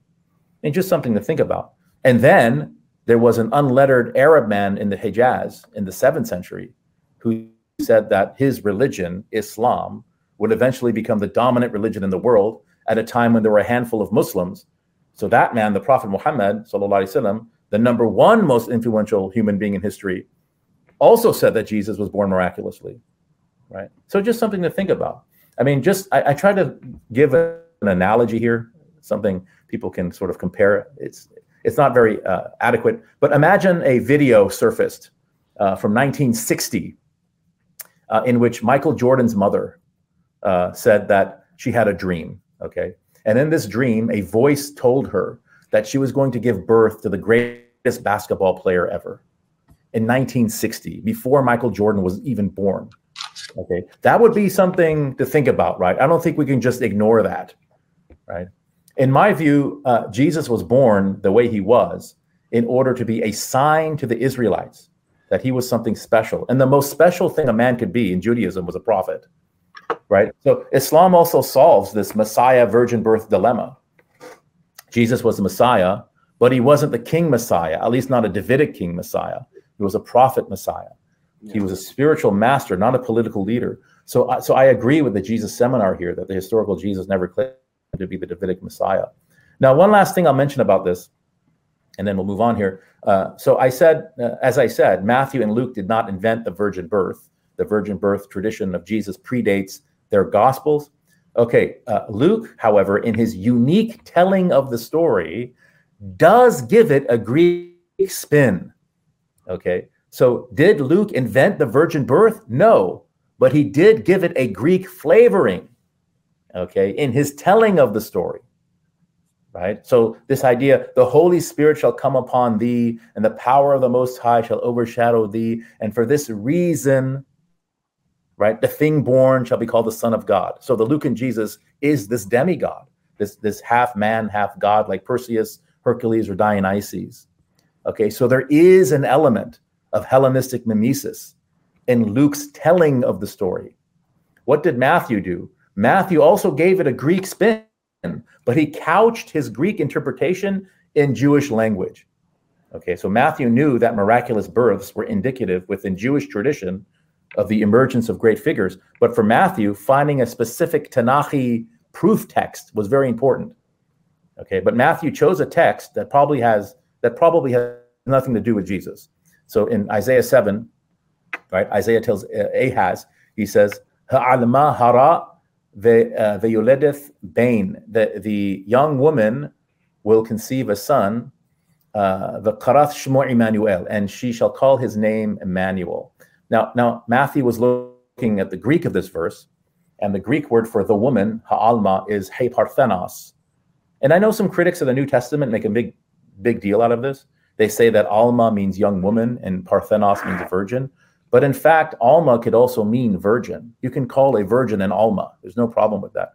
and just something to think about. And then there was an unlettered Arab man in the Hejaz in the seventh century who said that his religion, Islam, would eventually become the dominant religion in the world at a time when there were a handful of Muslims. So that man, the Prophet Muhammad, وسلم, the number one most influential human being in history, also said that Jesus was born miraculously. Right. So just something to think about. I mean, just I, I try to give an analogy here, something people can sort of compare. It's it's not very uh, adequate, but imagine a video surfaced uh, from 1960 uh, in which Michael Jordan's mother uh, said that she had a dream. Okay. And in this dream, a voice told her that she was going to give birth to the greatest basketball player ever in 1960, before Michael Jordan was even born. Okay. That would be something to think about, right? I don't think we can just ignore that, right? In my view, uh, Jesus was born the way he was in order to be a sign to the Israelites that he was something special. And the most special thing a man could be in Judaism was a prophet, right? So Islam also solves this Messiah virgin birth dilemma. Jesus was the Messiah, but he wasn't the king Messiah, at least not a Davidic king Messiah. He was a prophet Messiah. He was a spiritual master, not a political leader. So, so I agree with the Jesus seminar here that the historical Jesus never claimed to be the Davidic Messiah. Now, one last thing I'll mention about this and then we'll move on here. Uh, so I said, uh, as I said, Matthew and Luke did not invent the virgin birth. The virgin birth tradition of Jesus predates their gospels. Okay, uh, Luke, however, in his unique telling of the story, does give it a Greek spin. Okay, so did Luke invent the virgin birth? No, but he did give it a Greek flavoring. Okay, in his telling of the story right? So this idea, the Holy Spirit shall come upon thee, and the power of the Most High shall overshadow thee, and for this reason, right, the thing born shall be called the Son of God. So the Lucan Jesus is this demigod, this this half man, half God, like Perseus, Hercules, or Dionysus. Okay, so there is an element of Hellenistic mimesis in Luke's telling of the story. What did Matthew do? Matthew also gave it a Greek spin but he couched his Greek interpretation in Jewish language. Okay, so Matthew knew that miraculous births were indicative within Jewish tradition of the emergence of great figures. But for Matthew, finding a specific Tanakhi proof text was very important. Okay, but Matthew chose a text that probably has that probably has nothing to do with Jesus. So in Isaiah 7, right, Isaiah tells Ahaz, he says, Ha'alma hara uh, the yoledeth bain, the the young woman will conceive a son, uh, the karath shmo Emmanuel, and she shall call his name Emmanuel. Now, now Matthew was looking at the Greek of this verse, and the Greek word for the woman ha'alma is heparthenos. And I know some critics of the New Testament make a big big deal out of this. They say that alma means young woman and parthenos means virgin. But in fact, Alma could also mean virgin. You can call a virgin an Alma. There's no problem with that.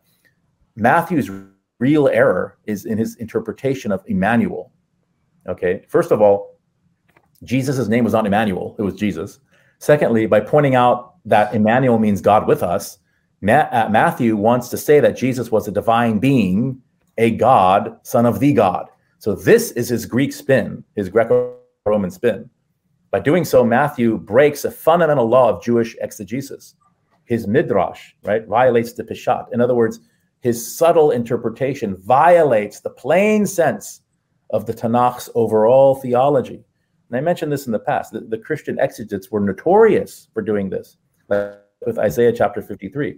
Matthew's real error is in his interpretation of Emmanuel. Okay, first of all, Jesus' name was not Emmanuel, it was Jesus. Secondly, by pointing out that Emmanuel means God with us, Ma- uh, Matthew wants to say that Jesus was a divine being, a God, son of the God. So this is his Greek spin, his Greco Roman spin. By doing so, Matthew breaks a fundamental law of Jewish exegesis. His midrash, right, violates the Peshat. In other words, his subtle interpretation violates the plain sense of the Tanakh's overall theology. And I mentioned this in the past. The, the Christian exegetes were notorious for doing this, like with Isaiah chapter 53.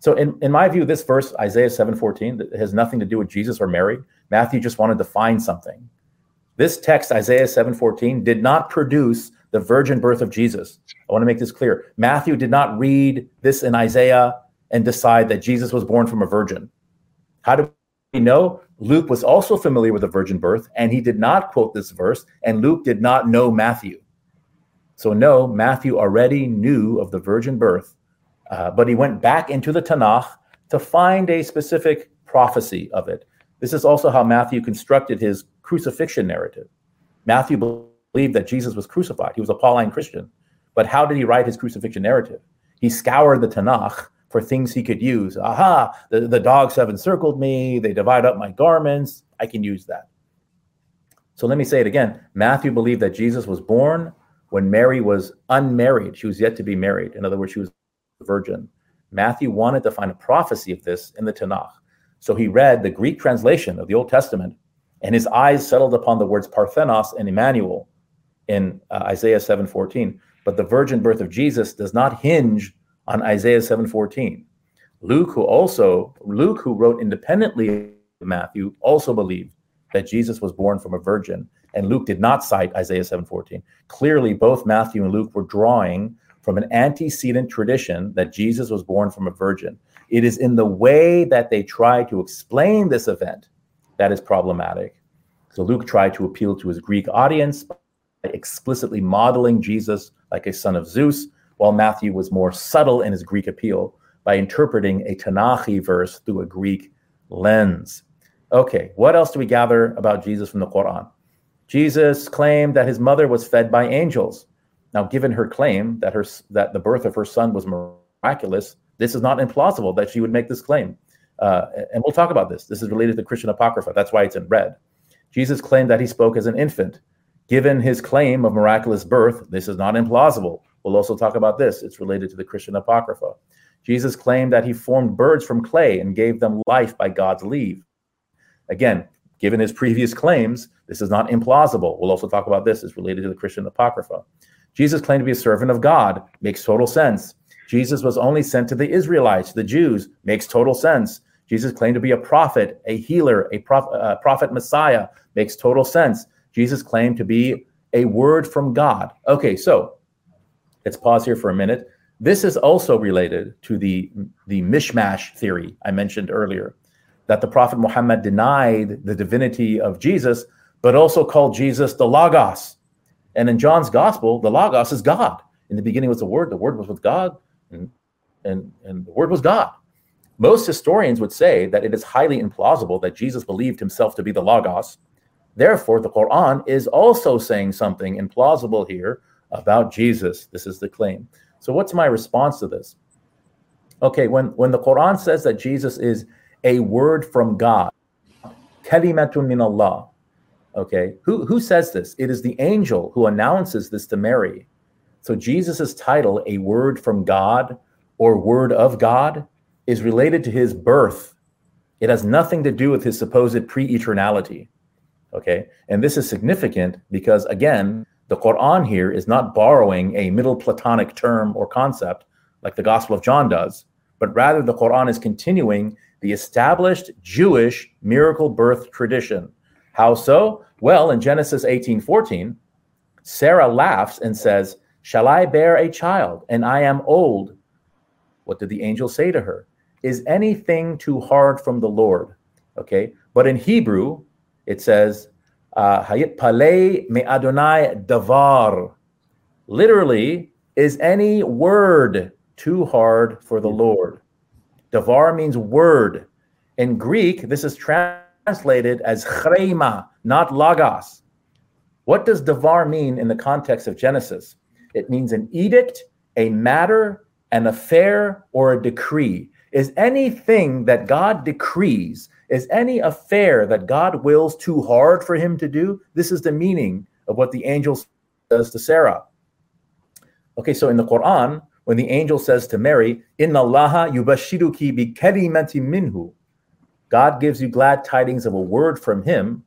So in, in my view, this verse, Isaiah 7:14, has nothing to do with Jesus or Mary. Matthew just wanted to find something. This text, Isaiah 7:14, did not produce the virgin birth of Jesus. I want to make this clear. Matthew did not read this in Isaiah and decide that Jesus was born from a virgin. How do we know? Luke was also familiar with the virgin birth, and he did not quote this verse, and Luke did not know Matthew. So, no, Matthew already knew of the virgin birth, uh, but he went back into the Tanakh to find a specific prophecy of it. This is also how Matthew constructed his crucifixion narrative. Matthew believed that Jesus was crucified. He was a Pauline Christian. But how did he write his crucifixion narrative? He scoured the Tanakh for things he could use. Aha, the, the dogs have encircled me. They divide up my garments. I can use that. So let me say it again. Matthew believed that Jesus was born when Mary was unmarried. She was yet to be married. In other words, she was a virgin. Matthew wanted to find a prophecy of this in the Tanakh. So he read the Greek translation of the Old Testament, and his eyes settled upon the words Parthenos and Emmanuel in uh, Isaiah 7:14. But the virgin birth of Jesus does not hinge on Isaiah 7:14. Luke, who also Luke, who wrote independently of Matthew, also believed that Jesus was born from a virgin, and Luke did not cite Isaiah 7:14. Clearly, both Matthew and Luke were drawing from an antecedent tradition that Jesus was born from a virgin. It is in the way that they try to explain this event that is problematic. So Luke tried to appeal to his Greek audience by explicitly modeling Jesus like a son of Zeus, while Matthew was more subtle in his Greek appeal by interpreting a Tanakhi verse through a Greek lens. Okay, what else do we gather about Jesus from the Quran? Jesus claimed that his mother was fed by angels. Now, given her claim that her that the birth of her son was miraculous, this is not implausible that she would make this claim. Uh, and we'll talk about this. This is related to Christian Apocrypha. That's why it's in red. Jesus claimed that he spoke as an infant. Given his claim of miraculous birth, this is not implausible. We'll also talk about this. It's related to the Christian Apocrypha. Jesus claimed that he formed birds from clay and gave them life by God's leave. Again, given his previous claims, this is not implausible. We'll also talk about this. It's related to the Christian Apocrypha. Jesus claimed to be a servant of God. Makes total sense. Jesus was only sent to the Israelites, the Jews. Makes total sense. Jesus claimed to be a prophet, a healer, a prof- uh, prophet Messiah. Makes total sense. Jesus claimed to be a word from God. Okay, so let's pause here for a minute. This is also related to the, the mishmash theory I mentioned earlier, that the Prophet Muhammad denied the divinity of Jesus, but also called Jesus the Logos. And in John's gospel, the Logos is God. In the beginning was the Word, the Word was with God, and, and, and the Word was God. Most historians would say that it is highly implausible that Jesus believed himself to be the Logos. Therefore, the Quran is also saying something implausible here about Jesus. This is the claim. So, what's my response to this? Okay, when, when the Quran says that Jesus is a word from God, kalimatun min Allah, okay, who, who says this? It is the angel who announces this to Mary. So, Jesus' title, a word from God or word of God, is related to his birth. It has nothing to do with his supposed pre eternality. Okay, and this is significant because, again, the Quran here is not borrowing a middle Platonic term or concept like the Gospel of John does, but rather the Quran is continuing the established Jewish miracle birth tradition. How so? Well, in Genesis 18:14, Sarah laughs and says, "Shall I bear a child and I am old?" What did the angel say to her? Is anything too hard from the Lord? Okay? But in Hebrew, it says, Uh, Hayit pale me Adonai davar. Literally, is any word too hard for the Lord? Davar means word. In Greek, this is translated as chrema, not logos. What does davar mean in the context of Genesis? It means an edict, a matter, an affair, or a decree. Is anything that God decrees is any affair that God wills too hard for him to do? This is the meaning of what the angel says to Sarah. Okay, so in the Quran, when the angel says to Mary, Inna Allaha yubashiruki bi kalimati minhu, God gives you glad tidings of a word from him.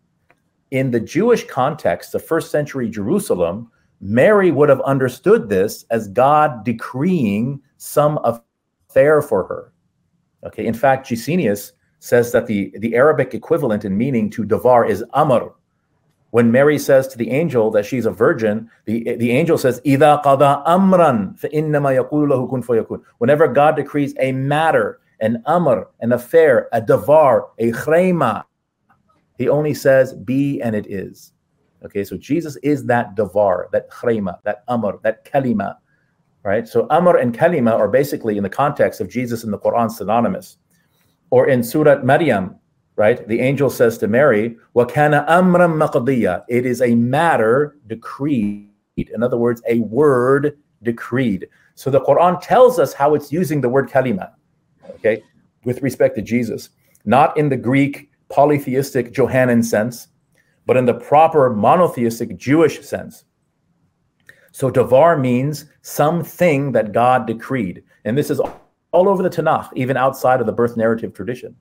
In the Jewish context, the first century Jerusalem, Mary would have understood this as God decreeing some affair for her. Okay, in fact, Gesenius says that the, the Arabic equivalent in meaning to davar is amr. When Mary says to the angel that she's a virgin, the, the angel says, إِذَا قَضَى أَمْرًا فَإِنَّمَا يَقُولُ لَهُ كُنْ فَيَكُونُ Whenever God decrees a matter, an amr, an affair, a davar, a chrema, he only says, be and it is. Okay, so Jesus is that davar, that chrema, that amr, that kalima, right? So amr and kalima are basically in the context of Jesus in the Quran synonymous. Or in Surah Maryam, right? The angel says to Mary, "Wakana amram maqdiya." It is a matter decreed. In other words, a word decreed. So the Quran tells us how it's using the word kalima, okay, with respect to Jesus, not in the Greek polytheistic Johannine sense, but in the proper monotheistic Jewish sense. So davar means something that God decreed. And this is all over the Tanakh, even outside of the birth narrative tradition.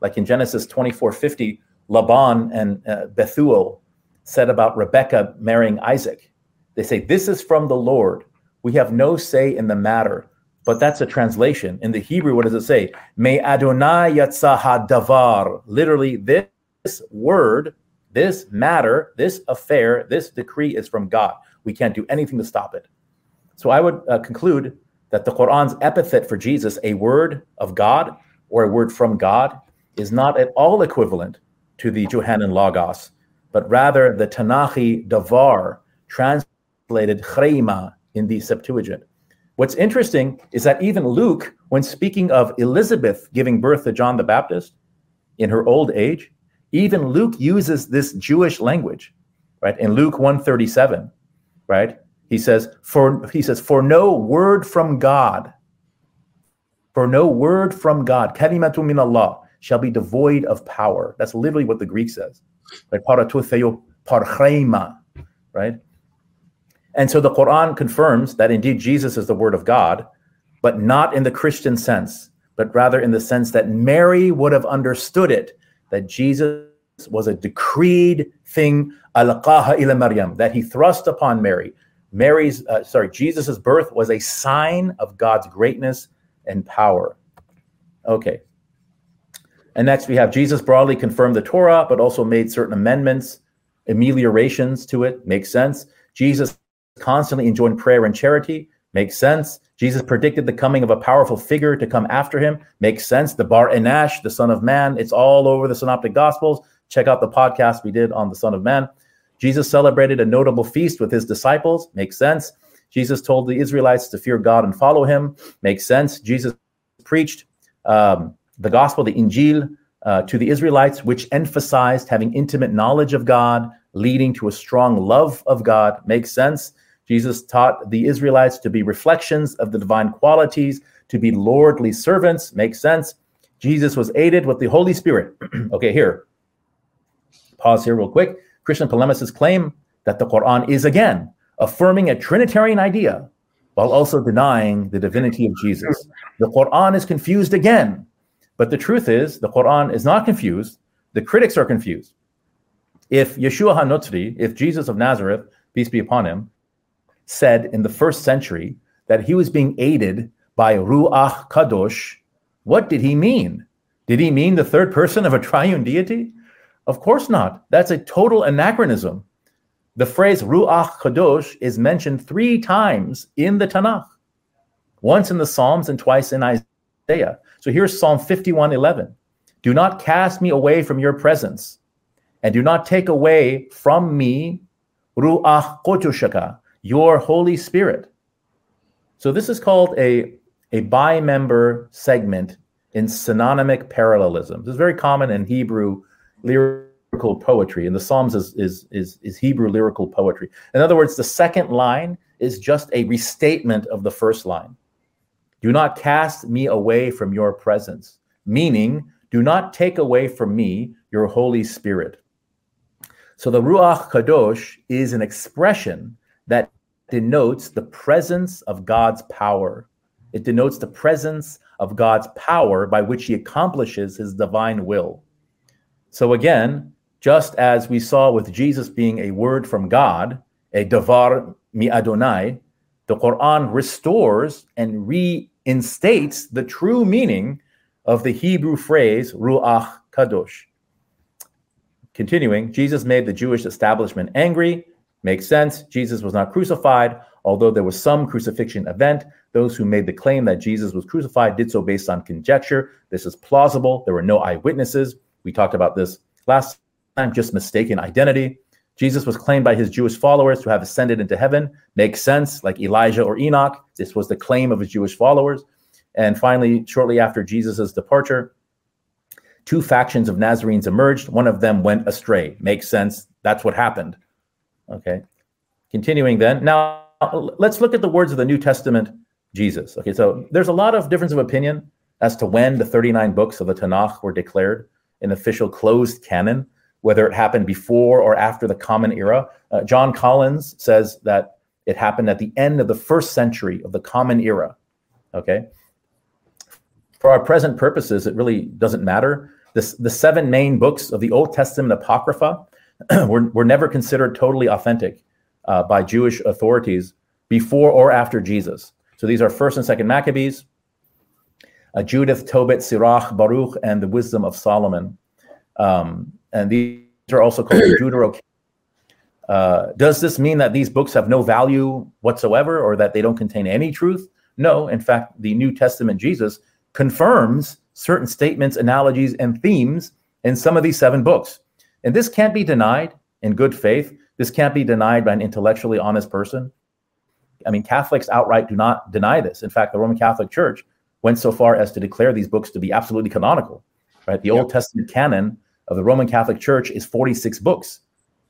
Like in Genesis 24 50, Laban and uh, Bethuel said about Rebekah marrying Isaac. They say, This is from the Lord. We have no say in the matter. But that's a translation. In the Hebrew, what does it say? May Adonai yatsaha davar. Literally, this word, this matter, this affair, this decree is from God. We can't do anything to stop it. So I would uh, conclude that the Quran's epithet for Jesus, a word of God or a word from God, is not at all equivalent to the Johannine Logos, but rather the Tanachi Davar, translated Chreima in the Septuagint. What's interesting is that even Luke, when speaking of Elizabeth giving birth to John the Baptist in her old age, even Luke uses this Jewish language, right? In Luke 137, right? He says, for he says, for no word from God, for no word from God, kalimatu min Allah, shall be devoid of power. That's literally what the Greek says. Right? Right? And so the Quran confirms that indeed Jesus is the word of God, but not in the Christian sense, but rather in the sense that Mary would have understood it, that Jesus was a decreed thing, alaqaha ila Maryam, that he thrust upon Mary. Mary's, uh, sorry, Jesus's birth was a sign of God's greatness and power. Okay. And next we have Jesus broadly confirmed the Torah, but also made certain amendments, ameliorations to it. Makes sense. Jesus constantly enjoined prayer and charity. Makes sense. Jesus predicted the coming of a powerful figure to come after him. Makes sense. The Bar Enash, the Son of Man. It's all over the Synoptic Gospels. Check out the podcast we did on the Son of Man. Jesus celebrated a notable feast with his disciples. Makes sense. Jesus told the Israelites to fear God and follow him. Makes sense. Jesus preached um, the gospel, the Injil, uh, to the Israelites, which emphasized having intimate knowledge of God, leading to a strong love of God. Makes sense. Jesus taught the Israelites to be reflections of the divine qualities, to be lordly servants. Makes sense. Jesus was aided with the Holy Spirit. okay, here. Pause here real quick. Christian polemicists claim that the Quran is again affirming a Trinitarian idea while also denying the divinity of Jesus. The Quran is confused again. But the truth is, the Quran is not confused. The critics are confused. If Yeshua HaNotzri, if Jesus of Nazareth, peace be upon him, said in the first century that he was being aided by Ruach Kadosh, what did he mean? Did he mean the third person of a triune deity? Of course not. That's a total anachronism. The phrase Ruach Kadosh is mentioned three times in the Tanakh, once in the Psalms and twice in Isaiah. So here's Psalm 51 11. Do not cast me away from your presence, and do not take away from me Ruach Kotushaka, your Holy Spirit. So this is called a, a bi-member segment in synonymic parallelism. This is very common in Hebrew lyrical poetry, and the Psalms is, is, is, is Hebrew lyrical poetry. In other words, the second line is just a restatement of the first line. Do not cast me away from your presence, meaning, do not take away from me your Holy Spirit. So the Ruach Kadosh is an expression that denotes the presence of God's power. It denotes the presence of God's power by which he accomplishes his divine will. So again, just as we saw with Jesus being a word from God, a davar mi Adonai, the Quran restores and reinstates the true meaning of the Hebrew phrase ruach kadosh. Continuing, Jesus made the Jewish establishment angry Makes sense. Jesus was not crucified, although there was some crucifixion event. Those who made the claim that Jesus was crucified did so based on conjecture. This is plausible. There were no eyewitnesses. We talked about this last time, just mistaken identity. Jesus was claimed by his Jewish followers to have ascended into heaven. Makes sense, like Elijah or Enoch. This was the claim of his Jewish followers. And finally, shortly after Jesus' departure, two factions of Nazarenes emerged. One of them went astray. Makes sense. That's what happened. Okay. Continuing then. Now, let's look at the words of the New Testament Jesus. Okay. So there's a lot of difference of opinion as to when the 39 books of the Tanakh were declared an official closed canon, whether it happened before or after the Common Era. Uh, John Collins says that It happened at the end of the first century of the Common Era. Okay. For our present purposes, it really doesn't matter. This, the seven main books of the Old Testament Apocrypha were, were never considered totally authentic uh, by Jewish authorities before or after Jesus. So these are First and Second Maccabees, uh, Judith, Tobit, Sirach, Baruch, and the Wisdom of Solomon. Um, and these are also called Deuterocanon. Uh, does this mean that these books have no value whatsoever or that they don't contain any truth? No. In fact, the New Testament Jesus confirms certain statements, analogies, and themes in some of these seven books. And this can't be denied in good faith. This can't be denied by an intellectually honest person. I mean, Catholics outright do not deny this. In fact, the Roman Catholic Church went so far as to declare these books to be absolutely canonical. Right? The yep. Old Testament canon of the Roman Catholic Church is 46 books.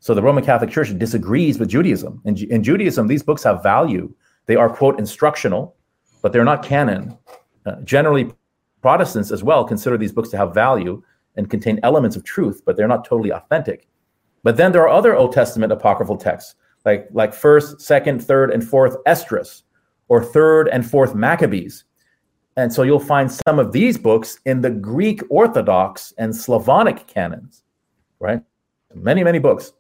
So the Roman Catholic Church disagrees with Judaism. In, in Judaism, these books have value. They are, quote, instructional, but they're not canon. Uh, generally, Protestants as well consider these books to have value and contain elements of truth, but they're not totally authentic. But then there are other Old Testament apocryphal texts, like like First, Second, Third, and Fourth Esdras, or Third and Fourth Maccabees. And so you'll find some of these books in the Greek Orthodox and Slavonic canons, right? Many, many books.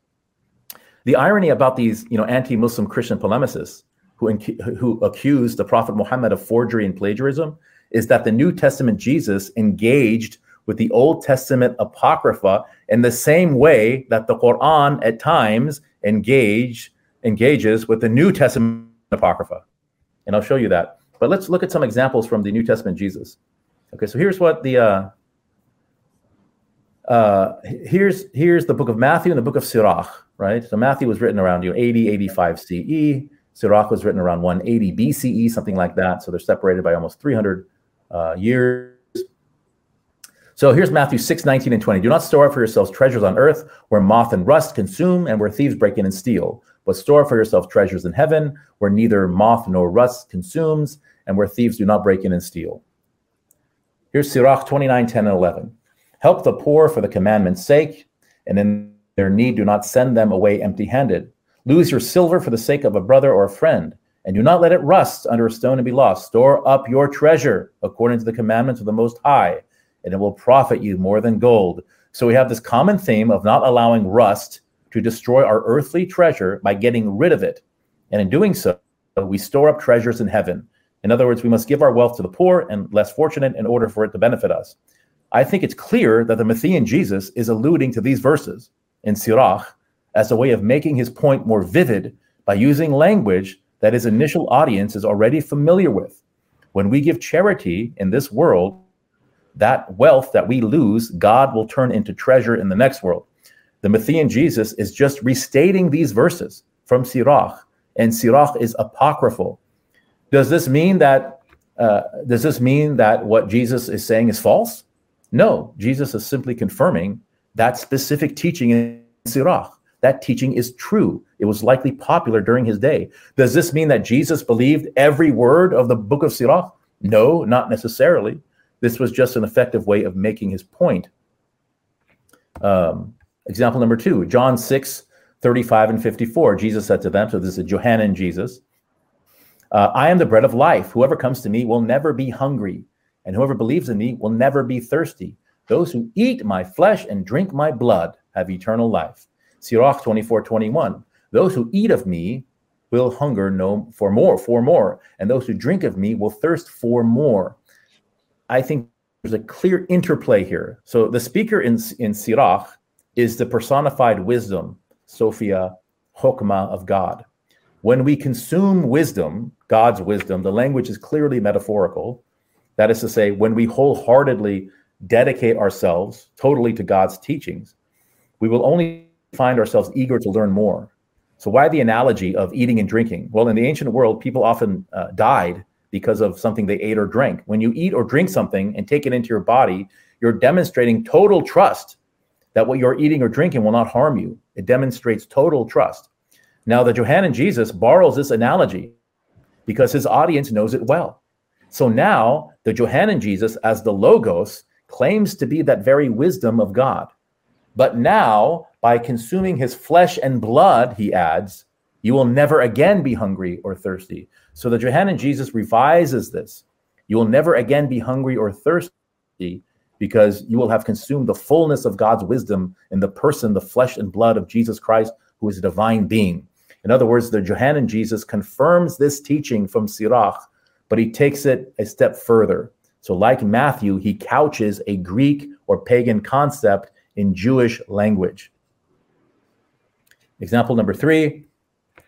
The irony about these, you know, anti-Muslim Christian polemicists who, who accuse the Prophet Muhammad of forgery and plagiarism is that the New Testament Jesus engaged with the Old Testament Apocrypha in the same way that the Quran at times engage, engages with the New Testament Apocrypha. And I'll show you that. But let's look at some examples from the New Testament Jesus. Okay, so here's what the uh, uh, here's here's the book of Matthew and the book of Sirach, right? So Matthew was written around you know 80, 85 CE. Sirach was written around 180 BCE, something like that. So they're separated by almost 300 uh, years. So here's Matthew 6, 19 and 20. Do not store up for yourselves treasures on earth where moth and rust consume and where thieves break in and steal, but store for yourself treasures in heaven where neither moth nor rust consumes and where thieves do not break in and steal. Here's Sirach 29, 10 and 11. Help the poor for the commandment's sake, and in their need do not send them away empty handed. Lose your silver for the sake of a brother or a friend and do not let it rust under a stone and be lost. Store up your treasure according to the commandments of the Most High, and it will profit you more than gold. So we have this common theme of not allowing rust to destroy our earthly treasure by getting rid of it. And in doing so, we store up treasures in heaven. In other words, we must give our wealth to the poor and less fortunate in order for it to benefit us. I think it's clear that the Matthean Jesus is alluding to these verses in Sirach as a way of making his point more vivid by using language that his initial audience is already familiar with. When we give charity in this world, that wealth that we lose, God will turn into treasure in the next world. The Matthean Jesus is just restating these verses from Sirach, and Sirach is apocryphal. Does this mean that uh, does this mean that what Jesus is saying is false? No, Jesus is simply confirming that specific teaching in Sirach that teaching is true. It was likely popular during his day. Does this mean that Jesus believed every word of the book of Sirach? No, not necessarily. This was just an effective way of making his point. Um, example number two, John 6, 35 and 54. Jesus said to them, so this is Johannine Jesus, uh, I am the bread of life. Whoever comes to me will never be hungry, and whoever believes in me will never be thirsty. Those who eat my flesh and drink my blood have eternal life Sirach 24, 21. Those who eat of me will hunger no for more, for more, and those who drink of me will thirst for more. I think there's a clear interplay here. So the speaker in, in Sirach is the personified wisdom, Sophia, Hokmah of God. When we consume wisdom, God's wisdom, the language is clearly metaphorical. That is to say, when we wholeheartedly dedicate ourselves totally to God's teachings, we will only find ourselves eager to learn more. So, why the analogy of eating and drinking? Well, in the ancient world, people often uh, died because of something they ate or drank. When you eat or drink something and take it into your body, you're demonstrating total trust that what you're eating or drinking will not harm you. It demonstrates total trust. Now, the Johannine Jesus borrows this analogy because his audience knows it well. So now, the Johannine Jesus, as the Logos, claims to be that very wisdom of God. But now, by consuming his flesh and blood, he adds, You will never again be hungry or thirsty. So the Johannine Jesus revises this. You will never again be hungry or thirsty because you will have consumed the fullness of God's wisdom in the person, the flesh and blood of Jesus Christ, who is a divine being. In other words, the Johannine Jesus confirms this teaching from Sirach, but he takes it a step further. So, like Matthew, he couches a Greek or pagan concept in Jewish language. Example number three,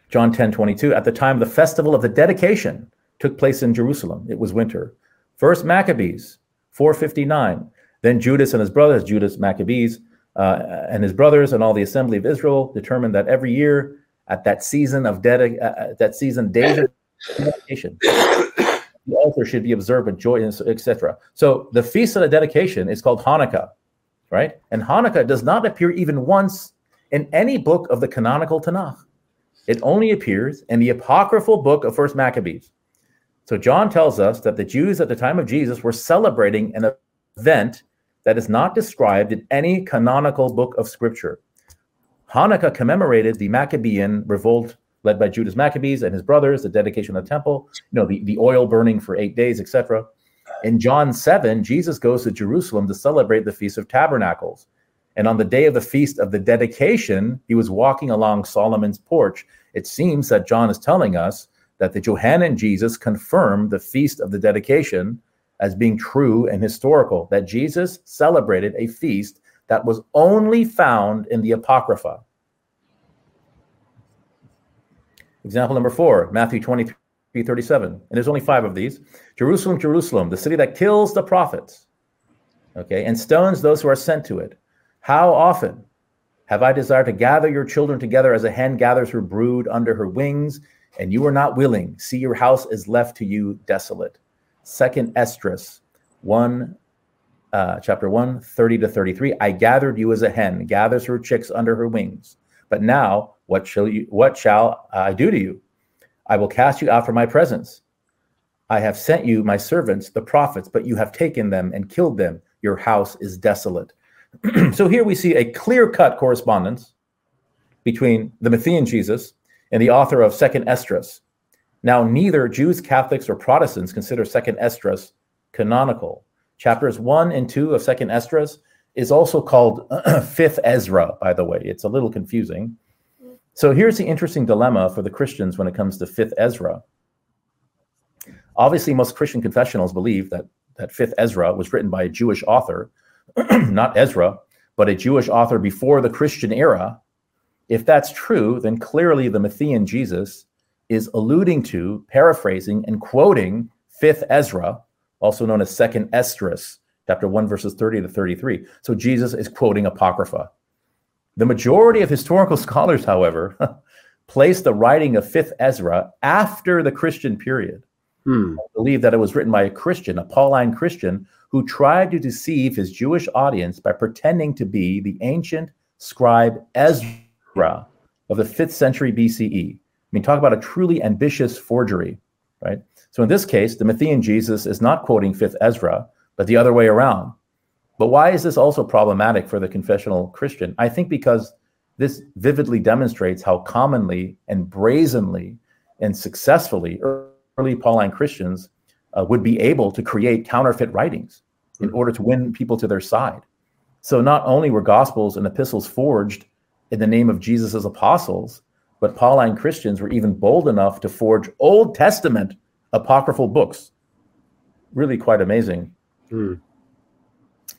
John 10 22. At the time the festival of the dedication took place in Jerusalem, it was winter. First Maccabees, 459. Then Judas and his brothers, Judas Maccabees, uh, and his brothers and all the assembly of Israel determined that every year at that season of dedi- uh, uh that season of dedication, the altar should be observed with joy, etc. So the feast of the dedication is called Hanukkah, right? And Hanukkah does not appear even once in any book of the canonical Tanakh. It only appears in the apocryphal book of First Maccabees. So John tells us that the Jews at the time of Jesus were celebrating an event that is not described in any canonical book of Scripture. Hanukkah commemorated the Maccabean revolt led by Judas Maccabees and his brothers, the dedication of the temple, you know, the, the oil burning for eight days, etc. In John 7, Jesus goes to Jerusalem to celebrate the Feast of Tabernacles. And on the day of the feast of the dedication, he was walking along Solomon's porch. It seems that John is telling us that the Johannine Jesus confirmed the feast of the dedication as being true and historical, that Jesus celebrated a feast that was only found in the Apocrypha. Example number four, Matthew 23, 37. And there's only five of these. Jerusalem, Jerusalem, the city that kills the prophets, okay, and stones those who are sent to it. How often have I desired to gather your children together as a hen gathers her brood under her wings, and you are not willing? See, your house is left to you desolate. Second Esdras 1, uh, chapter 1, 30 to 33. I gathered you as a hen gathers her chicks under her wings. But now, what shall you what shall I do to you? I will cast you out from my presence. I have sent you my servants, the prophets, but you have taken them and killed them. Your house is desolate. so here we see a clear-cut correspondence between the Matthean Jesus and the author of Second Esdras, now, neither Jews, Catholics, or Protestants consider Second Esdras canonical. Chapters one and two of Second Esdras is also called Fifth Ezra, by the way. It's a little confusing. So here's the interesting dilemma for the Christians when it comes to Fifth Ezra. Obviously, most Christian confessionals believe that that Fifth Ezra was written by a Jewish author, not Ezra, but a Jewish author before the Christian era. If that's true, then clearly the Matthean Jesus is alluding to, paraphrasing, and quoting fifth Ezra, also known as second Esdras, chapter 1, verses 30 to 33. So Jesus is quoting Apocrypha. The majority of historical scholars, however, place the writing of fifth Ezra after the Christian period. Hmm. believe that it was written by a Christian, a Pauline Christian, who tried to deceive his Jewish audience by pretending to be the ancient scribe Ezra of the 5th century BCE I mean, talk about a truly ambitious forgery, right? So in this case, the Matthean Jesus is not quoting fifth Ezra, but the other way around. But why is this also problematic for the confessional Christian? I think because this vividly demonstrates how commonly and brazenly and successfully early Pauline Christians uh, would be able to create counterfeit writings in order to win people to their side. So not only were gospels and epistles forged in the name of Jesus' apostles, but Pauline Christians were even bold enough to forge Old Testament apocryphal books. Really quite amazing. Mm.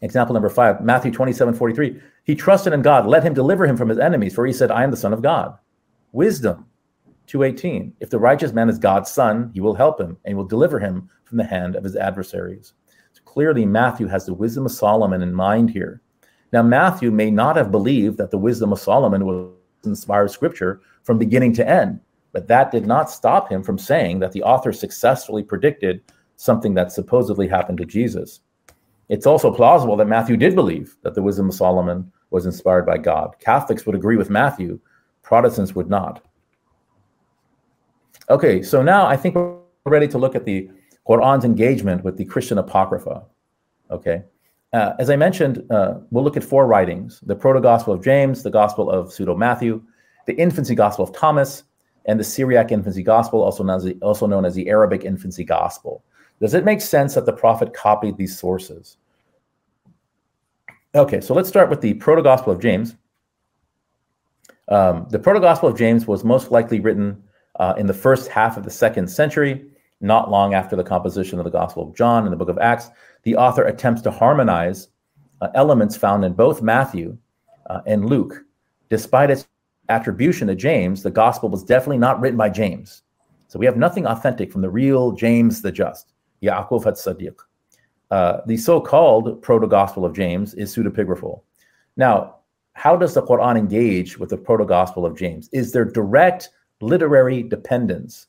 Example number five, Matthew 27 43. He trusted in God, let him deliver him from his enemies, for he said, I am the Son of God. Wisdom 218. If the righteous man is God's son, he will help him and will deliver him from the hand of his adversaries. So clearly, Matthew has the wisdom of Solomon in mind here. Now, Matthew may not have believed that the wisdom of Solomon was inspired scripture from beginning to end. But that did not stop him from saying that the author successfully predicted something that supposedly happened to Jesus. It's also plausible that Matthew did believe that the wisdom of Solomon was inspired by God. Catholics would agree with Matthew, Protestants would not. Okay, so now I think we're ready to look at the Quran's engagement with the Christian Apocrypha. Okay, uh, as I mentioned, uh, we'll look at four writings the Proto Gospel of James, the Gospel of Pseudo Matthew, the Infancy Gospel of Thomas, and the Syriac infancy gospel, also known, as the, also known as the Arabic infancy gospel. Does it make sense that the prophet copied these sources? Okay, so let's start with the Proto Gospel of James. Um, the Proto Gospel of James was most likely written uh, in the first half of the second century, not long after the composition of the Gospel of John and the book of Acts. The author attempts to harmonize uh, elements found in both Matthew uh, and Luke. Despite its attribution to James, the Gospel was definitely not written by James. So we have nothing authentic from the real James the Just, Yaakov at-Sadiq. Uh, the so-called proto-gospel of James is pseudepigraphal. Now, how does the Quran engage with the proto-gospel of James? Is there direct literary dependence,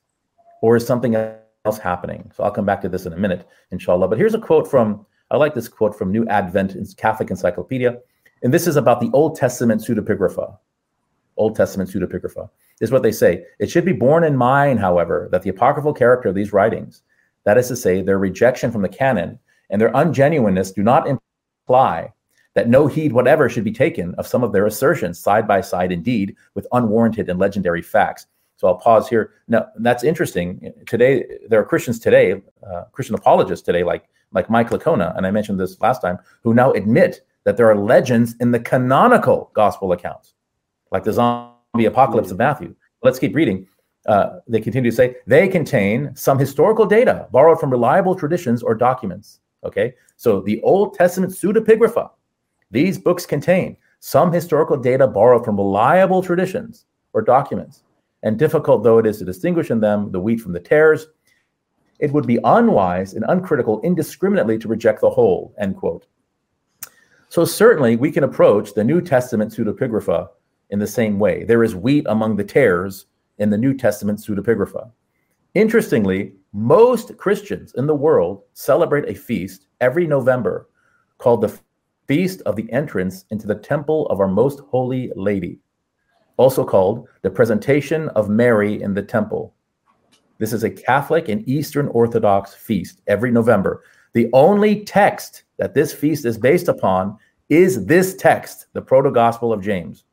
or is something else happening? So I'll come back to this in a minute, inshallah. But here's a quote from I like this quote from New Advent Catholic Encyclopedia, and this is about the Old Testament pseudepigrapha. Old Testament pseudepigrapha is what they say. It should be borne in mind, however, that the apocryphal character of these writings, that is to say, their rejection from the canon and their ungenuineness, do not imply that no heed whatever should be taken of some of their assertions, side by side indeed, with unwarranted and legendary facts. So I'll pause here. Now, that's interesting. Today, there are Christians today, uh, Christian apologists today, like, like Mike Licona, and I mentioned this last time, who now admit that there are legends in the canonical gospel accounts, like the zombie apocalypse of Matthew. Let's keep reading. Uh, they continue to say they contain some historical data borrowed from reliable traditions or documents. Okay, so the Old Testament pseudepigrapha these books contain some historical data borrowed from reliable traditions or documents, and difficult though it is to distinguish in them the wheat from the tares, it would be unwise and uncritical indiscriminately to reject the whole, end quote. So certainly we can approach the New Testament pseudepigrapha in the same way. There is wheat among the tares in the New Testament pseudepigrapha. Interestingly, most Christians in the world celebrate a feast every November called the feast of the entrance into the temple of our most holy lady, also called the presentation of Mary in the temple. This is a Catholic and Eastern Orthodox feast every November. The only text that this feast is based upon is this text, the Proto Gospel of James.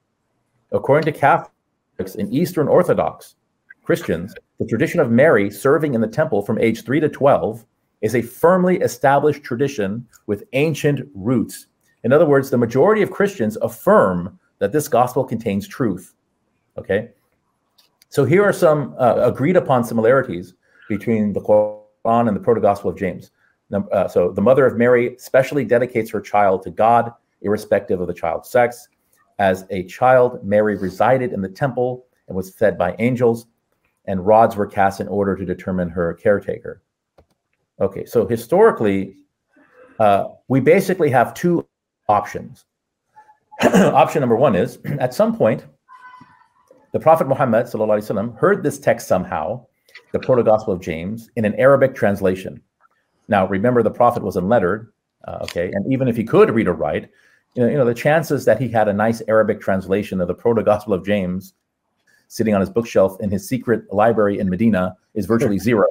According to Catholics and Eastern Orthodox Christians, the tradition of Mary serving in the temple from age 3 to 12 is a firmly established tradition with ancient roots in other words, the majority of Christians affirm that this gospel contains truth. Okay. So here are some uh, agreed upon similarities between the Quran and the proto gospel of James. Uh, so the mother of Mary specially dedicates her child to God, irrespective of the child's sex. As a child, Mary resided in the temple and was fed by angels, and rods were cast in order to determine her caretaker. Okay, so historically, uh, we basically have two options. Option number one is at some point, the Prophet Muhammad وسلم, heard this text somehow, the Proto Gospel of James, in an Arabic translation. Now, remember, the Prophet was unlettered, uh, okay, and even if he could read or write, you know, you know, the chances that he had a nice Arabic translation of the Proto Gospel of James sitting on his bookshelf in his secret library in Medina is virtually zero.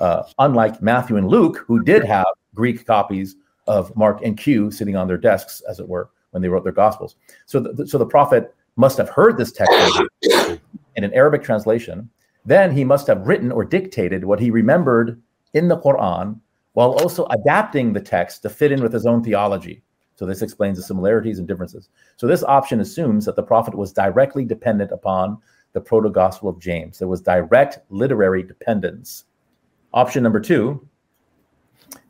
Uh, unlike Matthew and Luke, who did have Greek copies of Mark and Q sitting on their desks, as it were, when they wrote their gospels. So, the, so the prophet must have heard this text in an Arabic translation. Then he must have written or dictated what he remembered in the Quran, while also adapting the text to fit in with his own theology. So this explains the similarities and differences. So this option assumes that the prophet was directly dependent upon the proto gospel of James. There was direct literary dependence. Option number two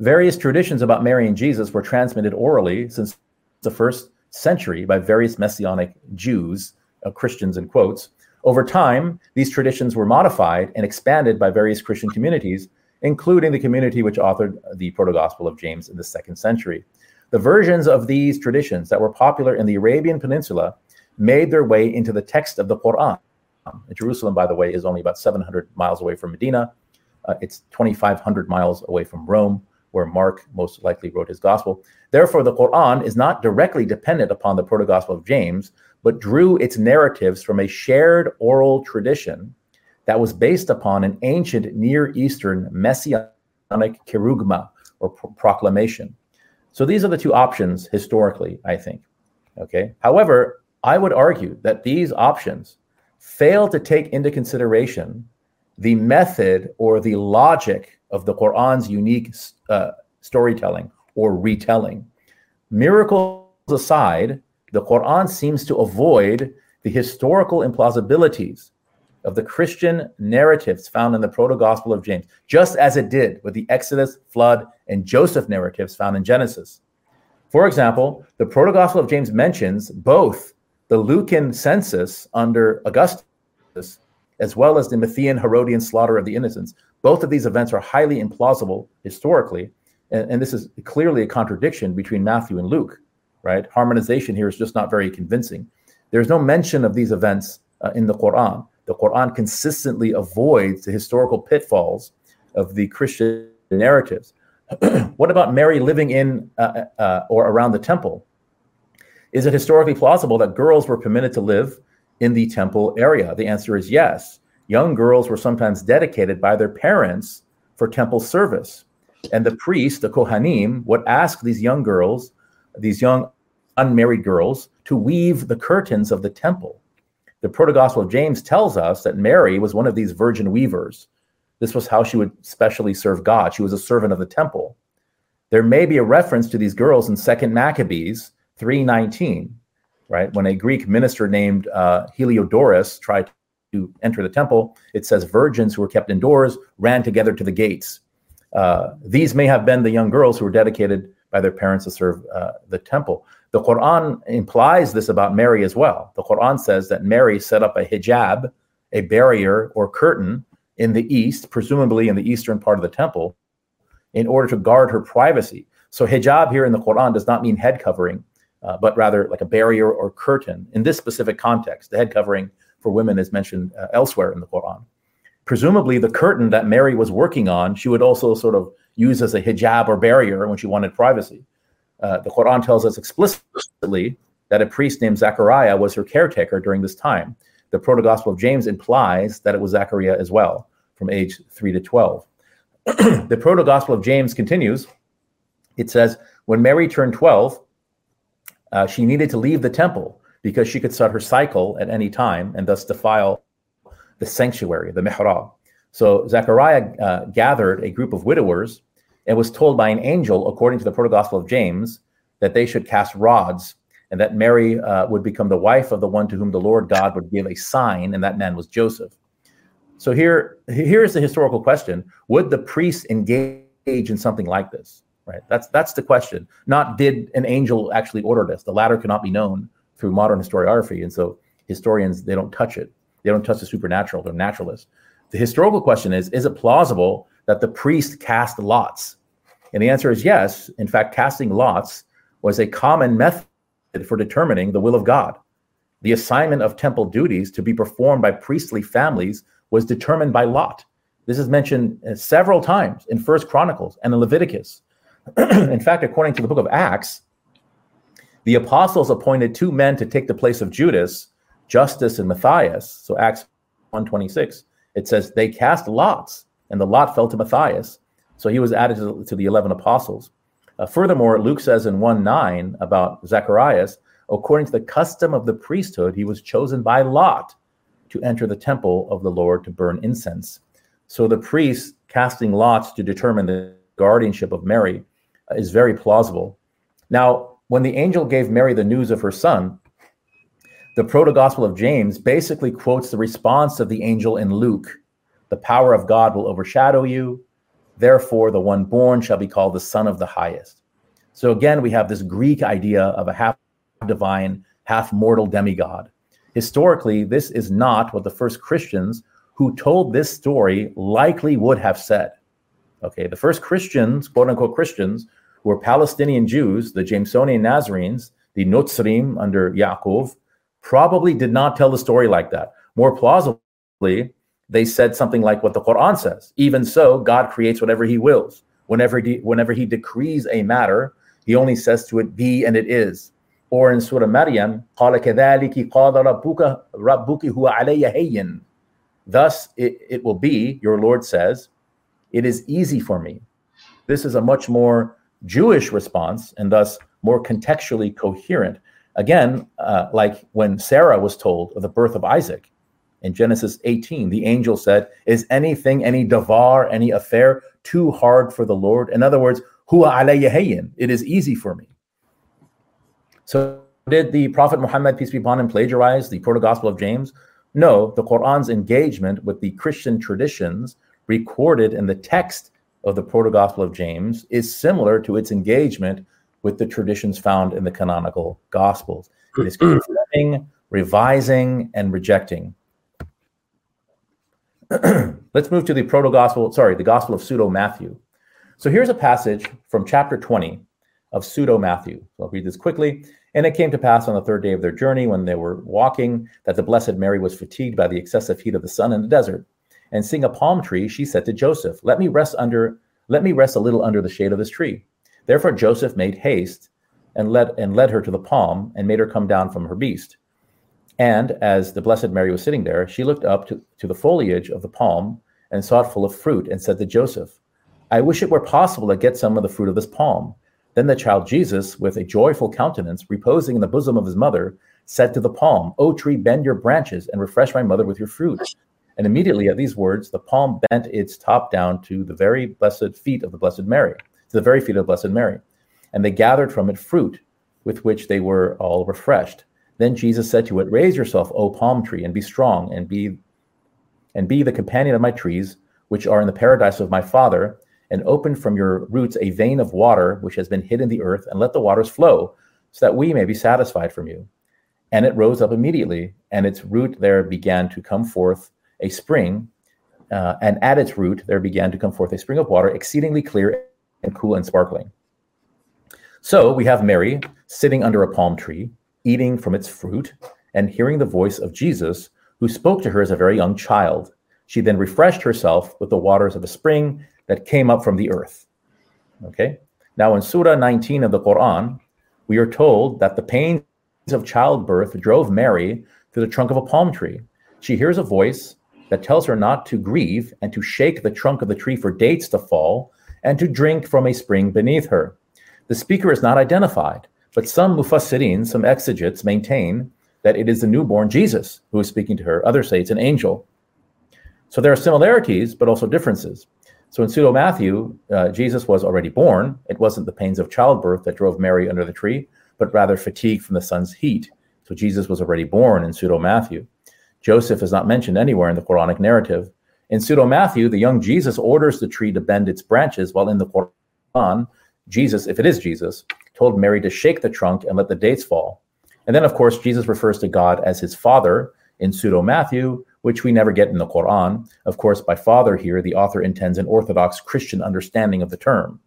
Various traditions about Mary and Jesus were transmitted orally since the first century by various Messianic Jews, uh, Christians in quotes. Over time, these traditions were modified and expanded by various Christian communities, including the community which authored the Proto Gospel of James in the second century. The versions of these traditions that were popular in the Arabian Peninsula made their way into the text of the Quran. Jerusalem, by the way, is only about 700 miles away from Medina. Uh, it's 2,500 miles away from Rome where Mark most likely wrote his gospel. Therefore, the Quran is not directly dependent upon the proto gospel of James, but drew its narratives from a shared oral tradition that was based upon an ancient Near Eastern messianic kerugma or pro- proclamation. So these are the two options historically, I think. Okay. However, I would argue that these options fail to take into consideration the method or the logic of the Quran's unique uh, storytelling or retelling. Miracles aside, the Quran seems to avoid the historical implausibilities of the Christian narratives found in the Proto Gospel of James, just as it did with the Exodus, flood, and Joseph narratives found in Genesis. For example, the Proto Gospel of James mentions both the Lucan census under Augustus as well as the Matthean Herodian slaughter of the innocents. Both of these events are highly implausible historically, and, and this is clearly a contradiction between Matthew and Luke, right? Harmonization here is just not very convincing. There's no mention of these events uh, in the Quran. The Quran consistently avoids the historical pitfalls of the Christian narratives. what about Mary living in uh, uh, or around the temple? Is it historically plausible that girls were permitted to live in the temple area? The answer is yes. Young girls were sometimes dedicated by their parents for temple service. And the priest, the Kohanim, would ask these young girls, these young unmarried girls, to weave the curtains of the temple. The Proto Gospel of James tells us that Mary was one of these virgin weavers. This was how she would specially serve God. She was a servant of the temple. There may be a reference to these girls in Second Maccabees 3:19, right? When a Greek minister named uh, Heliodorus tried to enter the temple, it says virgins who were kept indoors ran together to the gates. Uh, these may have been the young girls who were dedicated by their parents to serve uh, the temple. The Quran implies this about Mary as well. The Quran says that Mary set up a hijab, a barrier or curtain in the east, presumably in the eastern part of the temple, in order to guard her privacy. So hijab here in the Quran does not mean head covering, uh, but rather like a barrier or curtain in this specific context. The head covering for women is mentioned uh, elsewhere in the Quran. Presumably, the curtain that Mary was working on, she would also sort of use as a hijab or barrier when she wanted privacy. Uh, the Quran tells us explicitly that a priest named Zechariah was her caretaker during this time. The Proto Gospel of James implies that it was Zechariah as well, from age 3 to 12. the Proto Gospel of James continues. It says, When Mary turned 12, uh, she needed to leave the temple because she could start her cycle at any time and thus defile the sanctuary, the mihrab. So Zechariah uh, gathered a group of widowers and was told by an angel, according to the Proto Gospel of James, that they should cast rods and that Mary uh, would become the wife of the one to whom the Lord God would give a sign, and that man was Joseph. So here, here's the historical question: Would the priests engage in something like this? right? That's that's the question. Not did an angel actually order this. The latter cannot be known through modern historiography, and so historians they don't touch it. They don't touch the supernatural. They're naturalists. The historical question is: Is it plausible that the priest cast lots? And the answer is yes. In fact, casting lots was a common method for determining the will of God. The assignment of temple duties to be performed by priestly families was determined by lot. This is mentioned uh, several times in First Chronicles and in Leviticus. in fact, according to the book of Acts, the apostles appointed two men to take the place of Judas, Justus and Matthias. So Acts 126, it says they cast lots, and the lot fell to Matthias. So he was added to the 11 apostles. Uh, furthermore, Luke says in 1 9 about Zacharias, according to the custom of the priesthood, he was chosen by lot to enter the temple of the Lord to burn incense. So the priests casting lots to determine the guardianship of Mary is very plausible. Now, when the angel gave Mary the news of her son, the proto gospel of James basically quotes the response of the angel in Luke The power of God will overshadow you. Therefore, the one born shall be called the Son of the Highest. So, again, we have this Greek idea of a half divine, half mortal demigod. Historically, this is not what the first Christians who told this story likely would have said. Okay, the first Christians, quote unquote Christians, who were Palestinian Jews, the Jamesonian Nazarenes, the Notzrim under Yaakov, probably did not tell the story like that. More plausibly, they said something like what the Quran says. Even so, God creates whatever he wills. Whenever he, whenever he decrees a matter, he only says to it, be and it is. Or in Surah Maryam, Thus it, it will be, your Lord says, it is easy for me. This is a much more Jewish response and thus more contextually coherent. Again, uh, like when Sarah was told of the birth of Isaac, In Genesis 18, the angel said, Is anything, any davar, any affair too hard for the Lord? In other words, It is easy for me. So did the Prophet Muhammad, peace be upon him, plagiarize the proto gospel of James? No, the Quran's engagement with the Christian traditions recorded in the text of the proto gospel of James is similar to its engagement with the traditions found in the canonical gospels. It is confirming, revising, and rejecting. Let's move to the proto gospel, sorry, the gospel of pseudo Matthew. So here's a passage from chapter 20 of pseudo Matthew. So I'll read this quickly. And it came to pass on the third day of their journey, when they were walking, that the Blessed Mary was fatigued by the excessive heat of the sun in the desert. And seeing a palm tree, she said to Joseph, Let me rest under, let me rest a little under the shade of this tree. Therefore Joseph made haste and led and led her to the palm and made her come down from her beast. And as the Blessed Mary was sitting there, she looked up to, to the foliage of the palm and saw it full of fruit, and said to Joseph, I wish it were possible to get some of the fruit of this palm. Then the child Jesus, with a joyful countenance, reposing in the bosom of his mother, said to the palm, O tree, bend your branches and refresh my mother with your fruit. And immediately at these words, the palm bent its top down to the very blessed feet of the Blessed Mary, to the very feet of the Blessed Mary. And they gathered from it fruit with which they were all refreshed. Then Jesus said to it, Raise yourself, O palm tree, and be strong, and be and be the companion of my trees, which are in the paradise of my Father and open from your roots a vein of water which has been hid in the earth, and let the waters flow, so that we may be satisfied from you. And it rose up immediately, and its root there began to come forth a spring, uh, and at its root there began to come forth a spring of water, exceedingly clear and cool and sparkling. So we have Mary sitting under a palm tree, eating from its fruit, and hearing the voice of Jesus, who spoke to her as a very young child. She then refreshed herself with the waters of the spring that came up from the earth. Okay. Now, in Surah 19 of the Quran, we are told that the pains of childbirth drove Mary to the trunk of a palm tree. She hears a voice that tells her not to grieve and to shake the trunk of the tree for dates to fall and to drink from a spring beneath her. The speaker is not identified, but some mufassirin, some exegetes, maintain that it is the newborn Jesus who is speaking to her. Others say it's an angel. So there are similarities, but also differences. So in pseudo Matthew, uh, Jesus was already born. It wasn't the pains of childbirth that drove Mary under the tree, but rather fatigue from the sun's heat. So Jesus was already born in pseudo Matthew. Joseph is not mentioned anywhere in the Quranic narrative. In pseudo Matthew, the young Jesus orders the tree to bend its branches, while in the Quran, Jesus, if it is Jesus, told Mary to shake the trunk and let the dates fall. And then, of course, Jesus refers to God as his father in pseudo Matthew, which we never get in the Quran. Of course, by father here, the author intends an Orthodox Christian understanding of the term.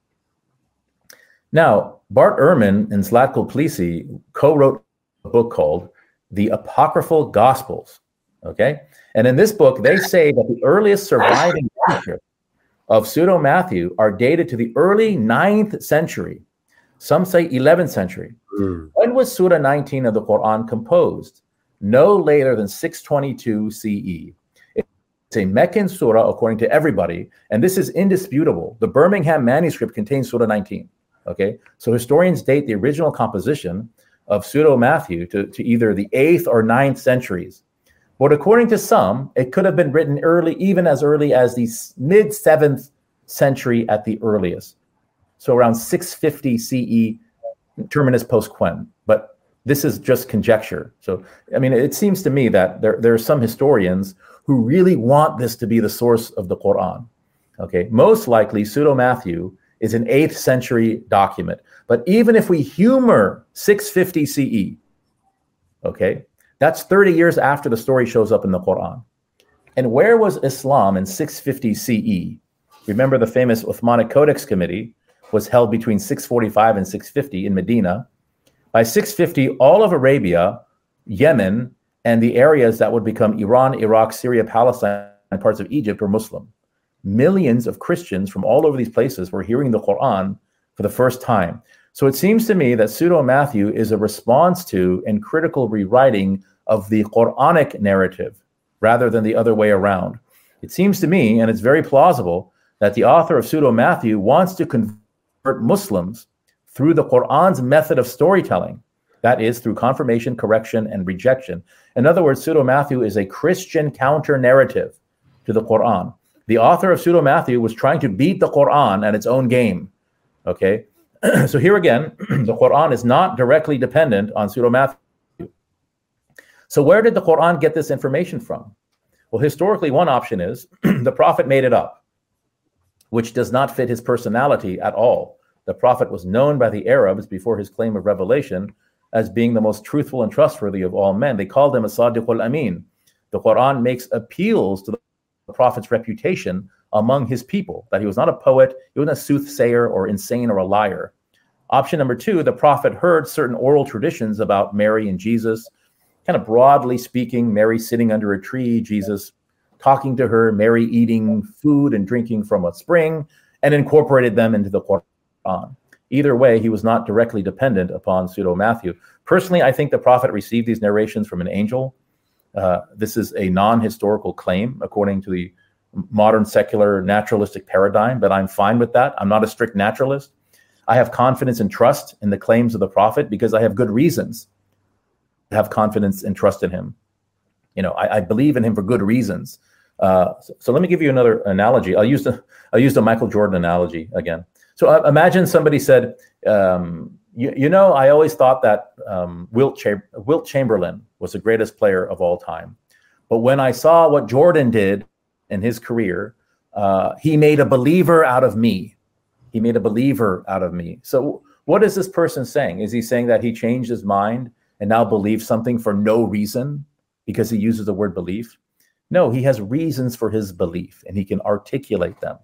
Now, Bart Ehrman and Zlatko Plese co wrote a book called The Apocryphal Gospels. Okay. And in this book, they say that the earliest surviving manuscripts of pseudo Matthew are dated to the early 9th century. Some say 11th century. Mm. When was Surah 19 of the Quran composed? no later than 622 CE. It's a Meccan surah according to everybody, and this is indisputable. The Birmingham manuscript contains Surah 19. Okay, so historians date the original composition of pseudo Matthew to, to either the 8th or 9th centuries. But according to some, it could have been written early, even as early as the mid 7th century at the earliest. So around 650 CE, terminus post quem. But this is just conjecture. So, I mean, it seems to me that there, there are some historians who really want this to be the source of the Quran. Okay, most likely Pseudo Matthew is an 8th century document. But even if we humor 650 CE, okay, that's 30 years after the story shows up in the Quran. And where was Islam in 650 CE? Remember the famous Uthmanic Codex Committee was held between 645 and 650 in Medina by 650, all of Arabia, Yemen, and the areas that would become Iran, Iraq, Syria, Palestine, and parts of Egypt were Muslim. Millions of Christians from all over these places were hearing the Quran for the first time. So it seems to me that Pseudo Matthew is a response to and critical rewriting of the Quranic narrative rather than the other way around. It seems to me, and it's very plausible, that the author of Pseudo Matthew wants to convert Muslims through the Quran's method of storytelling. That is through confirmation, correction, and rejection. In other words, Pseudo Matthew is a Christian counter narrative to the Quran. The author of Pseudo Matthew was trying to beat the Quran at its own game. Okay, so here again, the Quran is not directly dependent on Pseudo Matthew. So where did the Quran get this information from? Well, historically, one option is the Prophet made it up, which does not fit his personality at all. The Prophet was known by the Arabs before his claim of revelation as being the most truthful and trustworthy of all men. They called him a Sadiq al Amin. The Quran makes appeals to the Prophet's reputation among his people, that he was not a poet, he wasn't a soothsayer or insane or a liar. Option number two, the Prophet heard certain oral traditions about Mary and Jesus, kind of broadly speaking, Mary sitting under a tree, Jesus talking to her, Mary eating food and drinking from a spring, and incorporated them into the Quran. Either way, he was not directly dependent upon pseudo Matthew. Personally, I think the prophet received these narrations from an angel. Uh, this is a non historical claim according to the modern secular naturalistic paradigm, but I'm fine with that. I'm not a strict naturalist. I have confidence and trust in the claims of the prophet because I have good reasons to have confidence and trust in him. You know, I, I believe in him for good reasons. Uh, so, so, let me give you another analogy. I'll use the I'll use the Michael Jordan analogy again. So uh, imagine somebody said, um, you, you, know, I always thought that um, Wilt, Cham- Wilt Chamberlain was the greatest player of all time. But when I saw what Jordan did in his career, uh, he made a believer out of me. He made a believer out of me. So, what is this person saying? Is he saying that he changed his mind and now believes something for no reason because he uses the word belief? No, he has reasons for his belief and he can articulate them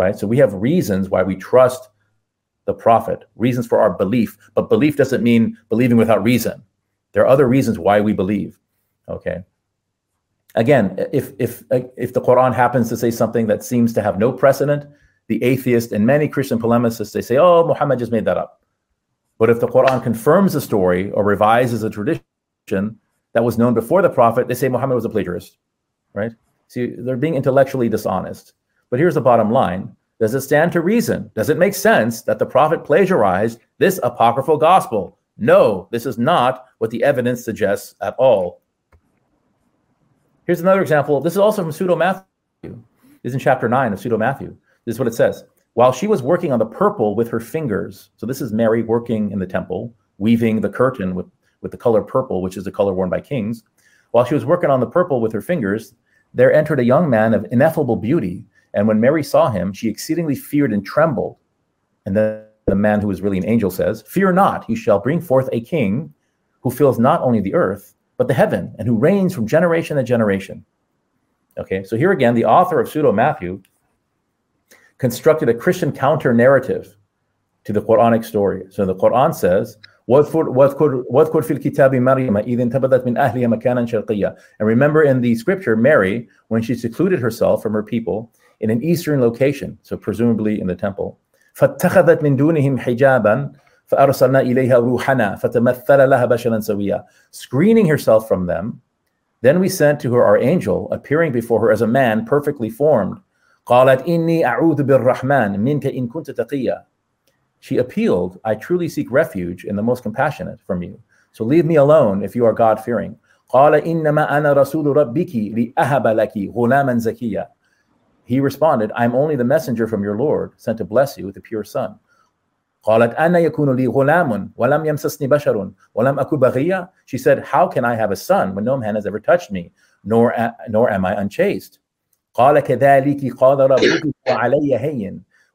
right? So we have reasons why we trust the prophet, reasons for our belief, but belief doesn't mean believing without reason. There are other reasons why we believe. Okay. Again, if if if the Quran happens to say something that seems to have no precedent, the atheist and many Christian polemicists they say, "Oh, Muhammad just made that up." But if the Quran confirms a story or revises a tradition that was known before the prophet, they say Muhammad was a plagiarist, right? See, they're being intellectually dishonest. But here's the bottom line Does it stand to reason? Does it make sense that the prophet plagiarized this apocryphal gospel? No, this is not what the evidence suggests at all. Here's another example. This is also from Pseudo Matthew. This is in chapter 9 of Pseudo Matthew. This is what it says. While she was working on the purple with her fingers, so this is Mary working in the temple, weaving the curtain with, with the color purple, which is the color worn by kings. While she was working on the purple with her fingers, there entered a young man of ineffable beauty and when Mary saw him, she exceedingly feared and trembled. And then the man who was really an angel says, Fear not, you shall bring forth a king who fills not only the earth, but the heaven, and who reigns from generation to generation. Okay, so here again, the author of Pseudo Matthew constructed a Christian counter narrative to the Quranic story. So the Quran says, واذكر في الكتاب مريم إذ انتبذت من أهلها مكانا شرقيا. And remember in the scripture, Mary, when she secluded herself from her people, in an eastern location, so presumably in the temple. فاتخذت من دونهم حجابا فأرسلنا إليها روحنا فتمثل لها بشرا سويا. Screening herself from them, then we sent to her our angel, appearing before her as a man perfectly formed. قالت إني أعوذ بالرحمن منك إن كنت تقيا. She appealed, I truly seek refuge in the most compassionate from you. So leave me alone if you are God fearing. He responded, I'm only the messenger from your Lord, sent to bless you with a pure son. She said, How can I have a son when no man has ever touched me, nor, nor am I unchaste?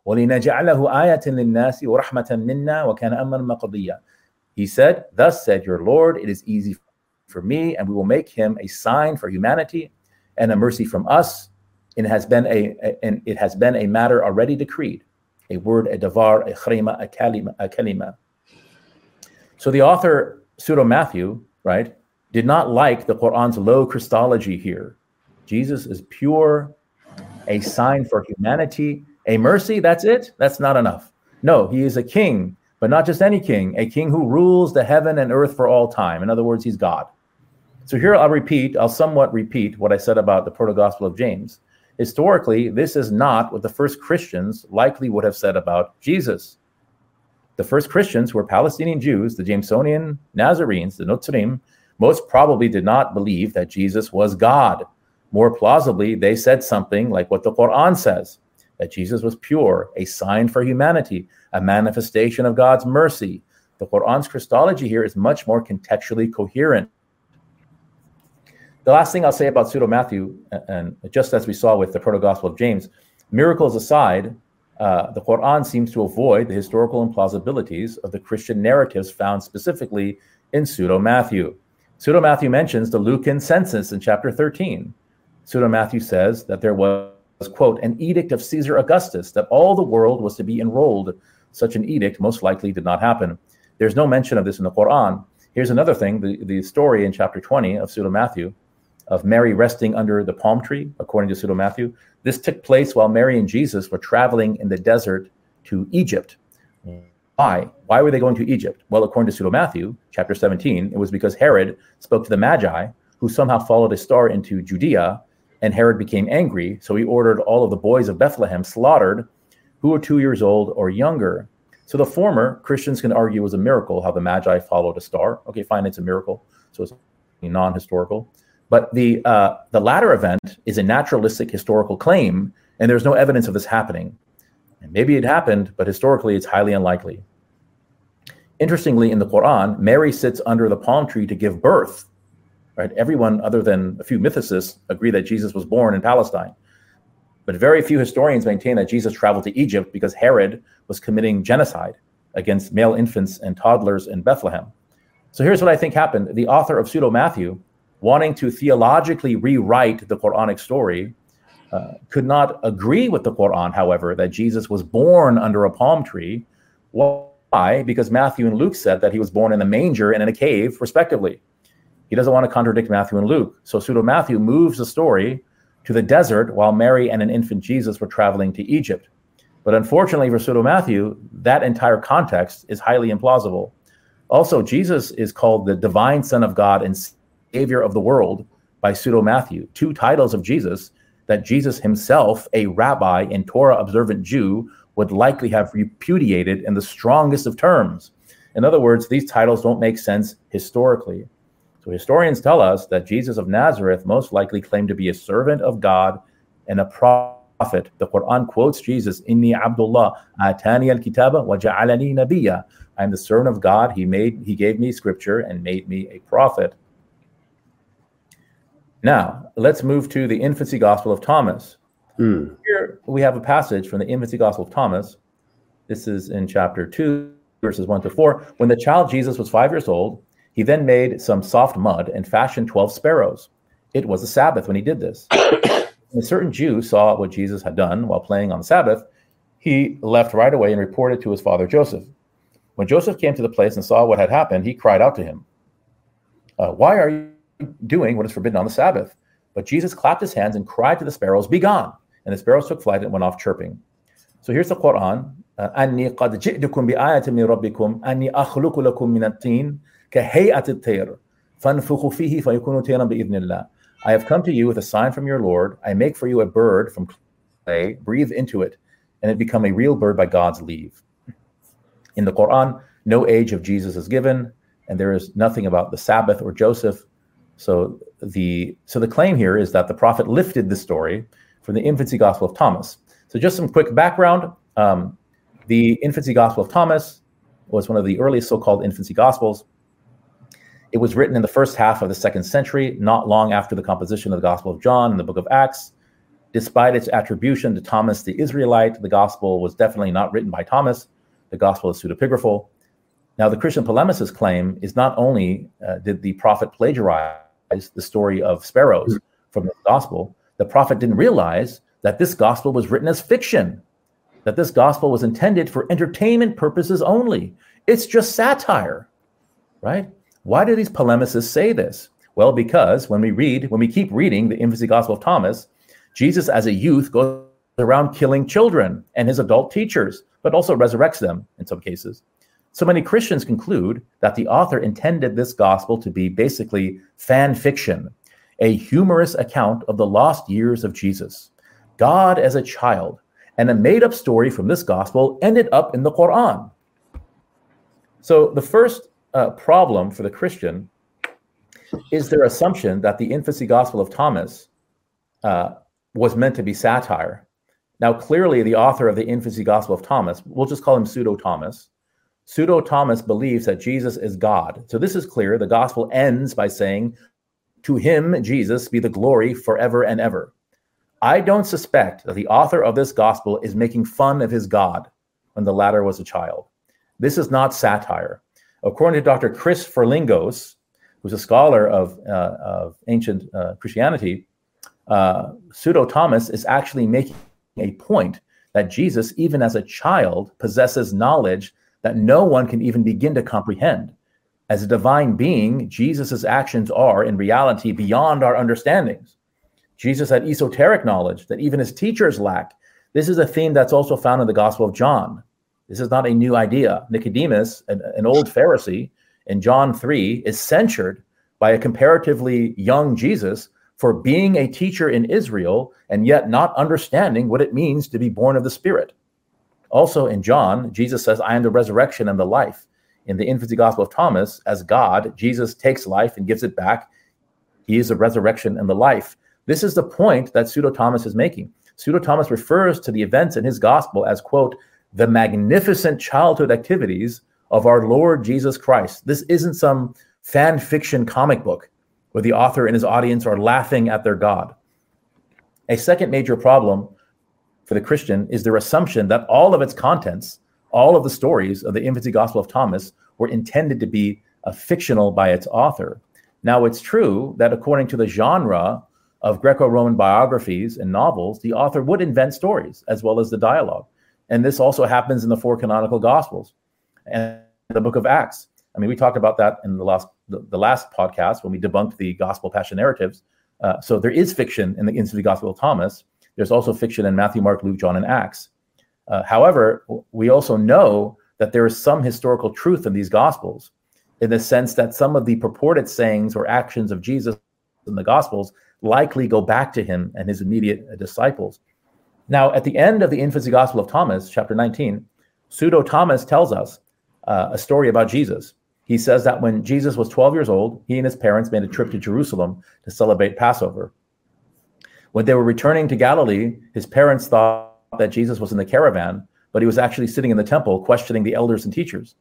قال كذلك قال ربك وعلي هين ولنجعله آية للناس ورحمة منا وكان أمرا مقضيا He said, Thus said your Lord, it is easy for me, and we will make him a sign for humanity and a mercy from us, it has been a, a, and it has been a matter already decreed, a word, a davar, a khrima, a kalima, a kalima. So the author pseudo Matthew, right, did not like the Quran's low Christology here. Jesus is pure, a sign for humanity, a mercy. That's it. That's not enough. No, he is a king, but not just any king, a king who rules the heaven and earth for all time. In other words, he's God. So here I'll repeat, I'll somewhat repeat what I said about the proto gospel of James. Historically, this is not what the first Christians likely would have said about Jesus. the first Christians were Palestinian Jews, the Jamesonian Nazarenes, the Notzrim, most probably did not believe that Jesus was God. More plausibly, they said something like what the Quran says that Jesus was pure, a sign for humanity, a manifestation of God's mercy. The Quran's Christology here is much more contextually coherent. The last thing I'll say about pseudo Matthew, and just as we saw with the proto gospel of James, miracles aside, uh, the Quran seems to avoid the historical implausibilities of the Christian narratives found specifically in pseudo Matthew. Pseudo Matthew mentions the Lucan census in chapter 13. Pseudo Matthew says that there was, quote, an edict of Caesar Augustus that all the world was to be enrolled. Such an edict most likely did not happen. There's no mention of this in the Quran. Here's another thing the, the story in chapter 20 of Pseudo Matthew of Mary resting under the palm tree, according to Pseudo Matthew. This took place while Mary and Jesus were traveling in the desert to Egypt. Why? Why were they going to Egypt? Well, according to Pseudo Matthew, chapter 17, it was because Herod spoke to the Magi, who somehow followed a star into Judea, and Herod became angry. So he ordered all of the boys of Bethlehem slaughtered who were two years old or younger. So the former, Christians can argue, was a miracle how the Magi followed a star. Okay, fine, it's a miracle. So it's non historical. But the uh, the latter event is a naturalistic historical claim, and there's no evidence of this happening. And maybe it happened, but historically, it's highly unlikely. Interestingly, in the Quran, Mary sits under the palm tree to give birth. Right? Everyone, other than a few mythicists, agree that Jesus was born in Palestine. But very few historians maintain that Jesus traveled to Egypt because Herod was committing genocide against male infants and toddlers in Bethlehem. So here's what I think happened. The author of Pseudo Matthew wanting to theologically rewrite the Quranic story, uh, could not agree with the Quran, however, that Jesus was born under a palm tree. Why? Because Matthew and Luke said that he was born in a manger and in a cave, respectively. He doesn't want to contradict Matthew and Luke. So pseudo Matthew moves the story to the desert while Mary and an infant Jesus were traveling to Egypt. But unfortunately for pseudo Matthew, that entire context is highly implausible. Also, Jesus is called the divine Son of God and Savior of the world by pseudo Matthew, two titles of Jesus that Jesus himself, a rabbi and Torah observant Jew, would likely have repudiated in the strongest of terms. In other words, these titles don't make sense historically. So historians tell us that Jesus of Nazareth most likely claimed to be a servant of God and a prophet. The Quran quotes Jesus, Inni Abdullah, Atani wa ja'alani nabiyya. I am the servant of God. He made he gave me scripture and made me a prophet. Now, let's move to the infancy gospel of Thomas. Mm. Here we have a passage from the infancy gospel of Thomas. This is in chapter 2, verses 1 to 4. When the child Jesus was five years old, he then made some soft mud and fashioned 12 sparrows. It was a Sabbath when he did this. a certain Jew saw what Jesus had done while playing on the Sabbath. He left right away and reported to his father Joseph. When Joseph came to the place and saw what had happened, he cried out to him, uh, Why are you doing what is forbidden on the Sabbath. But Jesus clapped his hands and cried to the sparrows, Be gone. And the sparrows took flight and went off chirping. So here's the Quran. أني قد جئتكم بآية من ربكم أني أخلق لكم من الطين كهيئة الطير فانفخوا فيه فيكون طيرا بإذن الله. I have come to you with a sign from your Lord. I make for you a bird from clay, breathe into it, and it become a real bird by God's leave. In the Quran, no age of Jesus is given, and there is nothing about the Sabbath or Joseph. So the so the claim here is that the prophet lifted the story from the infancy gospel of Thomas. So just some quick background. Um, the infancy gospel of Thomas was one of the earliest so-called infancy gospels. It was written in the first half of the second century, not long after the composition of the Gospel of John and the book of Acts. Despite its attribution to Thomas the Israelite, the gospel was definitely not written by Thomas. The gospel is pseudepigraphal. Now, the Christian polemicist claim is not only uh, did the prophet plagiarize the story of sparrows from the gospel, the prophet didn't realize that this gospel was written as fiction, that this gospel was intended for entertainment purposes only. It's just satire, right? Why do these polemicists say this? Well, because when we read, when we keep reading the infancy gospel of Thomas, Jesus as a youth goes around killing children and his adult teachers, but also resurrects them in some cases. So many Christians conclude that the author intended this gospel to be basically fan fiction, a humorous account of the lost years of Jesus, God as a child, and a made up story from this gospel ended up in the Quran. So the first uh, problem for the Christian is their assumption that the infancy gospel of Thomas uh, was meant to be satire. Now, clearly, the author of the infancy gospel of Thomas, we'll just call him pseudo Thomas, pseudo Thomas believes that Jesus is God. So this is clear. The gospel ends by saying, To him, Jesus, be the glory forever and ever. I don't suspect that the author of this gospel is making fun of his God when the latter was a child. This is not satire. According to Dr. Chris Frilingos, who's a scholar of, uh, of ancient uh, Christianity, uh, pseudo Thomas is actually making a point that Jesus, even as a child, possesses knowledge that no one can even begin to comprehend. As a divine being, Jesus' actions are, in reality, beyond our understandings. Jesus had esoteric knowledge that even his teachers lack. This is a theme that's also found in the Gospel of John. This is not a new idea. Nicodemus, an, an old Pharisee, in John 3, is censured by a comparatively young Jesus for being a teacher in Israel and yet not understanding what it means to be born of the Spirit. Also in John, Jesus says, I am the resurrection and the life. In the infancy gospel of Thomas, as God, Jesus takes life and gives it back. He is the resurrection and the life. This is the point that Pseudo Thomas is making. Pseudo Thomas refers to the events in his gospel as, quote, the magnificent childhood activities of our Lord Jesus Christ. This isn't some fan fiction comic book where the author and his audience are laughing at their God. A second major problem for the Christian is their assumption that all of its contents, all of the stories of the infancy gospel of Thomas, were intended to be a fictional by its author. Now, it's true that according to the genre of Greco Roman biographies and novels, the author would invent stories as well as the dialogue. And this also happens in the four canonical gospels and the book of Acts. I mean, we talked about that in the last the, the last podcast when we debunked the gospel passion narratives. Uh, so there is fiction in the infancy gospel of Thomas. There's also fiction in Matthew, Mark, Luke, John, and Acts. Uh, however, we also know that there is some historical truth in these gospels, in the sense that some of the purported sayings or actions of Jesus in the gospels likely go back to him and his immediate disciples. Now, at the end of the infancy gospel of Thomas, chapter 19, pseudo Thomas tells us uh, a story about Jesus. He says that when Jesus was 12 years old, he and his parents made a trip to Jerusalem to celebrate Passover. When they were returning to Galilee, his parents thought that Jesus was in the caravan, but he was actually sitting in the temple questioning the elders and teachers,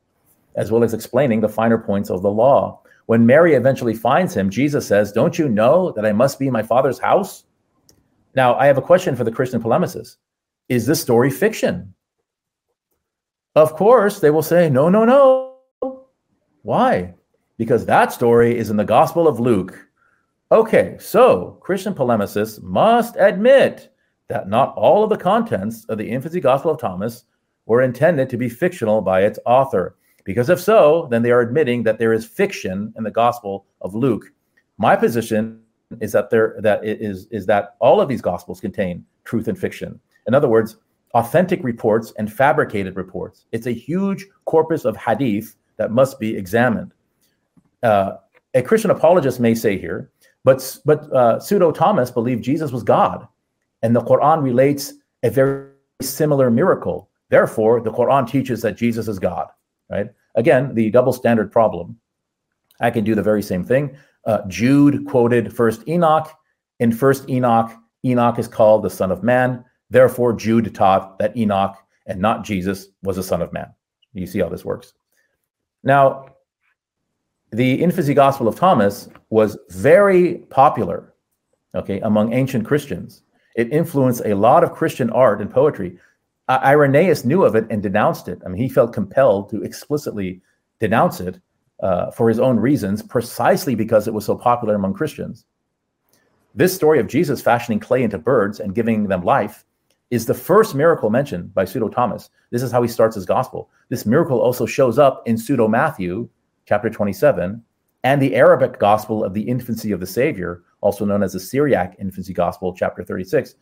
as well as explaining the finer points of the law. When Mary eventually finds him, Jesus says, Don't you know that I must be in my father's house? Now, I have a question for the Christian polemicist Is this story fiction? Of course, they will say, No, no, no. Why? Because that story is in the Gospel of Luke. Okay, so Christian polemicists must admit that not all of the contents of the infancy Gospel of Thomas were intended to be fictional by its author. Because if so, then they are admitting that there is fiction in the Gospel of Luke. My position is that there that is is that all of these gospels contain truth and fiction. In other words, authentic reports and fabricated reports. It's a huge corpus of hadith that must be examined. Uh, a Christian apologist may say here, but, but uh, pseudo Thomas believed Jesus was God, and the Quran relates a very similar miracle. Therefore, the Quran teaches that Jesus is God. Right? Again, the double standard problem. I can do the very same thing. Uh, Jude quoted First Enoch. In First Enoch, Enoch is called the Son of Man. Therefore, Jude taught that Enoch and not Jesus was the Son of Man. You see how this works. Now, the infancy gospel of Thomas was very popular, okay, among ancient Christians. It influenced a lot of Christian art and poetry. Irenaeus knew of it and denounced it. I mean, he felt compelled to explicitly denounce it uh, for his own reasons, precisely because it was so popular among Christians. This story of Jesus fashioning clay into birds and giving them life is the first miracle mentioned by pseudo Thomas. This is how he starts his gospel. This miracle also shows up in pseudo Matthew, chapter 27, and the Arabic gospel of the infancy of the Savior, also known as the Syriac infancy gospel, chapter 36.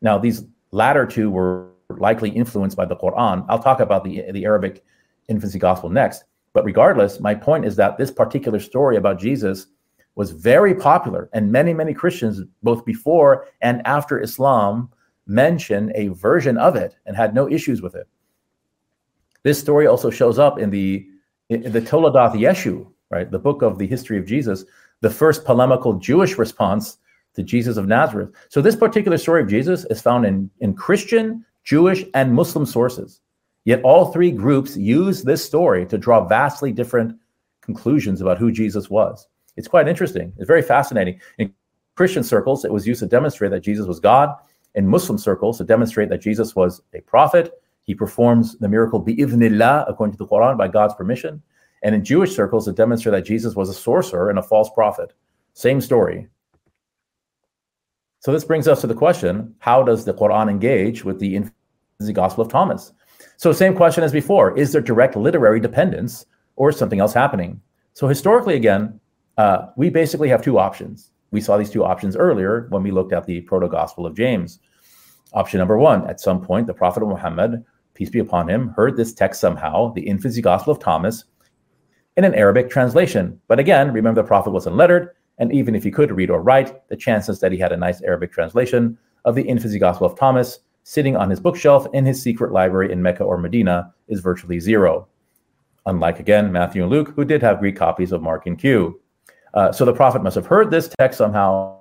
Now, these latter two were likely influenced by the Quran. I'll talk about the, the Arabic infancy gospel next. But regardless, my point is that this particular story about Jesus was very popular, and many, many Christians, both before and after Islam, mention a version of it and had no issues with it. This story also shows up in the the Toledoth Yeshu, right, the book of the history of Jesus, the first polemical Jewish response to Jesus of Nazareth. So this particular story of Jesus is found in, in Christian, Jewish, and Muslim sources. Yet all three groups use this story to draw vastly different conclusions about who Jesus was. It's quite interesting. It's very fascinating. In Christian circles, it was used to demonstrate that Jesus was God. In Muslim circles, to demonstrate that Jesus was a prophet. He performs the miracle bi'idhnillah, according to the Quran, by God's permission. And in Jewish circles, to demonstrate that Jesus was a sorcerer and a false prophet. Same story. So this brings us to the question, how does the Quran engage with the, the Gospel of Thomas? So same question as before, is there direct literary dependence or something else happening? So historically, again, uh, we basically have two options. We saw these two options earlier when we looked at the proto gospel of James. Option number one, at some point, the Prophet Muhammad, peace be upon him, heard this text somehow, the infancy gospel of Thomas, in an Arabic translation. But again, remember the Prophet wasn't unlettered, and even if he could read or write, the chances that he had a nice Arabic translation of the infancy gospel of Thomas sitting on his bookshelf in his secret library in Mecca or Medina is virtually zero. Unlike again Matthew and Luke, who did have Greek copies of Mark and Q. Uh, so the prophet must have heard this text somehow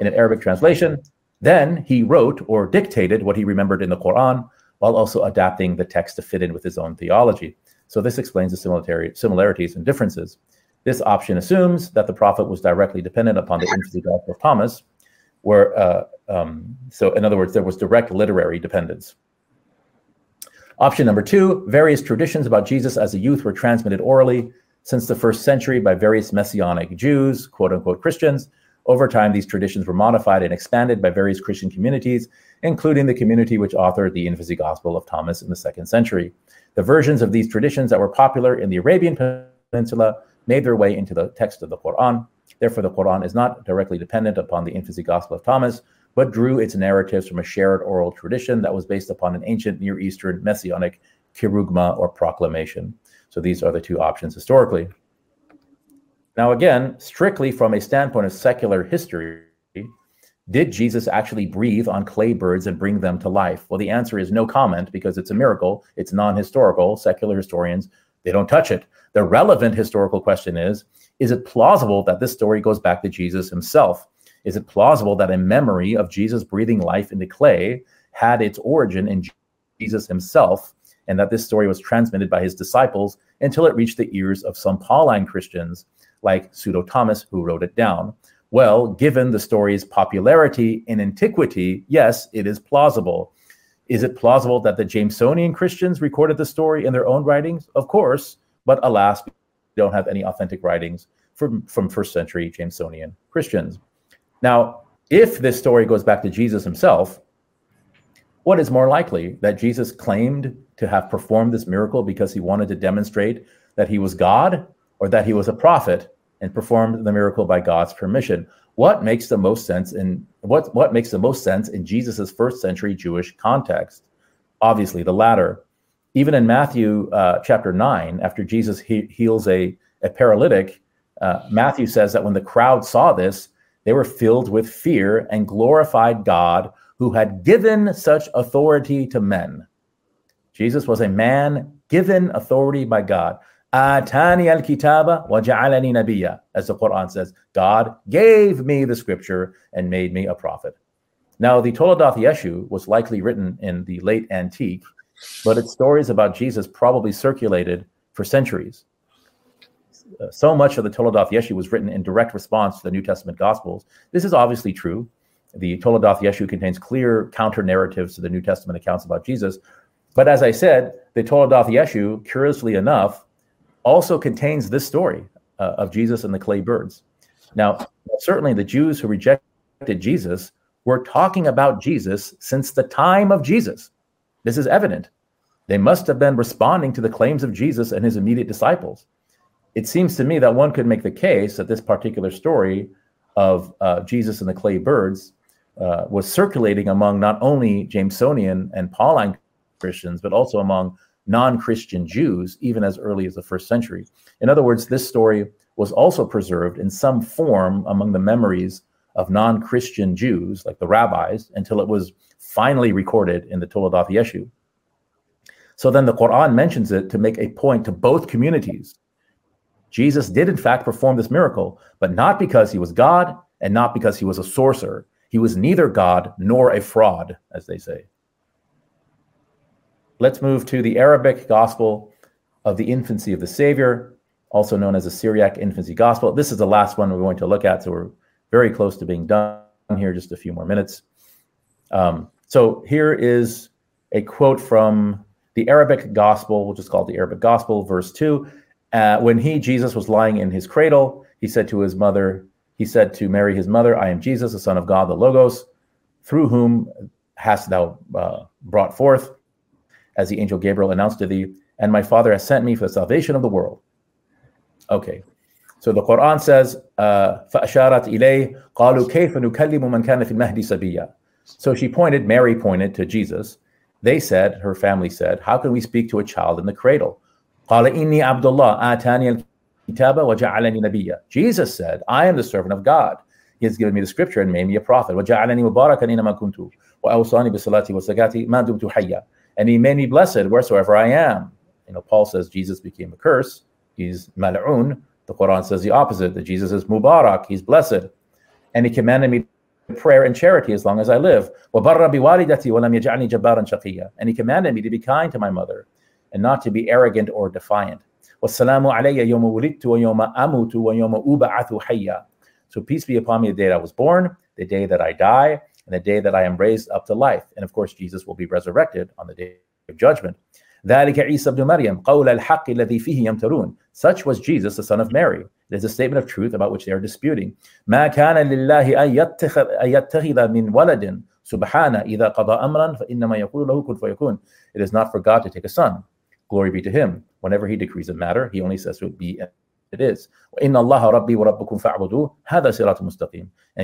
in an Arabic translation. Then he wrote or dictated what he remembered in the Quran while also adapting the text to fit in with his own theology. So this explains the similarities and differences. This option assumes that the prophet was directly dependent upon the infancy gospel of Thomas, where uh, um, so in other words, there was direct literary dependence. Option number two: various traditions about Jesus as a youth were transmitted orally since the first century by various messianic Jews, quote unquote Christians. Over time, these traditions were modified and expanded by various Christian communities, including the community which authored the infancy gospel of Thomas in the second century. The versions of these traditions that were popular in the Arabian Peninsula made their way into the text of the Quran. Therefore, the Quran is not directly dependent upon the infancy gospel of Thomas, but drew its narratives from a shared oral tradition that was based upon an ancient Near Eastern messianic kerygma or proclamation. So these are the two options historically. Now, again, strictly from a standpoint of secular history, did Jesus actually breathe on clay birds and bring them to life? Well, the answer is no comment because it's a miracle. It's non historical. Secular historians, they don't touch it. The relevant historical question is Is it plausible that this story goes back to Jesus himself? Is it plausible that a memory of Jesus breathing life into clay had its origin in Jesus himself and that this story was transmitted by his disciples until it reached the ears of some Pauline Christians like Pseudo Thomas, who wrote it down. Well, given the story's popularity in antiquity, yes, it is plausible. Is it plausible that the Jamesonian Christians recorded the story in their own writings? Of course, but alas, don't have any authentic writings from, from first century Jamesonian Christians. Now, if this story goes back to Jesus himself, what is more likely that Jesus claimed to have performed this miracle because he wanted to demonstrate that he was God or that he was a prophet and performed the miracle by God's permission? What makes the most sense in what what makes the most sense in Jesus's first century Jewish context? Obviously, the latter. Even in Matthew uh, chapter nine, after Jesus he- heals a, a paralytic, uh, Matthew says that when the crowd saw this, they were filled with fear and glorified God who had given such authority to men. Jesus was a man given authority by God. Atani al kitaba wa ja'alani as the Quran says. God gave me the scripture and made me a prophet. Now, the Toledoth Yeshu was likely written in the late antique, but its stories about Jesus probably circulated for centuries. Uh, so much of the Toledoth Yeshu was written in direct response to the New Testament Gospels. This is obviously true. The Toledoth Yeshu contains clear counter narratives to the New Testament accounts about Jesus. But as I said, the Toledoth Yeshu, curiously enough, also contains this story uh, of Jesus and the clay birds. Now, certainly the Jews who rejected Jesus were talking about Jesus since the time of Jesus. This is evident. They must have been responding to the claims of Jesus and his immediate disciples. It seems to me that one could make the case that this particular story of uh, Jesus and the clay birds uh, was circulating among not only Jamesonian and Pauline Christians, but also among non Christian Jews, even as early as the first century. In other words, this story was also preserved in some form among the memories of non Christian Jews, like the rabbis, until it was finally recorded in the Toledoth Yeshu. So then the Quran mentions it to make a point to both communities. Jesus did, in fact, perform this miracle, but not because he was God and not because he was a sorcerer. He was neither God nor a fraud, as they say. Let's move to the Arabic gospel of the infancy of the Savior, also known as the Syriac infancy gospel. This is the last one we're going to look at, so we're very close to being done here, just a few more minutes. Um, so here is a quote from the Arabic gospel, which is called the Arabic gospel, verse 2. Uh, when he, Jesus, was lying in his cradle, he said to his mother, he said to Mary, his mother, I am Jesus, the Son of God, the Logos, through whom hast thou uh, brought forth, as the angel Gabriel announced to thee, and my Father has sent me for the salvation of the world. Okay. So the Quran says, فَأَشَارَتْ إِلَيْهِ قَالُوا كَيْفَ نُكَلِّمُ مَنْ كَانَ فِي الْمَهْدِ سَبِيًّا so she pointed, Mary pointed to Jesus. They said, her family said, How can we speak to a child in the cradle? Jesus said, I am the servant of God. He has given me the scripture and made me a prophet. And he made me blessed wheresoever I am. You know, Paul says Jesus became a curse. He's mal'un. The Quran says the opposite, that Jesus is mubarak. He's blessed. And he commanded me prayer and charity as long as I live. And he commanded me to be kind to my mother and not to be arrogant or defiant. So peace be upon me the day that I was born, the day that I die, and the day that I am raised up to life. And of course, Jesus will be resurrected on the day of judgment. Such was Jesus, the son of Mary. There's a statement of truth about which they are disputing. It is not for God to take a son. Glory be to Him. Whenever He decrees a matter, He only says it would be it is. And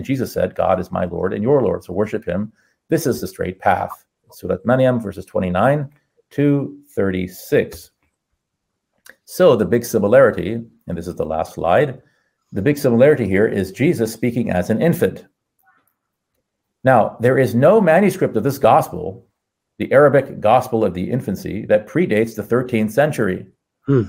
Jesus said, God is my Lord and your Lord, so worship Him. This is the straight path. Surat Maryam, verses 29 to 36. So the big similarity, and this is the last slide, the big similarity here is Jesus speaking as an infant. Now, there is no manuscript of this gospel, the Arabic gospel of the infancy, that predates the 13th century. Hmm.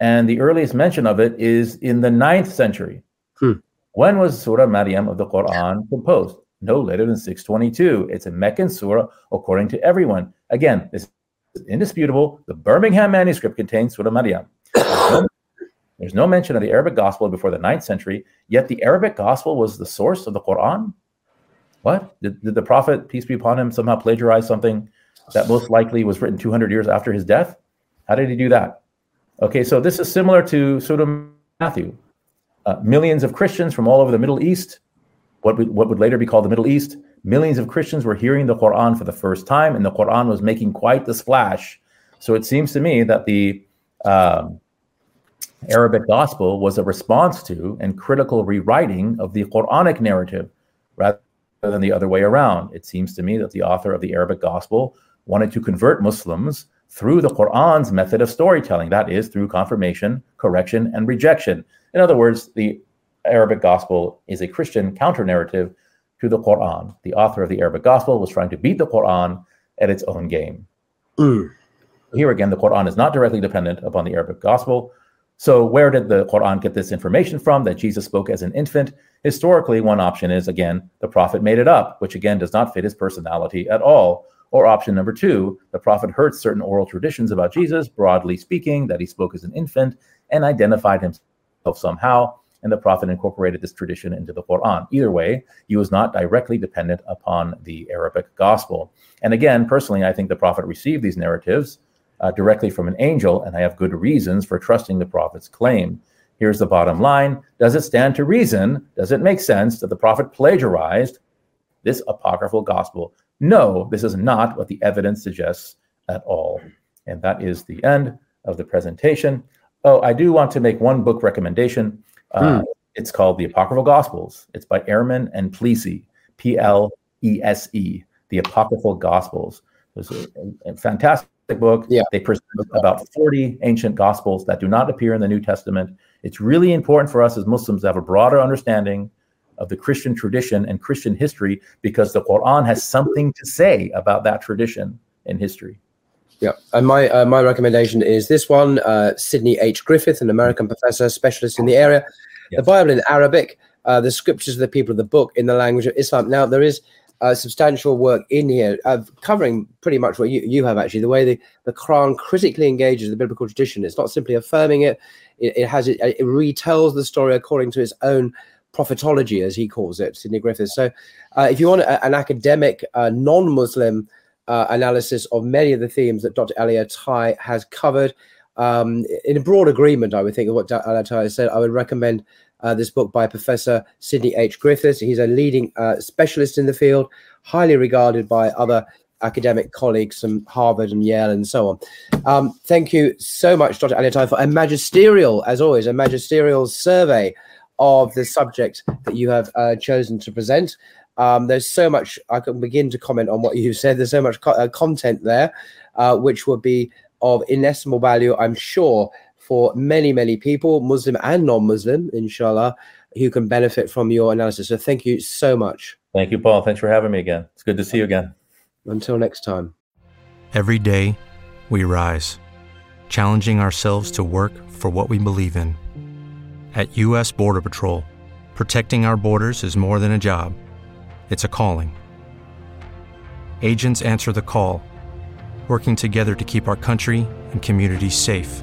And the earliest mention of it is in the 9th century. Hmm. When was Surah Maryam of the Quran composed? No later than 622. It's a Meccan surah according to everyone. Again, this is indisputable. The Birmingham manuscript contains Surah Maryam. There's no mention of the Arabic gospel before the 9th century, yet the Arabic gospel was the source of the Quran? What? Did, did the Prophet, peace be upon him, somehow plagiarize something that most likely was written 200 years after his death? How did he do that? Okay, so this is similar to pseudo Matthew. Uh, millions of Christians from all over the Middle East, what would, what would later be called the Middle East, millions of Christians were hearing the Quran for the first time, and the Quran was making quite the splash. So it seems to me that the um, Arabic gospel was a response to and critical rewriting of the Quranic narrative rather than the other way around. It seems to me that the author of the Arabic gospel wanted to convert Muslims through the Quran's method of storytelling, that is, through confirmation, correction, and rejection. In other words, the Arabic gospel is a Christian counter narrative to the Quran. The author of the Arabic gospel was trying to beat the Quran at its own game. Mm. Here again, the Quran is not directly dependent upon the Arabic gospel. So, where did the Quran get this information from that Jesus spoke as an infant? Historically, one option is again, the prophet made it up, which again does not fit his personality at all. Or option number two, the prophet heard certain oral traditions about Jesus, broadly speaking, that he spoke as an infant and identified himself somehow, and the prophet incorporated this tradition into the Quran. Either way, he was not directly dependent upon the Arabic gospel. And again, personally, I think the prophet received these narratives uh, directly from an angel, and I have good reasons for trusting the prophet's claim. Here's the bottom line Does it stand to reason? Does it make sense that the prophet plagiarized this apocryphal gospel? No, this is not what the evidence suggests at all. And that is the end of the presentation. Oh, I do want to make one book recommendation. Uh, hmm. It's called The Apocryphal Gospels. It's by Ehrman and Plese, P L E S E, The Apocryphal Gospels. It's a, a fantastic book. Yeah. They present about 40 ancient gospels that do not appear in the New Testament. It's really important for us as Muslims to have a broader understanding of the Christian tradition and Christian history because the Quran has something to say about that tradition and history. Yeah, and my uh, my recommendation is this one: uh, Sidney H. Griffith, an American professor, specialist in the area, the Bible in Arabic, uh, the scriptures of the people of the book in the language of Islam. Now there is uh, substantial work in here uh, covering pretty much what you, you have actually the way the, the Quran critically engages the biblical tradition. It's not simply affirming it; it, it has it, it retells the story according to its own prophetology, as he calls it, Sidney Griffith. So, uh, if you want a, an academic, uh, non-Muslim uh, analysis of many of the themes that Dr. Ali Ataie has covered, um, in a broad agreement, I would think of what. Ali Ataie said, I would recommend uh, this book by Professor Sidney H. Griffiths. He's a leading uh, specialist in the field, highly regarded by other academic colleagues from Harvard and Yale and so on. Um, thank you so much, Dr. Alia for a magisterial, as always, a magisterial survey of the subject that you have uh, chosen to present. Um, there's so much I can begin to comment on what you've said. There's so much co- uh, content there, uh, which would be of inestimable value, I'm sure, for many, many people, Muslim and non-Muslim, inshallah, who can benefit from your analysis. So thank you so much. Thank you, Paul. Thanks for having me again. It's good to see you again. Until next time. Every day, we rise, challenging ourselves to work for what we believe in. At U.S. Border Patrol, protecting our borders is more than a job, it's a calling. Agents answer the call, working together to keep our country and communities safe.